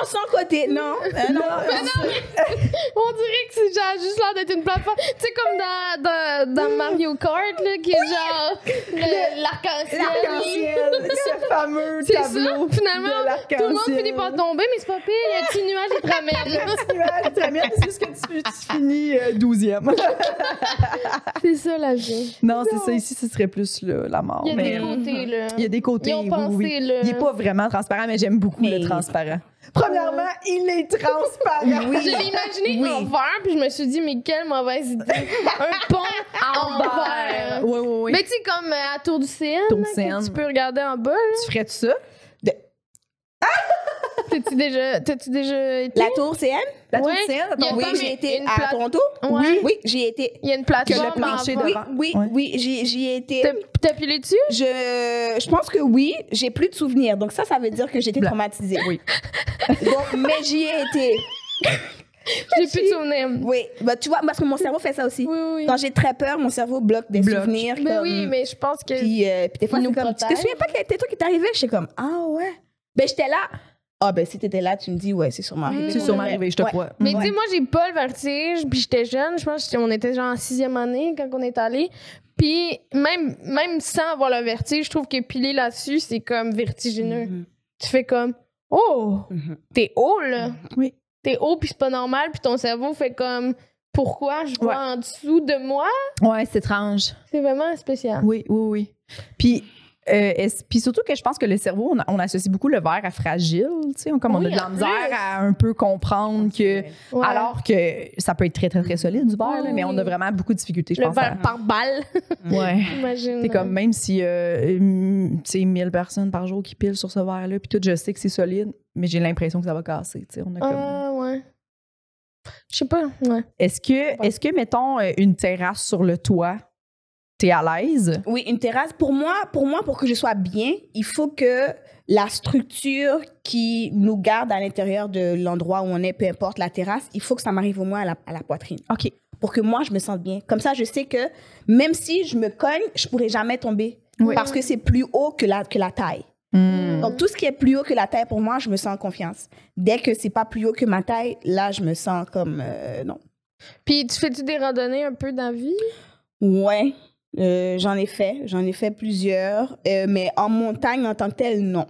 un sans côté, non. Euh, non. On dirait que c'est genre juste l'air d'être une plateforme. Tu sais, comme dans, dans, dans Mario Kart, là, qui est genre l'arc-en-ciel. L'arc-en-ciel, ce fameux C'est ça, finalement. de. Tout le monde finit par tomber, mais c'est pas pire. Il y a un petit nuage qui te ramène. Tu ramènes, c'est juste que tu, tu finis euh, 12e. c'est ça, la vie. non, c'est ça. Ici, ce serait plus la mort. Il y a mais des côtés, là. il y a des côtés. Ils ont oui, pensé, oui. là. Il n'est pas vraiment transparent, mais j'aime beaucoup Mais- le transparent. Premièrement, il est transparent. Oui. Je l'ai imaginé Oui. en verre, puis je me suis dit, mais quelle mauvaise idée. Un pont en verre. Oui, oui, oui. Mais tu sais, comme euh, à Tour du Seine, Tour du là, que Seine. tu peux regarder en bas. là. tu ferais-tu ça? De- T'as-tu déjà, t'as-tu déjà été? La tour CN? La tour Ouais. a attends, Oui, j'ai été à plate- Toronto. Ouais. Oui, j'y ai été. Il y a une Que le plateforme plancher avant. Oui, devant. oui, Ouais. oui, j'y j'y ai été. T'as t'as pilé dessus? Je, je pense que oui, j'ai plus de souvenirs. Donc ça, ça veut dire que j'étais traumatisée. Oui. Donc, mais j'y ai été. J'ai plus de souvenirs. Oui, bah, tu vois, parce que mon cerveau fait ça aussi. Oui, oui. Quand j'ai très peur, mon cerveau bloque des Bloque. souvenirs. Mais comme- oui, mais je pense que. Puis, euh, puis des fois, nous comme, tu te souviens pas a des trucs qui t'arrivaient? Je suis comme, ah ouais. Ben, j'étais là. Ah, ben, si t'étais là, tu me dis, ouais, c'est sûrement arrivé. C'est sûrement arrivé, je te Ouais. crois. Mais Ouais. sais, moi, j'ai pas le vertige, puis j'étais jeune. Je pense qu'on était genre en sixième année quand on est allé. Puis même, même sans avoir le vertige, je trouve que piler là-dessus, c'est comme vertigineux. Mhm. Tu fais comme, oh, Mhm. t'es haut, là. Oui. T'es haut, puis c'est pas normal, puis ton cerveau fait comme, pourquoi je vois Ouais. en dessous de moi? Ouais, c'est étrange. C'est vraiment spécial. Oui, oui, oui. Puis, euh, puis surtout que je pense que le cerveau, on, associe beaucoup le verre à fragile. Tu sais, comme on a de la misère plus. à un peu comprendre que. Ouais. Alors que ça peut être très, très, très solide du verre, Oui, mais on a vraiment beaucoup de difficultés, je le pense. verre à- par balle, Ouais. imagine. C'est comme même si euh, tu sais 1000 personnes par jour qui pilent sur ce verre là puis tout je sais que c'est solide mais j'ai l'impression que ça va casser tu sais on a comme Ah, ouais. Je sais pas, ouais. Est-ce que est-ce que mettons euh, une terrasse sur le toit t'es à l'aise? Oui, une terrasse. Pour moi, pour moi, pour que je sois bien, il faut que la structure qui nous garde à l'intérieur de l'endroit où on est, peu importe la terrasse, il faut que ça m'arrive au moins à la, à la poitrine. OK Pour que moi, je me sente bien. Comme ça, je sais que même si je me cogne, je pourrai jamais tomber. Oui. Parce que c'est plus haut que la, que la taille. Hmm. Donc, tout ce qui est plus haut que la taille, pour moi, je me sens en confiance. Dès que c'est pas plus haut que ma taille, là, je me sens comme euh, non. Puis tu fais-tu des randonnées un peu dans la vie? Ouais, euh, j'en ai fait. J'en ai fait plusieurs. Euh, mais en montagne, en tant que telle, non.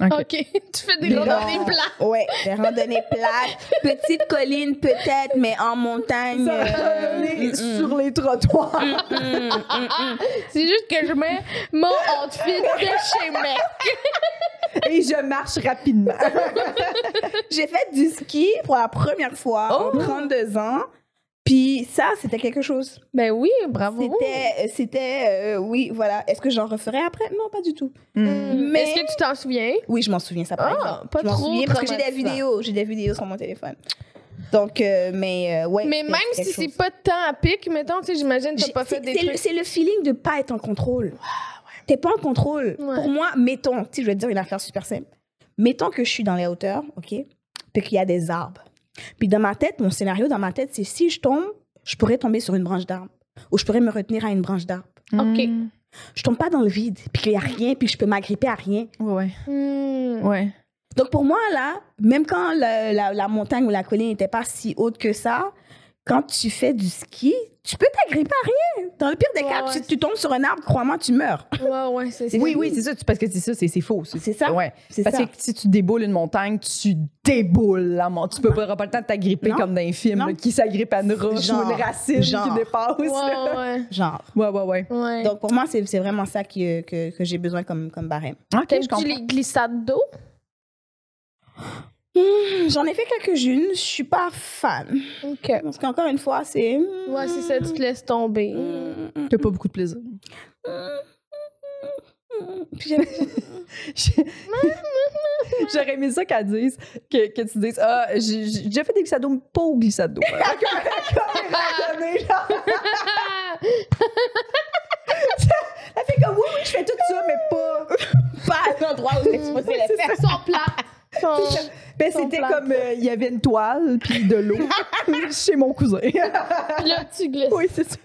OK. Tu fais des randonnées ran- plates. Ouais, des randonnées plates. Petite colline, peut-être, mais en montagne. Ça euh, mm, mm, sur les trottoirs. mm, mm, mm. C'est juste que je mets mon outfit de chez Mec. et je marche rapidement. J'ai fait du ski pour la première fois Oh! en 32 ans. Puis ça, c'était quelque chose. Ben oui, bravo. C'était, c'était, euh, oui, voilà. Est-ce que j'en referais après? Non, pas du tout. Hmm. Mais- Est-ce que tu t'en souviens? Oui, je m'en souviens, ça par Ah, exemple. pas je trop souviens parce que j'ai des vidéos. J'ai des vidéos sur mon téléphone. Donc, euh, mais euh, ouais. Mais même si c'est pas tant à pic, mettons, tu sais, j'imagine t'as pas fait des trucs. C'est le feeling de pas être en contrôle. T'es pas en contrôle. Ouais. Pour moi, mettons, tu sais, je vais te dire une affaire super simple. Mettons que je suis dans les hauteurs, OK? Puis qu'il y a des arbres. Puis dans ma tête, mon scénario dans ma tête, c'est si je tombe, je pourrais tomber sur une branche d'arbre. Ou je pourrais me retenir à une branche d'arbre. OK. Je tombe pas dans le vide, puis qu'il y a rien, puis je peux m'agripper à rien. Ouais. Hmm. Ouais. Donc pour moi, là, même quand la, la- la montagne ou la colline n'était pas si haute que ça, quand tu fais du ski, tu peux t'agripper à rien. Dans le pire des Ouais, cas, ouais. tu, tu tombes sur un arbre, crois-moi, tu meurs. Ouais, ouais, c'est ça. Oui, oui, c'est ça. tu- Parce que c'est ça, c'est faux. C'est ça. Ouais. Parce ça. que si tu déboules une montagne, tu déboules la montagne. Tu peux pas, pas le temps de t'agripper comme dans un film là, qui s'agrippe à une roche Genre. ou une racine Genre. qui dépasse. Ouais, ouais. Genre. Ouais, ouais, ouais. ouais. Donc pour moi, c'est c'est vraiment ça euh, que, que j'ai besoin comme, comme barème. OK, je comprends. les glissades d'eau? Hmm, J'en ai fait quelques-unes, je suis pas fan. OK. Parce qu'encore une fois, c'est... hmm, Ouais, c'est ça, tu te laisses tomber. hmm, T'as pas beaucoup de plaisir. Puis J'aurais aimé ça qu'elle dise, que, que tu dises, ah, j'ai déjà fait des glissades d'eau, mais pas au genre. Elle fait comme, oui, oui, je fais tout ça, mais pas. pas à l'endroit où j'étais supposée le faire. Plates. Sont- Ben, c'était comme, euh, il y avait une toile, puis de l'eau, chez mon cousin. Puis là, tu glisses. oui, c'est ça.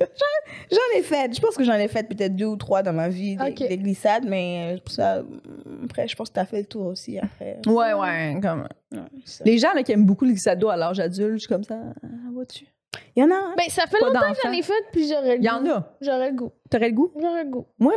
J'en ai fait. Je pense que j'en ai fait peut-être deux ou trois dans ma vie, des, Ok. des glissades, mais euh, pour ça, mm, après, je pense que tu as fait le tour aussi après. Ouais, ouais, comme. Ouais. Les gens là, qui aiment beaucoup le glissade d'eau à l'âge adulte, je suis comme ça, ah, vois-tu? Il y en a. hein? Ben, ça fait Pas longtemps que j'en ai fait, puis j'aurais le Il y en goût. a. J'aurais le goût. T'aurais le goût? J'aurais le goût. Moi,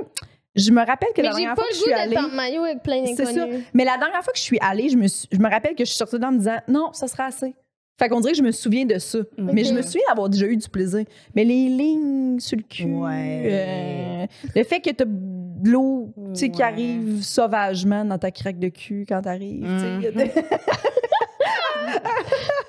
je me rappelle que Mais la dernière fois que je le suis goût allée. d'être en maillot avec plein C'est ça. Mais la dernière fois que je suis allée, je me, suis- je me rappelle que je suis sortie dedans en me disant non, ça sera assez. Fait qu'on dirait que je me souviens de ça. Mais je me souviens d'avoir déjà eu du plaisir. Mais les lignes sur le cul, Ouais. euh, le fait que t'as de l'eau tu sais, qui Ouais. arrive sauvagement dans ta craque de cul quand t'arrives. tu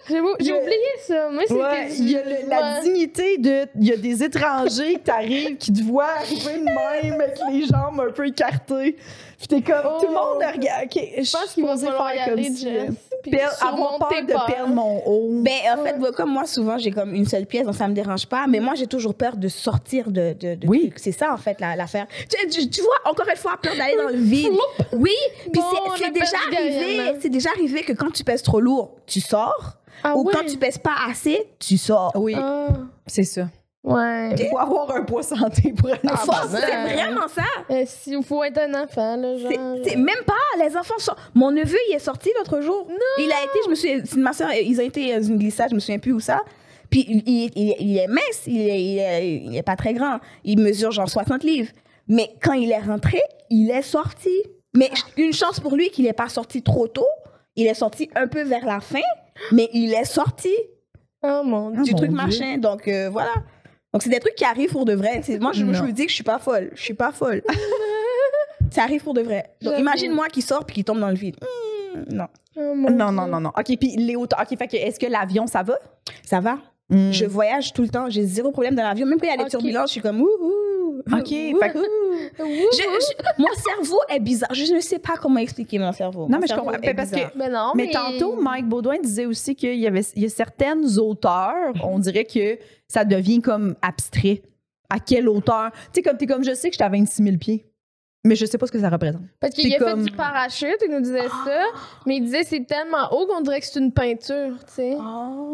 J'ai oublié ça. Moi. Ouais, il y a le- la Ouais. dignité de. Il y a des étrangers qui t'arrivent, qui te voient arriver de même avec les jambes un peu écartées. Puis t'es comme. Oh. Tout le monde regarde. OK, je Je pense qu'il va falloir y faire comme aller, si, Jess. euh, avoir peur de perdre mon haut. Ben, en fait, bah, comme moi, souvent, j'ai comme une seule pièce, donc ça me dérange pas. Mais moi, j'ai toujours peur de sortir de, de, de Oui. C'est ça, en fait, la- l'affaire. Tu, tu- tu vois, encore une fois, peur d'aller dans le vide. Oui, puis Bon, on c'est- déjà arrivé. C'est déjà arrivé que quand tu pèses trop lourd, tu sors. Ah ou ouais? quand tu pèses pas assez, tu sors. oui, Ah, c'est ça. ouais. Il faut avoir un poids santé pour aller Ah, c'est ben. vraiment ça. Euh, si- Il faut être un enfant, là, genre. C'est- c'est même pas les enfants sont... mon neveu il est sorti l'autre jour il a été je me suis c'est ma soeur ils ont été dans une glissade je me souviens plus où ça puis il, il- il- il est mince il est, il, est, il est pas très grand il mesure genre 60 livres mais quand il est rentré il est sorti mais une chance pour lui qu'il n'est pas sorti trop tôt il est sorti un peu vers la fin mais il est sorti Oh mon dieu. Du mon truc Dieu. machin donc euh, voilà donc c'est des trucs qui arrivent pour de vrai C'est- moi je, je Non. me dis que je suis pas folle je suis pas folle ça arrive pour de vrai donc J'avoue. imagine moi qui sort puis qui tombe dans le vide Hmm, non Oh mon Non, Dieu. non, non, non. OK, puis les hauteurs. OK, fait que est-ce que l'avion, ça va? ça va Hmm. je voyage tout le temps j'ai zéro problème dans l'avion même quand il y a des turbulences je suis comme ouh OK, fait que- je, je- mon cerveau est bizarre je ne sais pas comment expliquer mon cerveau Non, Mon mais je comprends. Parce que-. Mais non, Mais tantôt, Mike Baudouin disait aussi qu'il y avait il y a certaines hauteurs, on dirait que ça devient comme abstrait. À quelle hauteur? Tu sais, comme t'es comme je sais que j'étais à 26 000 pieds, mais je sais pas ce que ça représente. Parce qu'il a comme- fait du parachute, il nous disait ça, mais il disait c'est tellement haut qu'on dirait que c'est une peinture, tu sais.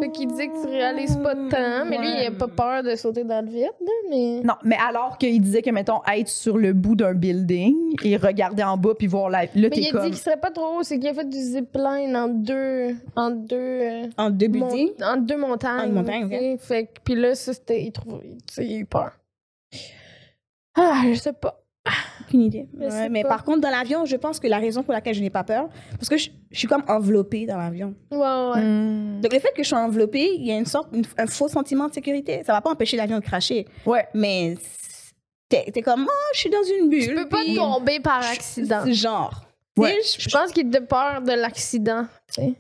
Fait qu'il disait que tu réalises pas tant, mais lui, il a pas peur de sauter dans le vide, là, mais... Non, mais alors qu'il disait que, mettons, être sur le bout d'un building et regarder en bas puis voir la. Là, Mais il a comme. dit qu'il serait pas trop haut, c'est qu'il a fait du zipline en deux... En deux... euh, en deux mon- buildings en deux montagnes. En une montagne, tu sais. Fait que, puis là, ça, c'était... Il, trouve, il a eu peur. Ah, je sais pas. Aucune idée Ouais, mais pas. par contre dans l'avion je pense que la raison pour laquelle je n'ai pas peur parce que je, je suis comme enveloppée dans l'avion Ouais, ouais. Hmm. donc le fait que je sois enveloppée il y a une sorte une- un faux sentiment de sécurité ça va pas empêcher l'avion de cracher Ouais. mais t'es es comme oh je suis dans une bulle Tu peux pas tomber par accident. C'est genre Ouais. Je pense qu'il a peur de l'accident, tu sais.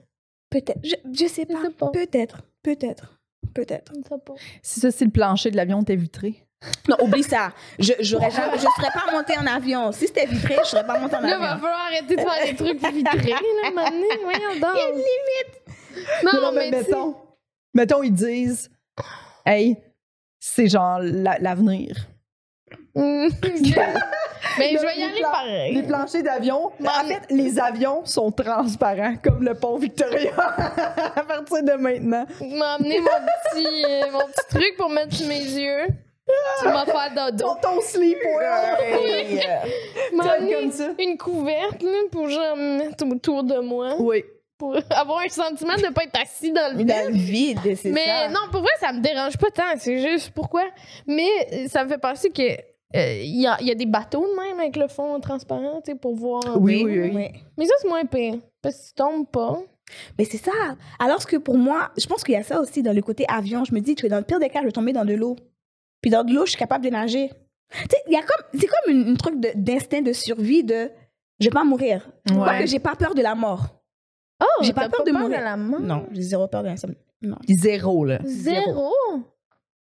Peut-être. Je, je sais pas. Peut-être. Peut-être. Peut-être. Je sais pas. Si ça, si le plancher de l'avion était vitré. Non, oublie ça. Je j'aurais jamais, je serais pas montée en avion. Si c'était vitré, je serais pas montée en Là, va avion. falloir arrêter de faire des trucs vitrés, là, maintenant. Voyons donc. Il y a une limite. Non, mais, tu sais- mettons, mettons, ils disent, hey, c'est genre la- l'avenir. Mm. mais je vais y Les aller pareil. Les planchers d'avion, en fait, les avions sont transparents, comme le pont Victoria, à partir de maintenant. M'as amené mon petit, euh, mon petit truc pour mettre sur mes yeux. Tu m'as fait dodo. Ton, ton Tu être amené comme ça. une couverte là, pour genre me mettre autour de moi. Oui. Pour avoir un sentiment de ne pas être assis dans le dans le vide, c'est Mais ça. non, pour vrai, ça me dérange pas tant. C'est juste pourquoi. Mais euh, ça me fait penser que euh, il y, a, il y a des bateaux de même avec le fond transparent, tu sais, pour voir. Oui, oui, oui. Mais ça, c'est moins pire. Parce que tu tombes pas. Mais c'est ça. Alors que pour moi, je pense qu'il y a ça aussi dans le côté avion. Je me dis que dans le pire des cas, je vais tomber dans de l'eau. Puis dans de l'eau, je suis capable de nager. Tu sais, il y a comme, c'est comme une- un truc de- d'instinct de, survie de je vais pas mourir. Pas que j'ai pas peur de la mort. Oh, J'ai pas peur de mourir. la mort? Non, j'ai zéro peur de la Non, Zéro, là. Zéro?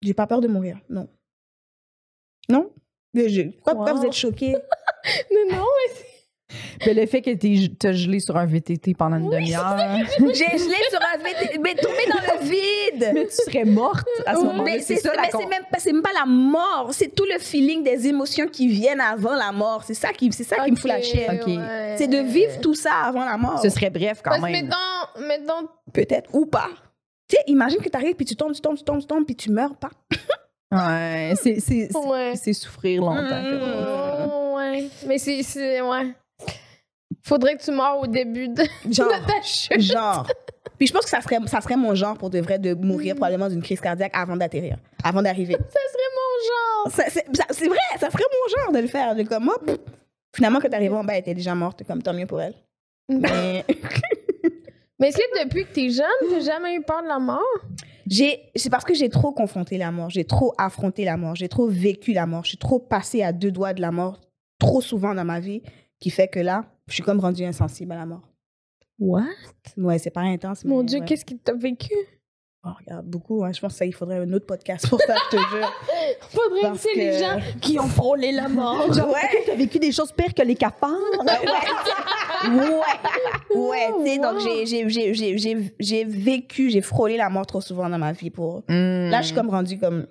j'ai pas peur de mourir. Non. Non? Je- Pourquoi, vous êtes choqués? Mais non, Mais le fait que t'es- t'as gelé sur un VTT pendant une demi-heure. J'ai gelé sur un VT, mais tombé dans le vide! mais tu serais morte à ce Oui, moment-là. Mais C'est ça, mais même, pas- c'est même pas la mort, c'est tout le feeling des émotions qui viennent avant la mort. C'est ça qui, c'est ça qui me fout la. Ok. C'est de vivre tout ça avant la mort. Ce serait bref quand Parce même. mettons, mettons, Peut-être, ou pas. Tu sais, imagine que tu arrives, puis tu tombes, tu tombes, tu tombes, tu tombes, puis tu meurs pas. Ouais, c'est- c'est c'est- ouais. souffrir longtemps. Mm. Oh, ouais. Mais c'est, c'est, ouais. Faudrait que tu meurs au début de, Genre, de ta chute. genre. Puis je pense que ça serait, ça serait mon genre pour de vrai de mourir probablement d'une crise cardiaque avant d'atterrir, avant d'arriver. Ça serait mon genre. C'est vrai, ça serait mon genre de le faire. De comme. Finalement, quand t'arrives en bas, elle était déjà morte, comme tant mieux pour elle. Mais Mais est-ce que depuis que t'es jeune, t'as jamais eu peur de la mort? j'ai, c'est parce que j'ai trop confronté la mort, j'ai trop affronté la mort, j'ai trop vécu la mort, suis trop passée à deux doigts de la mort trop souvent dans ma vie, qui fait que là, je suis comme rendue insensible à la mort. What? Ouais, c'est pas intense. Mon mais Dieu, ouais. qu'est-ce que t'as vécu? Oh, regarde, beaucoup. hein. Je pense que ça, il faudrait un autre podcast pour ça, je te jure. Faudrait Parce que c'est les gens qui ont frôlé la mort. Genre, ouais. t'as vécu des choses pires que les cafards? Ouais, ouais, tu sais, donc wow. j'ai- j'ai- j'ai j'ai- j'ai- j'ai vécu, j'ai frôlé la mort trop souvent dans ma vie pour... Hmm. Là, je suis comme rendue comme...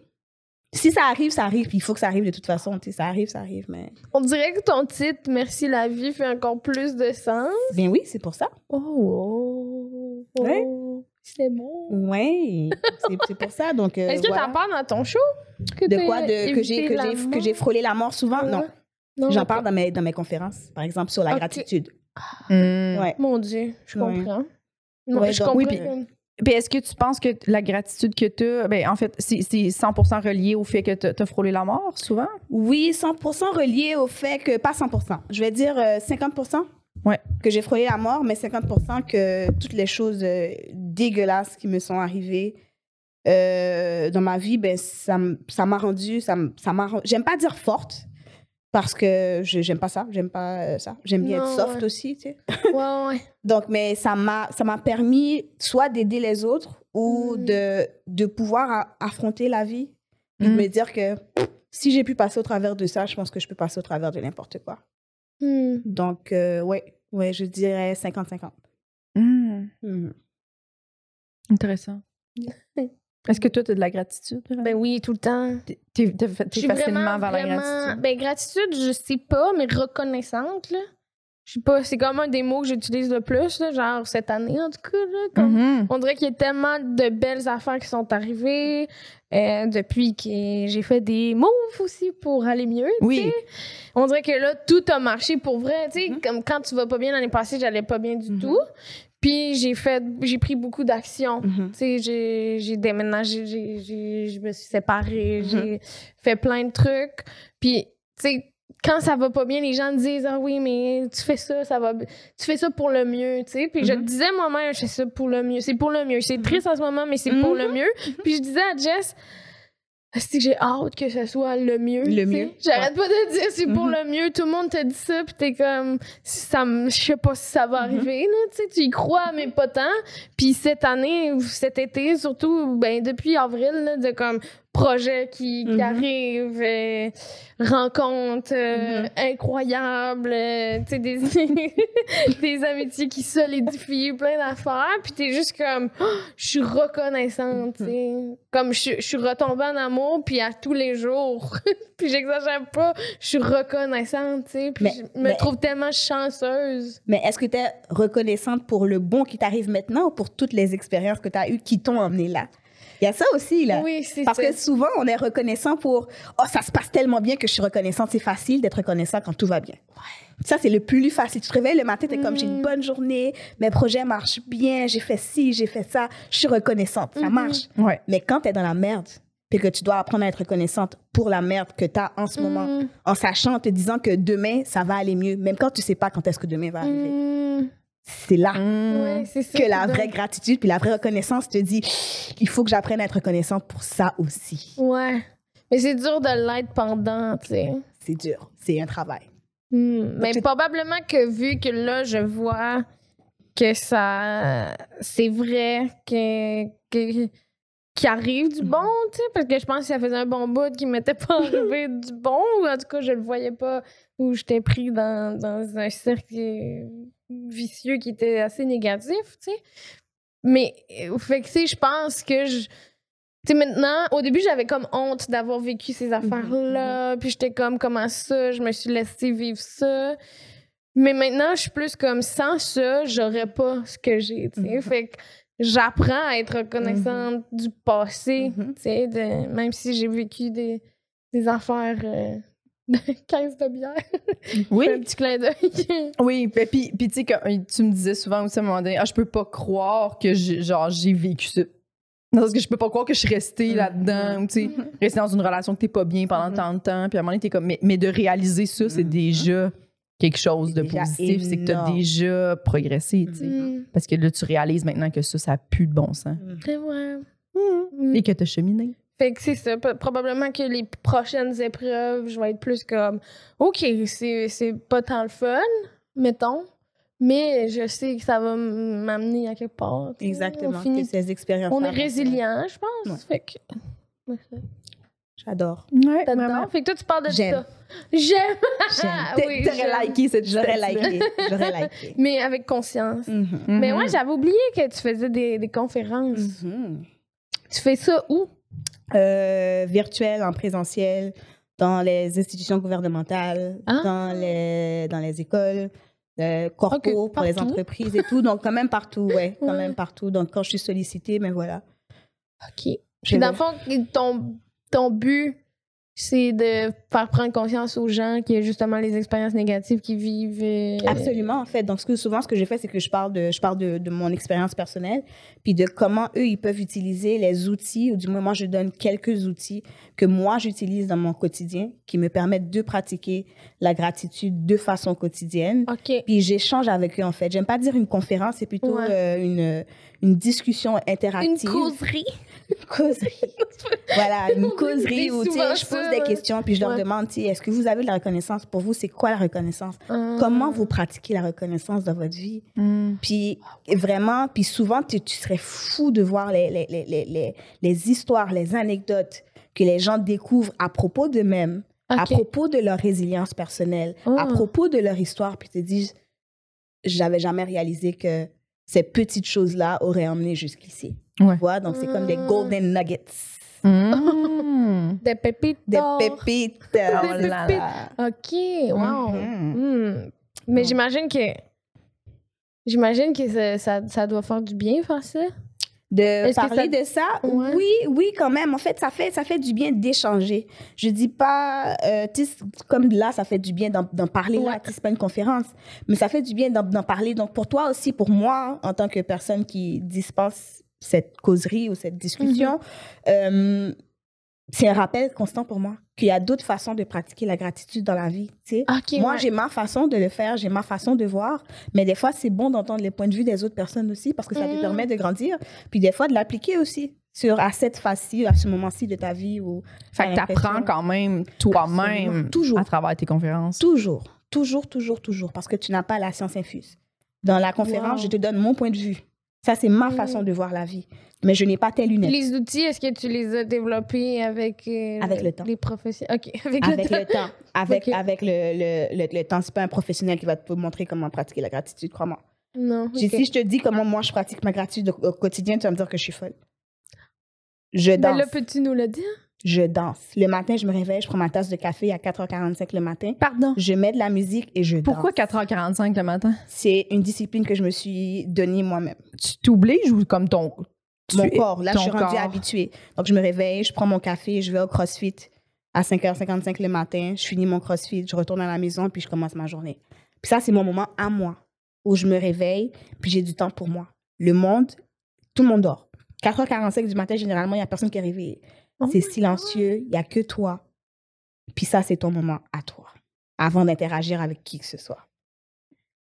Si ça arrive, ça arrive, puis il faut que ça arrive de toute façon, tu sais, ça arrive, ça arrive, mais... On dirait que ton titre Merci la vie fait encore plus de sens. Ben oui, c'est pour ça. Oh, oh, Ouais. c'est bon. Ouais, c'est pour ça, donc euh, Est-ce que voilà. t'en parles dans ton show? Que De quoi? De, que j'ai évité que la j'ai que mort? j'ai frôlé la mort souvent? Non. Ouais. Non, J'en parle dans mes, dans mes conférences, par exemple, sur la gratitude. Hmm. Ouais. Mon Dieu, je Ouais. comprends. Non, Ouais, je donc- comprends. Oui, puis- Puis est-ce que tu penses que la gratitude que tu as, ben, en fait, c'est c'est 100 relié au fait que tu as frôlé la mort souvent? Oui, 100% relié au fait que, pas 100%, je vais dire euh, 50% Ouais. que j'ai frôlé la mort, mais 50% que toutes les choses euh, dégueulasses qui me sont arrivées euh, dans ma vie, ben, ça m'a rendu, ça m'a, j'aime pas dire forte, parce que je j'aime pas ça, j'aime pas euh, ça. J'aime bien être soft ouais. aussi, tu sais. Ouais, ouais. Donc, mais ça m'a, ça m'a permis soit d'aider les autres ou Mm. de, de pouvoir affronter la vie. Et de Mm. me dire que si j'ai pu passer au travers de ça, je pense que je peux passer au travers de n'importe quoi. Hmm. Donc, euh, ouais, ouais, je dirais 50-50. Hmm. Mhm. Intéressant. Est-ce que toi, tu as de la gratitude? Ben oui, tout le temps. T'es suis facilement vraiment, vers la gratitude. Ben, gratitude, je sais pas, mais reconnaissante, là. Je sais pas, c'est comme un des mots que j'utilise le plus, là, genre cette année, en tout cas, là. Comme, Mhm. On dirait qu'il y a tellement de belles affaires qui sont arrivées euh, depuis que j'ai fait des moves aussi pour aller mieux. tu Oui. On dirait que là, tout a marché pour vrai. tu sais. Mhm. Comme quand tu vas pas bien l'année passée, j'allais pas bien du Mhm. tout. Puis j'ai fait, j'ai pris beaucoup d'actions. Tu sais, j'ai, déménagé, je me suis séparée, Mhm. j'ai fait plein de trucs. Puis, tu sais, quand ça va pas bien, les gens disent Ah oui, mais tu fais ça, ça va. Tu fais ça pour le mieux, tu sais. Puis je Mhm. disais moi-même Je fais ça pour le mieux. C'est pour le mieux. C'est triste en ce moment, mais c'est pour le mieux. Puis je disais à Jess que j'ai hâte que ce soit le mieux. Le mieux? J'arrête pas de dire c'est pour Mhm. le mieux. Tout le monde te dit ça, puis t'es comme, ça je sais pas si ça va Mhm. arriver, là, tu sais, tu y crois, mais pas tant. Puis cette année, cet été, surtout, ben, depuis avril, là, de comme projets qui, qui Mhm. arrivent, euh, rencontres euh, Mhm. incroyables, euh, tu des, des amitiés qui solidifient, plein d'affaires, puis t'es juste comme, Oh, je suis reconnaissante, tu sais. Comme je, suis- retombée en amour, puis à tous les jours, puis j'exagère pas, je suis reconnaissante, tu sais, puis je me mais- trouve tellement chanceuse. Mais est-ce que tu es reconnaissante pour le bon qui t'arrive maintenant ou pour toutes les expériences que tu as eues qui t'ont emmené là? Il y a ça aussi, là. Oui, c'est Parce ça. que souvent, on est reconnaissant pour Oh, ça se passe tellement bien que je suis reconnaissante. C'est facile d'être reconnaissant quand tout va bien. Ça, c'est le plus facile. Tu te réveilles le matin, tu es comme J'ai une Mhm. bonne journée, mes projets marchent bien, j'ai fait ci, j'ai fait ça, je suis reconnaissante. Ça Mhm. marche. Ouais. Mais quand tu es dans la merde, puis que tu dois apprendre à être reconnaissante pour la merde que tu as en ce moment, Mm, en sachant, en te disant que demain, ça va aller mieux, même quand tu sais pas quand est-ce que demain va arriver. C'est là ça. que la Donc, vraie gratitude puis la vraie reconnaissance te dit il faut que j'apprenne à être reconnaissante pour ça aussi. Ouais. Mais c'est dur de l'être pendant, tu sais. C'est dur, c'est un travail. Hmm, Mais probablement que vu que là, je vois que ça. C'est vrai que. que qu'il arrive du bon, tu sais, parce que je pense que ça faisait un bon bout qui m'était pas arrivé du bon, ou en tout cas, je le voyais pas, ou j'étais pris dans, dans un cercle vicieux qui était assez négatif, tu sais. Mais, euh, fait que, tu sais, je pense que je. Tu sais, maintenant, au début, j'avais comme honte d'avoir vécu ces affaires-là. Puis j'étais comme, comment ça? Je me suis laissée vivre ça? Mais maintenant, je suis plus comme, sans ça, j'aurais pas ce que j'ai, tu sais. Mhm. Fait que j'apprends à être reconnaissante du passé, tu sais, de- même si j'ai vécu des, des affaires euh, 15 de bière. Oui. Un petit clin d'œil. Oui, puis, puis, puis tu sais, quand- tu me disais souvent aussi à un moment donné, ah, je peux pas croire que j'ai, genre, j'ai vécu ça. Non, Parce que je peux pas croire que je suis restée Mhm. là-dedans, ou tu sais, rester dans une relation que t'es pas bien pendant Mhm. tant de temps, puis à un moment donné, t'es comme, mais, mais de réaliser ça, c'est Mhm. déjà quelque chose de positif, c'est que t'as déjà progressé, tu sais. Parce que là, tu réalises maintenant que ça, ça a plus de bon sens. Mm. Et que t'as cheminé. Fait que c'est ça. Probablement que les prochaines épreuves, je vais être plus comme OK, c'est c'est pas tant le fun, mettons, mais je sais que ça va m'amener à quelque part. Exactement. On, finit- que ces expériences on est résilient, je pense. Ouais. Fait que. J'adore. Ouais, T'adores? Fait que toi, tu parles de J'aime. ça. J'aime. J'aime. Oui, T'aurais j'aime. liké cette J'aurais liké. J'aurais liké. Mais avec conscience. Mhm. Mais moi, j'avais oublié que tu faisais des, des conférences. Mhm. Tu fais ça où? Euh, virtuel, en présentiel, dans les institutions gouvernementales, Ah. dans, les, dans les écoles, euh, corpo pour les entreprises et tout. Donc, quand même partout, ouais, quand Ouais. même partout. Donc, quand je suis sollicitée, mais voilà. OK. Puis dans le fond, ton, ton but, c'est de faire prendre conscience aux gens qu'il y a justement les expériences négatives qu'ils vivent. euh, Absolument, en fait. Donc, ce que, souvent, ce que j'ai fait, c'est que je parle, de, je parle de, de mon expérience personnelle, puis de comment eux, ils peuvent utiliser les outils, ou du moins, moi, je donne quelques outils que moi, j'utilise dans mon quotidien, qui me permettent de pratiquer la gratitude de façon quotidienne. OK. Puis j'échange avec eux, en fait. J'aime pas dire une conférence, c'est plutôt Ouais. euh, une, une discussion interactive. Une causerie. voilà, une causerie où je pose des questions, puis je leur Ouais. demande, est-ce que vous avez de la reconnaissance? Pour vous, c'est quoi la reconnaissance? Ah. Comment vous pratiquez la reconnaissance dans votre vie? Mm. Puis vraiment, puis souvent, tu, tu serais fou de voir les, les, les, les, les, les histoires, les anecdotes que les gens découvrent à propos d'eux-mêmes, à propos de leur résilience personnelle, Oh. à propos de leur histoire, puis te disent, j'avais jamais réalisé que ces petites choses-là auraient emmené jusqu'ici. Ouais. Tu vois? Donc, c'est comme des Mm. golden nuggets, Mm. Des pépites. des pépites. Oh là pépites. là. OK. Wow. Mhm. Hmm. Mais j'imagine que. J'imagine que ça, ça, ça doit faire du bien faire ça. De parler ça- de ça, Ouais. oui, oui, quand même. En fait, ça fait, ça fait du bien d'échanger. Je dis pas, euh, comme là, ça fait du bien d'en parler là, Ouais. sais, c'est pas une conférence, mais ça fait du bien d'en parler. Donc, pour toi aussi, pour moi, en tant que personne qui dispense cette causerie ou cette discussion, euh, c'est un rappel constant pour moi qu'il y a d'autres façons de pratiquer la gratitude dans la vie, tu. Moi, ouais. j'ai ma façon de le faire, j'ai ma façon de voir, mais des fois, c'est bon d'entendre les points de vue des autres personnes aussi parce que ça te Mhm. permet de grandir, puis des fois de l'appliquer aussi sur à cette phase-ci, à ce moment-ci de ta vie ou Fait que t'apprends quand même toi-même à travers tes conférences. toujours, toujours, toujours, toujours, parce que tu n'as pas la science infuse. Dans la conférence, Wow. je te donne mon point de vue. Ça, c'est ma Mhm. façon de voir la vie, mais je n'ai pas tes lunettes. Les outils, est-ce que tu les as développés avec, euh, Avec le temps. les professionnels? OK, avec, Avec le le temps. avec, avec le, le, le, le temps, c'est pas un professionnel qui va te montrer comment pratiquer la gratitude, crois-moi. Non, Si- je te dis comment moi je pratique ma gratitude au, au quotidien, tu vas me dire que je suis folle. Je danse. là, peux-tu nous le dire? Je danse. Le matin, je me réveille, je prends ma tasse de café à 4h45 le matin. Pardon? Je mets de la musique et je Pourquoi danse. 4h45 le matin? C'est une discipline que je me suis donnée moi-même. Tu t'obliges ou comme ton. Mon corps, là, je suis rendue corps? habituée. Donc, je me réveille, je prends mon café, je vais au CrossFit à 5h55 le matin. Je finis mon CrossFit, je retourne à la maison, puis je commence ma journée. Puis ça, c'est mon moment à moi, où je me réveille, puis j'ai du temps pour moi. Le monde, tout le monde dort. 4h45 du matin, généralement, il n'y a personne qui est réveillé. Oh c'est silencieux, il n'y a que toi. Puis ça, c'est ton moment à toi, avant d'interagir avec qui que ce soit.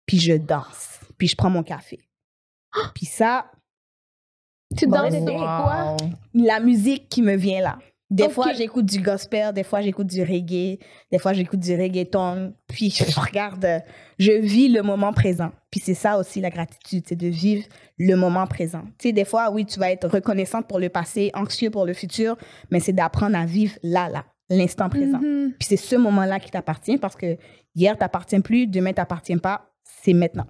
Puis je danse, puis je prends mon café. Puis ça, Tu danses wow. quoi? la musique qui me vient là. Des fois, j'écoute du gospel, des fois, j'écoute du reggae, des fois, j'écoute du reggaeton. Puis, je regarde, je vis le moment présent. Puis, c'est ça aussi la gratitude, c'est de vivre le moment présent. Tu sais, des fois, oui, tu vas être reconnaissante pour le passé, anxieux pour le futur, mais c'est d'apprendre à vivre là, là, l'instant présent. Mhm. Puis, c'est ce moment-là qui t'appartient parce que hier, t'appartient plus, demain, t'appartient pas, c'est maintenant.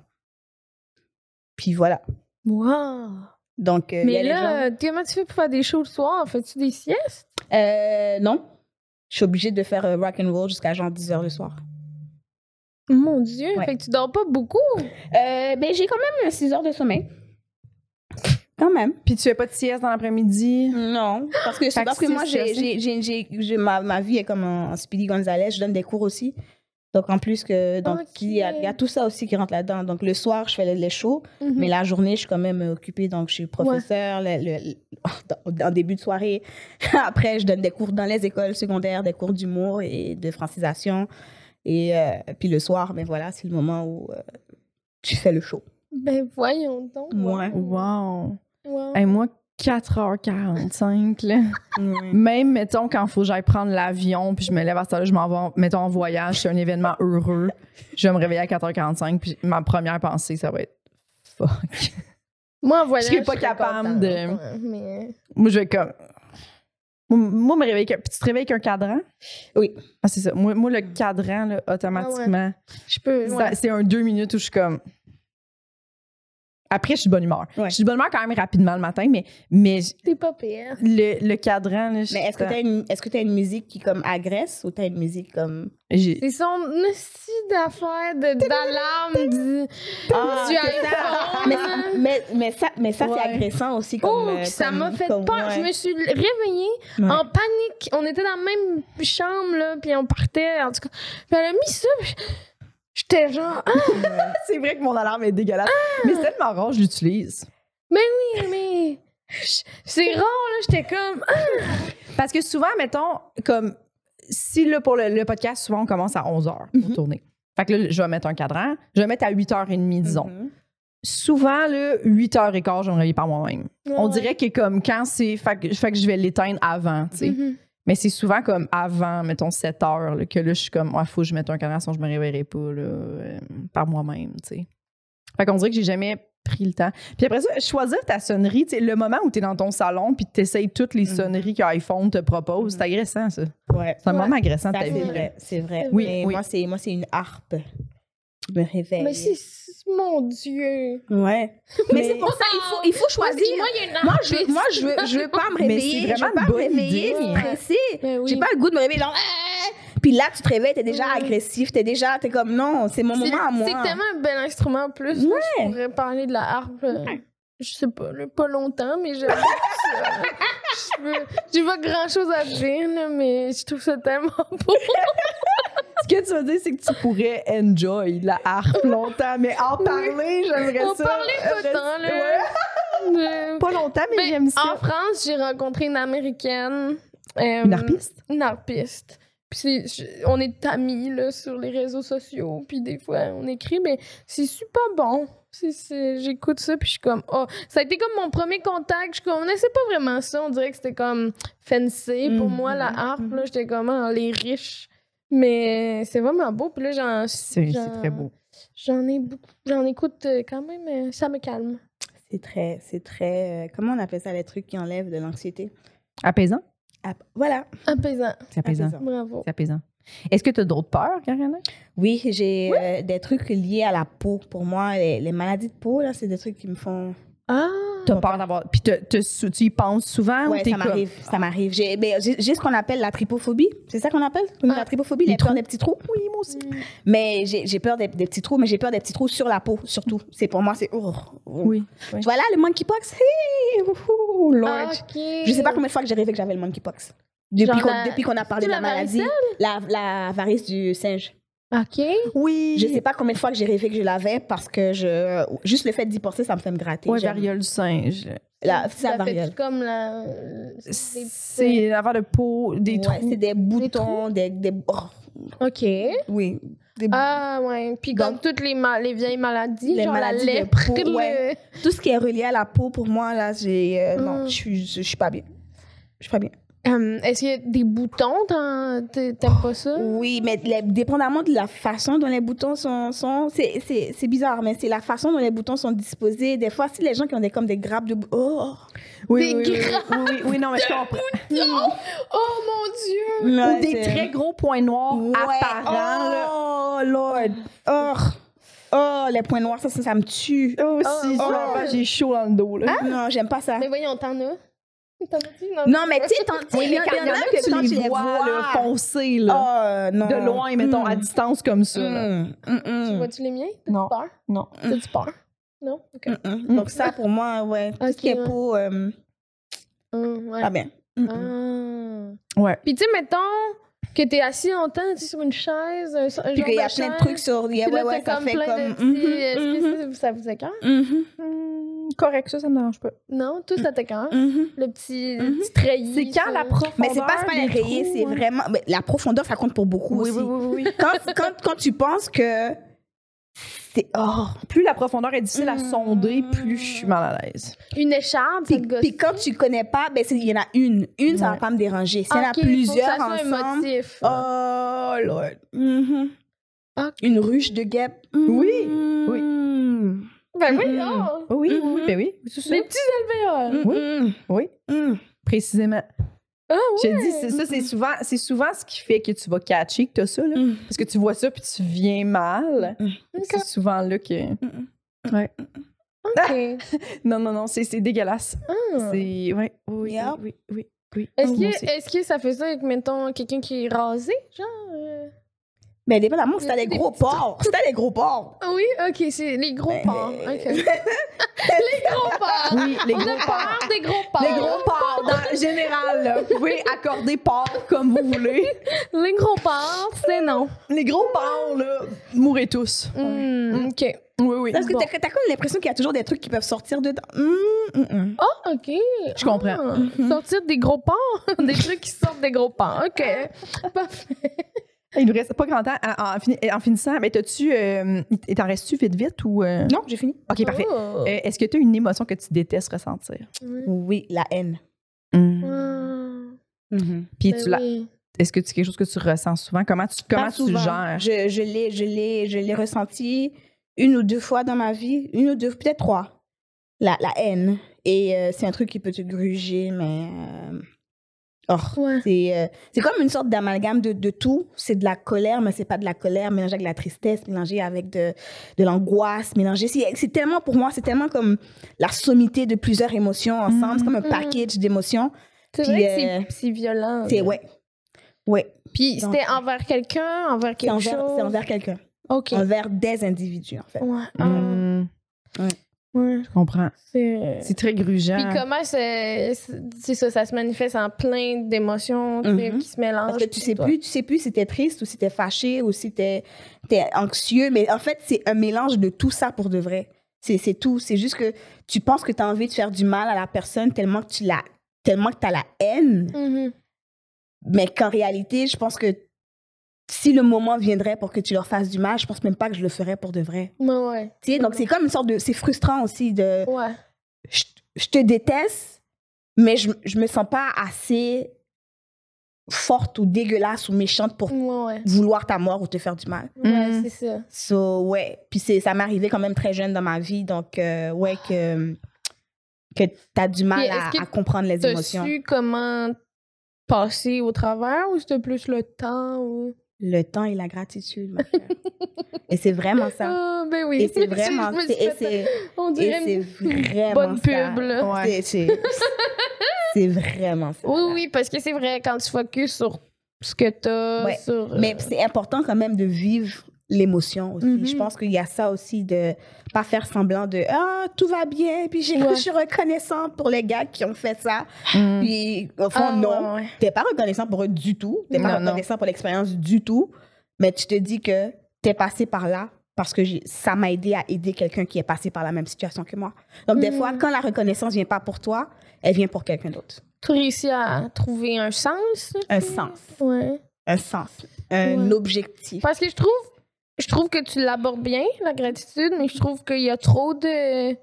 Puis, voilà. Wow. Donc, euh, il y a Mais les gens- là, comment tu fais pour faire des shows le soir? Fais-tu des siestes? Euh, non. Je suis obligée de faire euh, rock and roll jusqu'à genre 10 heures le soir. Mon Dieu, Ouais. fait que tu dors pas beaucoup? Euh, ben, j'ai quand même 6 heures de sommeil. Quand même. Puis tu fais pas de sieste dans l'après-midi? Non. Parce que, parce que moi, j'ai, ça, j'ai, j'ai, j'ai- j'ai- ma, ma vie est comme un, un Speedy Gonzalez. Je donne des cours aussi. Donc, en plus que. Donc, il y, a, il y a tout ça aussi qui rentre là-dedans. Donc, le soir, je fais les, les shows. Mhm. Mais la journée, je suis quand même occupée. Donc, je suis professeur le- le- le- en début de soirée. Après, je donne des cours dans les écoles secondaires, des cours d'humour et de francisation. Et euh, puis le soir, ben voilà, c'est le moment où euh, tu fais le show. Ben voyons donc. Ouais. Wow. Wow. Hey, moi, 4h45, là. Même, mettons, quand il faut que j'aille prendre l'avion, puis je me lève à cette heure je m'en vais, mettons, en voyage, c'est un événement heureux. Je vais me réveiller à 4h45, puis ma première pensée, ça va être fuck. Moi, en voyage, serais pas serais capable contente, de- mais... Moi, je vais comme. Moi, me réveiller avec un- puis tu te réveilles avec un cadran? Oui. Ah, c'est ça. Moi, moi, le cadran, là, automatiquement, Je peux. ouais. c'est un deux minutes où je suis comme. Après, je suis de bonne humeur. Ouais. Je suis de bonne humeur quand même rapidement le matin, mais, mais T'es pas pire. le, le cadran, là, je- Mais est-ce que t'as une, est-ce que t'as une musique qui comme agresse ou t'as une musique comme j'ai- C'est son hostie d'affaires de- d'alarme du, Ah, du iPhone. mais, mais, mais ça, mais ça Ouais. c'est agressant aussi comme. Oh, euh, ça m'a fait comme- peur. ouais. Je me suis réveillée Ouais. en panique. On était dans la même chambre, là, puis on partait, en tout cas. Puis elle a mis ça, puis j'étais genre, ah, C'est vrai que mon alarme est dégueulasse. Mais c'est tellement rare, je l'utilise. oui, mais c'est rare, là, j'étais comme, ah, Parce que souvent, mettons, comme si là, pour le, le podcast, souvent, on commence à 11h pour Mhm. tourner. Fait que là, je vais mettre un cadran. Je vais mettre à 8h30, disons. Mhm. Souvent, là, 8h15, je vais me réveiller par moi-même. On dirait que comme quand c'est. Fait que, fait que je vais l'éteindre avant, tu sais. Mhm. Mais c'est souvent comme avant, mettons 7 heures, là, que là, je suis comme, il faut que je mette un cadran, sinon je me réveillerai pas là, euh, par moi-même, tu sais. Fait qu'on dirait que j'ai jamais pris le temps. Puis après ça, choisir ta sonnerie, tu sais, le moment où tu es dans ton salon puis tu essayes toutes les Mhm. sonneries qu'iPhone te propose, c'est agressant, ça. Ouais. C'est un Ouais. moment agressant de ta c'est vie. vrai, c'est vrai. Oui, Mais oui. Moi, c'est c'est une harpe me réveille. Mais c'est, mon Dieu. Ouais. Mais, Mais- c'est pour ça il faut il faut choisir. Moi, il y a une Moi, je, harpiste. moi, je veux, je veux pas me Mais réveiller. c'est je vraiment veux pas me réveiller stressée. Ben oui. J'ai pas le goût de me réveiller genre. Ah! Puis là, tu te réveilles, t'es déjà Ouais. agressif, t'es déjà, t'es comme non, c'est mon moment à moi. c'est tellement un bel instrument en plus. Moi, je pourrais parler de la harpe. euh, Je sais pas, pas longtemps, mais j'aime ça. Je veux- J'ai pas grand chose à dire, mais je trouve ça tellement beau. Ce que tu veux dire, c'est que tu pourrais enjoy la harpe longtemps, mais en parler, j'aimerais ça. parlait pas Après- tant, là. Pas longtemps, mais ben, j'aime ça. En France, j'ai rencontré une américaine. euh, Une harpiste? Une harpiste. Puis on est amis là, sur les réseaux sociaux, puis des fois on écrit, mais c'est super bon. J'écoute ça, puis je suis comme, oh, ça a été comme mon premier contact. Je connaissais pas vraiment ça. On dirait que c'était comme fancy pour moi, la harpe. mhm. là. J'étais comme, ah, les riches. Mais c'est vraiment beau. Puis là, j'en, C'est très beau. J'en ai beaucoup. J'en écoute euh, quand même. euh, Ça me calme. C'est très, c'est très. euh, comment on appelle ça les trucs qui enlèvent de l'anxiété? Apaisant? Ah, Voilà. Apaisant. C'est apaisant. Apaisant. Bravo. C'est apaisant. Est-ce que tu as d'autres peurs, Kariana? Oui, j'ai euh, des trucs liés à la peau. Pour moi, les, les maladies de peau là, c'est des trucs qui me font. Ah! T'as peur d'avoir. Puis te- te tu y penses souvent ou Ouais, t'es ça comme- m'arrive. Ça m'arrive. J'ai ben, j'ai- j'ai ce qu'on appelle la tripophobie. C'est ça qu'on appelle? Ah. La tripophobie, Les peur trous. des petits trous. Oui, moi aussi. Mais j'ai j'ai peur des, des petits trous, mais j'ai peur des petits trous sur la peau, surtout. C'est pour moi, c'est. oh, oh. Oui. Tu vois là, le monkeypox? Hey, ouhou, Lord. Ah, ok. Je sais pas combien de fois que j'ai rêvé que j'avais le monkeypox. Depuis qu'on la- depuis qu'on a parlé de la la maladie, la, la varice du singe. Ok. Oui. Je sais pas combien de fois que j'ai rêvé que je l'avais parce que je juste le fait d'y penser, ça me fait me gratter. Ouais, J'aime- variole du singe. La, c'est la variole. comme la. C'est l'avant de peau, des Ouais, trous. c'est des boutons, des, des, oh, Ok. oui, des- Ah, ouais. Puis comme Donc- toutes les, ma- les vieilles maladies, Les genre maladies de la lèpre. peau, le- ouais. tout ce qui est relié à la peau pour moi là, j'ai euh, non, Mm. je suis je suis pas bien. Je suis pas bien. Hum, Est-ce qu'il y a des boutons? t'a- T'aimes pas ça? Oui, mais les- dépendamment de la façon dont les boutons sont, sont c'est, c'est, c'est bizarre, mais c'est la façon dont les boutons sont disposés. Des fois, si les gens qui ont des, comme des grappes de boutons, oh, Oui, Des oui, oui, oui, oui, oui, oui, non, mais je comprends. Oh mon dieu! Ou des très gros points noirs Ouais. apparents. là. Oh, Lord. Oh. Oh, les points noirs, ça, ça, ça me tue. Oh, si, Oh, oh. j'ai chaud dans le dos. Là. Non, j'aime pas ça. Mais voyons, t'en as? Non, mais tu sais, il y, en a que tu quand les tu les vois, vois, là, foncés, là, Oh, non. de loin, mettons, à Mm. distance comme ça. là. Mm, mm, Tu mm, vois-tu les miens? Non. peur? Non. T'as-tu peur? Non? Ok. mm, mm. Donc ça, pour moi, ouais, tout ce qui est ouais. peau, euh, ouais. pas bien. Mm, mm. Ah. Ouais. Puis tu sais, mettons que t'es assis longtemps sur une chaise, un, un Puis qu'il y a plein de trucs sur... Ouais, ouais, ça comme fait comme... que mhm, ça, vous écœure? Correct, ça, ça me dérange pas. Non? Tout mhm. Le petit, Mhm. le petit treillis. C'est quand ça. la profondeur Mais c'est pas, rayés, trous, c'est ouais. vraiment... mais la profondeur, ça compte pour beaucoup Oui, aussi. oui, oui, oui. Quand, quand, quand tu penses que. Oh, Plus la profondeur est difficile à Mm. sonder, plus je suis mal à l'aise. Une écharpe, Puis, puis quand tu connais pas, ben il y en a une. Une, ça va Ouais. pas me déranger. S'il y en a plusieurs que ça soit ensemble... émotif. Oh, Lord. Mhm. Ok. Une ruche de guêpe. Oui, oui. Ben oui, Mhm. non. Oui, oui, oui, ben oui, c'est ça. Les petits alvéoles. Oui. Oui, précisément. Ah Je te dis, c'est ça, c'est souvent, c'est souvent ce qui fait que tu vas catcher que t'as ça, là. Mm. Parce que tu vois ça puis tu viens mal. C'est souvent là que. Ouais. Ok. Non, non, non, c'est, dégueulasse. Ah. C'est. Ouais, oui, Yeah. oui, oui, oui. Est-ce Oh, que, est-ce que ça fait ça avec, mettons, quelqu'un qui est rasé, genre? Mais dépendamment t'as Des des gros porcs. T'as des gros porcs. Oui, ok, c'est les gros porcs. Les gros porcs! Oui, les On gros a porcs. peur des gros porcs. Les gros porcs, dans général, là. Vous pouvez accorder porc comme vous voulez. Les gros porcs, c'est non. Les gros porcs, là, mourrez tous. Hmm, ok. Oui, oui. Parce que Bon. t'as t'as comme l'impression qu'il y a toujours des trucs qui peuvent sortir dedans. Hum, hum. Ah, ok. Je comprends. Ah, Sortir des gros porcs? des trucs qui sortent des gros porcs. Ok. Parfait. Il nous reste pas grand temps. En, en fini- en finissant, mais t'as-tu. Euh, t'en reste-tu vite, vite ou. euh? Non, j'ai fini. Ok, parfait. Oh. Euh, Est-ce que tu as une émotion que tu détestes ressentir? Oui, la haine. Hmm. Mhm. Puis Ben tu la- oui. est-ce que c'est quelque chose que tu ressens souvent? Comment tu, comment tu souvent. gères? Je, je l'ai, je l'ai, je l'ai ressenti une ou deux fois dans ma vie, une ou deux, peut-être trois. La, la haine. Et euh, c'est un truc qui peut te gruger, mais. Oh, Ouais. c'est, euh, c'est comme une sorte d'amalgame de, de tout. C'est de la colère, mais c'est pas de la colère mélangée avec de la tristesse, mélangée avec de, de l'angoisse, mélangée. C'est, c'est tellement, pour moi, c'est tellement comme la sommité de plusieurs émotions ensemble. C'est comme un Mhm. package d'émotions. C'est vrai euh, c'est- c'est violent. C'est, ouais. Ouais. Puis c'était envers quelqu'un, envers C'est quelque envers, chose? c'est envers quelqu'un. Ok. Envers des individus, en fait. Ouais. Ah, Hmm, ouais. je comprends. C'est. C'est très grugeant. Puis comment c'est c'est ça, ça se manifeste en plein d'émotions tu sais, Mhm. qui se mélangent. Parce que tu sais toi. plus, tu sais plus si t'es triste ou si t'es fâché ou si t'es es anxieux. Mais en fait, c'est un mélange de tout ça pour de vrai. C'est c'est tout. C'est juste que tu penses que tu as envie de faire du mal à la personne tellement que tu l'as, tellement que as la haine. Mhm. Mais qu'en réalité, je pense que si le moment viendrait pour que tu leur fasses du mal, je pense même pas que je le ferais pour de vrai. Ouais, ouais. Tu sais, donc c'est comme une sorte de. C'est frustrant aussi de. Ouais. je, je te déteste, mais je, je me sens pas assez forte ou dégueulasse ou méchante pour Ouais, vouloir ta mort ou te faire du mal. Ouais, Mhm. c'est ça. So, ouais. Puis c'est, ça m'est arrivé quand même très jeune dans ma vie, donc, euh, ouais, que, que t'as du mal à, est-ce que à comprendre les T'as émotions. su comment passer au travers ou c'était plus le temps ou? Le temps et la gratitude, ma et c'est vraiment ça. Ah, ben oui. Et c'est vraiment, c'est, et On et dirait c'est une vraiment bonne ça. pub. Ouais. C'est, vraiment ça. Oui, oui, parce que c'est vrai, quand tu focuses sur ce que t'as, Ouais. sur. euh, Mais c'est important quand même de vivre l'émotion aussi. Mhm. Je pense qu'il y a ça aussi de pas faire semblant de ah tout va bien puis Ouais. je suis reconnaissante pour les gars qui ont fait ça. Hmm. Puis au fond ah, non, ouais, t'es pas reconnaissant pour eux du tout, t'es pas Non, non. reconnaissant pour l'expérience du tout, mais tu te dis que t'es passé par là parce que ça m'a aidé à aider quelqu'un qui est passé par la même situation que moi. Donc des Mhm. fois quand la reconnaissance vient pas pour toi, elle vient pour quelqu'un d'autre. Tu réussis à trouver un sens. Un sens, Ouais. un sens, un Ouais. objectif. Parce que je trouve, je trouve que tu l'abordes bien, la gratitude, mais je trouve qu'il y a trop de.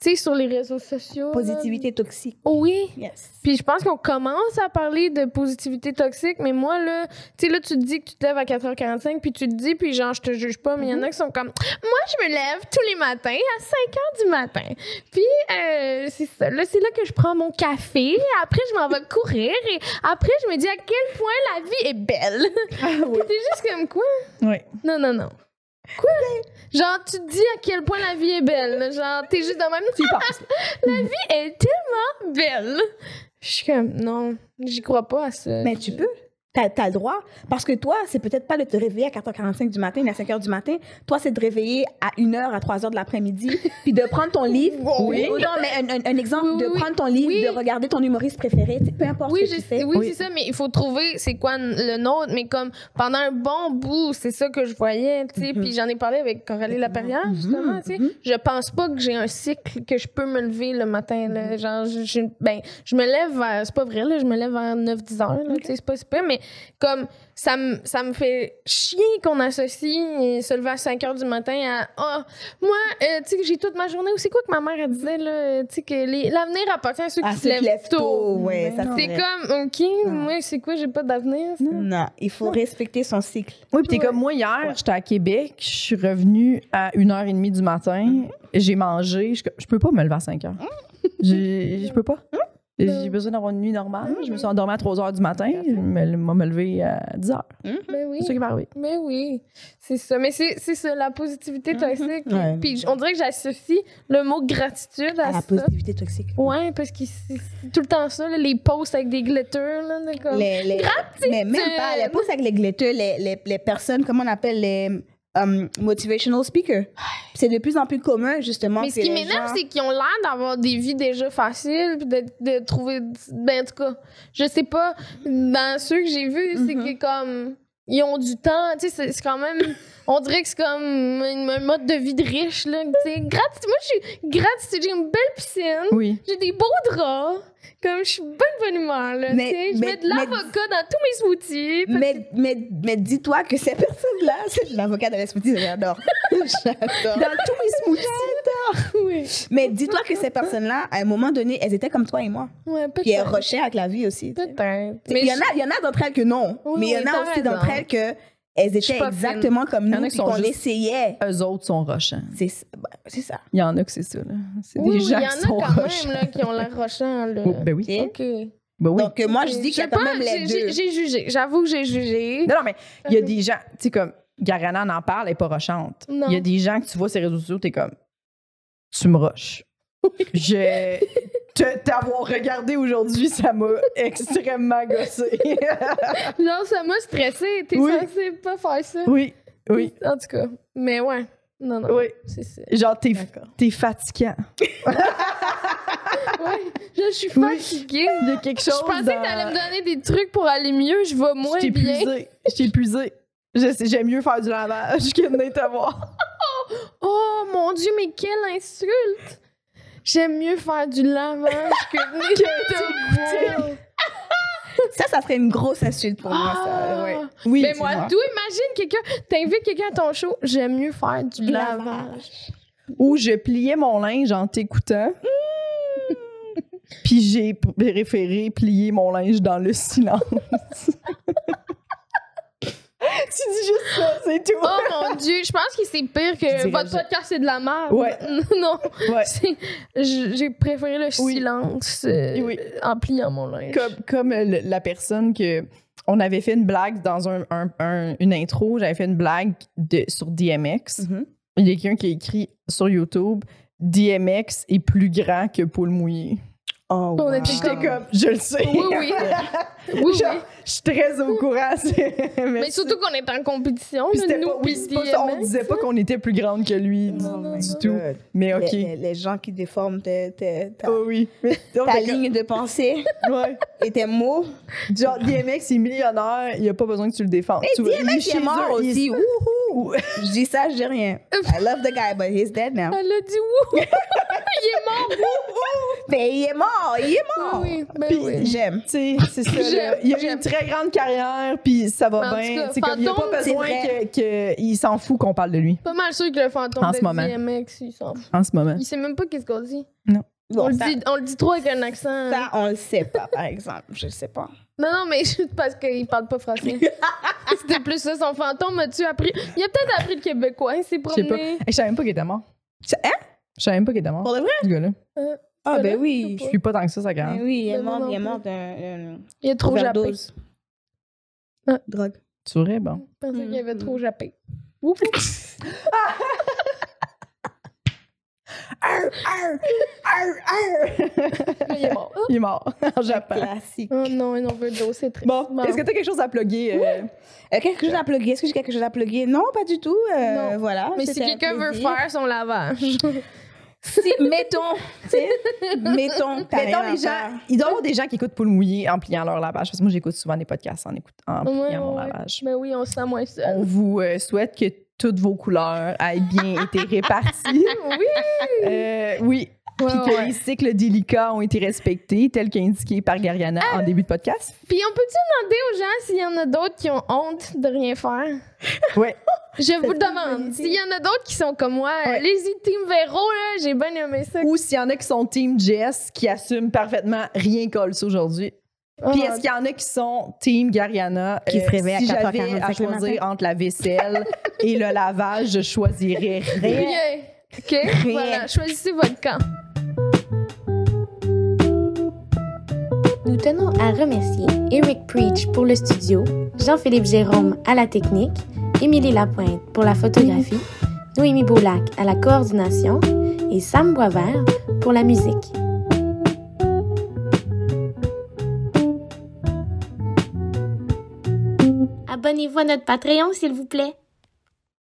Tu sais, sur les réseaux sociaux. Positivité toxique. Oui. Yes. Puis je pense qu'on commence à parler de positivité toxique, mais moi, là, tu sais, là, tu te dis que tu te lèves à 4h45, puis tu te dis, puis genre, je te juge pas, mais il y en a qui sont comme, moi, je me lève tous les matins à 5h du matin. Puis, euh, c'est ça. Là, c'est là que je prends mon café, après, je m'en vais courir, et après, je me dis à quel point la vie est belle. T'es juste comme quoi? Ouais. Non, non, non. Quoi? Genre, tu te dis à quel point la vie est belle. Genre, t'es juste dans même. Tu y penses. La vie est tellement belle. Je suis comme, non, j'y crois pas à ça. Mais tu peux. T'as as le droit. Parce que toi, c'est peut-être pas de te réveiller à 4h45 du matin, ni à 5h du matin. Toi, c'est de réveiller à 1h, à 3h de l'après-midi, puis de prendre ton livre. Oui. Ou non, mais un, un- un exemple, Oui, de oui, prendre ton livre, oui. de regarder ton humoriste préféré, peu importe Oui, ce que je tu fais. oui, Oui. c'est ça, mais il faut trouver c'est quoi le nôtre. Mais comme pendant un bon bout, c'est ça que je voyais, tu sais. Puis j'en ai parlé avec Coralie Laperrière, Mhm, justement, tu sais. Je pense pas que j'ai un cycle que je peux me lever le matin, là. Genre, je, je- ben, je me lève vers, c'est pas vrai, là, je me lève vers 9-10 heures, là, tu sais, c'est pas super, mais comme ça me ça me fait chier qu'on associe se lever à 5 heures du matin à ah moi euh, tu sais que j'ai toute ma journée ou c'est quoi que ma mère elle disait là euh, tu sais que l'avenir appartient à ceux À qui se lèvent lèvent tôt. tôt, ouais, ça C'est comme, OK, moi, c'est quoi, j'ai pas d'avenir? ça? Non, il faut respecter son cycle. Oui, puis t'es Ouais. comme moi hier, j'étais à Québec, je suis revenue à 1h30 du matin, j'ai mangé, je, je peux pas me lever à 5 h Je, je peux pas. J'ai besoin d'avoir une nuit normale. Je me suis endormie à 3 h du matin. Je me, moi, me lever à 10 h. Mais oui. C'est ça qui va arriver. Mais oui, c'est ça. Mais c'est c'est ça, la positivité toxique. Ouais. Puis on dirait que j'associe le mot gratitude à, À la ça. positivité toxique. Ouais, parce que c'est tout le temps ça, là, les posts avec des glitters, là, comme... Les, les, mais même pas, les posts avec les glitters, les, les, les personnes, comment on appelle les um, motivational speakers. C'est de plus en plus commun, justement. Mais ce qui m'énerve, gens- c'est qu'ils ont l'air d'avoir des vies déjà faciles, puis de, de trouver. Ben, en tout cas, je sais pas, dans ceux que j'ai vus, c'est Mm-hmm. que comme. Ils ont du temps, tu sais, c'est quand même. On dirait que c'est comme une- un mode de vie de riche, là. Tu sais, gratitude. Moi, je suis gratitude. J'ai une belle piscine, Oui. j'ai des beaux draps, comme je suis bonne bonne humeur, là. Mais- je mets de l'avocat dans tous mes smoothies. Mais, mais, mais dis-toi que ces personnes-là, c'est l'avocat de la smoothie, j'adore. J'adore. Dans tous mes smoothies. que- Oui. Mais dis-toi que ces personnes-là, à un moment donné, elles étaient comme toi et moi. Ouais, Puis elles peut-être. rushaient avec la vie aussi. Peut-être. Il y, je- y en a d'entre elles que non. Oui, mais il y en a aussi d'entre elles que elles étaient exactement comme nous, qui puis sont qu'on essayait. Eux autres sont rochants. C'est bah, c'est ça. Il y en a que c'est ça. là. C'est Oui, des gens il y en qui a sont quand rochants. même là, qui ont l'air rochants. Là. Oh, ben oui. Ok. Ben oui. Donc, euh, moi, je dis qu'il y a sais quand pas, même les j'ai- deux. J'ai jugé. J'avoue que j'ai jugé. Non, non, mais il y a des gens, tu sais, comme Garana en parle, elle est pas rochante. Non. Il y a des gens que tu vois sur les réseaux sociaux, t'es comme, tu me roches. Je. te- T'avoir regardé aujourd'hui, ça m'a extrêmement gossé. Genre, ça m'a stressé. T'es Oui. censé pas faire ça. oui, oui, En tout cas. Mais ouais. Non, non. oui. C'est ça. Genre, t'es t'es fatigant. Ouais. Je suis Oui. fatiguée. Il y a quelque chose. Je pensais dans- que t'allais me donner des trucs pour aller mieux. Je vais moins Je bien. épuisé. Je t'ai j'aime mieux faire du lavage que de venir te voir. Oh mon Dieu, mais quelle insulte! J'aime mieux faire du lavage que te voir. Ça, ça serait une grosse insulte pour moi, ça. Ah. Ouais. Oui. Mais moi, d'où imagine quelqu'un, t'invites quelqu'un à ton show, j'aime mieux faire du Lavage. lavage. Où je pliais mon linge en t'écoutant. Puis j'ai préféré plier mon linge dans le silence. tu dis juste ça, c'est tout. Oh mon dieu, je pense que c'est pire Je que votre ça. podcast c'est de la merde. Ouais. non, Ouais. j'ai préféré le Oui. silence euh, Oui. en pliant mon linge. Comme, comme euh, la personne que. On avait fait une blague dans un, un- un- une intro, j'avais fait une blague de, sur DMX. Mhm. Il y a quelqu'un qui a écrit sur YouTube DMX est plus grand que Paul Mouillé. Oh, On wow. était J'étais comme, je le sais. Oui, oui. oui, Genre, oui. Je suis très au courant. Mais surtout qu'on est en compétition, Puis là, nous pas, oui, pas ça, on DMX. disait pas qu'on était plus grande que lui Non, du, non, du non. tout. Good. Mais ok. Les, les- les gens qui déforment tes- tes- ta, Oh oui. Mais, donc, ta ligne de pensée ouais. et tes mots. Genre, DMX est millionnaire, il a pas besoin que tu le défendes. Et Tu vois, DMX chez est mort eux, il aussi. est- Wouhou! Je dis ça, je dis rien. I love the guy, but he's dead now. Elle a dit wouh! Il est mort! Mais il est mort, il est mort. Oui, ben Puis, oui. J'aime. Tu sais, c'est ça. là. Il a eu une très grande carrière, puis ça va en bien. C'est comme il a pas besoin c'est que, s'en fout qu'on parle de lui Pas mal sûr que le fantôme En ce moment. DMX, il s'en fout. en ce moment. Il sait même pas qu'est-ce qu'on dit. Bon, on, le dit on le dit trop avec un accent. ça, on le sait pas, par exemple. Je sais pas. Non, non, mais juste parce qu'il parle pas français. C'était plus ça, son fantôme. As-tu appris? Il a peut-être appris le québécois, il s'est Je sais pas. promené. Je savais même pas qu'il était mort. Hein? Je savais même pas qu'il était mort. Pour de vrai? Ce gars-là. Ah, ben oui. Je suis pas tant que ça, ça Ben garde. oui, il est Ben, mort, il est mort d'un. Il a trop jappé. Ah. Drogue. Tu aurais, bon. Je pensais qu'il avait trop jappé. Ouf. Arr, arr, arr, arr. Il est mort. Il est mort en Japon. Classique. Oh non, une overdose, c'est triste. Bon, est-ce que tu as quelque chose à plugger? euh? Euh, quelque chose à plugger? Est-ce que j'ai quelque chose à plugger? Non, pas du tout. Euh, Non. Voilà. Mais si quelqu'un veut faire son lavage, Si, mettons, mettons, Mettons, les gens, il doit y avoir des gens qui écoutent Poule Mouillé en pliant leur lavage. Parce que moi, j'écoute souvent des podcasts en, écoute, en pliant Ouais, mon ouais. lavage. ben oui, on se sent moins seul. On vous euh, souhaite que toutes vos couleurs aient bien été réparties. Oui! Euh, oui. Ouais, Puis que ouais. les cycles délicats ont été respectés, tels qu'indiqués par Gariana en début de podcast. Puis on peut-tu demander aux gens s'il y en a d'autres qui ont honte de rien faire? Ouais. Je vous le demande. S'il y en a d'autres qui sont comme moi, Ouais. les Team Véro, là, j'ai bien aimé ça. Ou s'il y en a qui sont Team Jess, qui assument parfaitement rien colle ça aujourd'hui. Oh, Puis est-ce qu'il y en a qui sont Team Gariana? Qui se réveillent à si 4h45 j'avais à choisir entre la vaisselle et le lavage, je choisirais rien. Rien. OK? Voilà, choisissez votre camp. Nous tenons à remercier Eric Preach pour le studio, Jean-Philippe Jérôme à la technique, Émilie Lapointe pour la photographie, Noémie Boulac à la coordination et Sam Boisvert pour la musique. Abonnez-vous à notre Patreon, s'il vous plaît.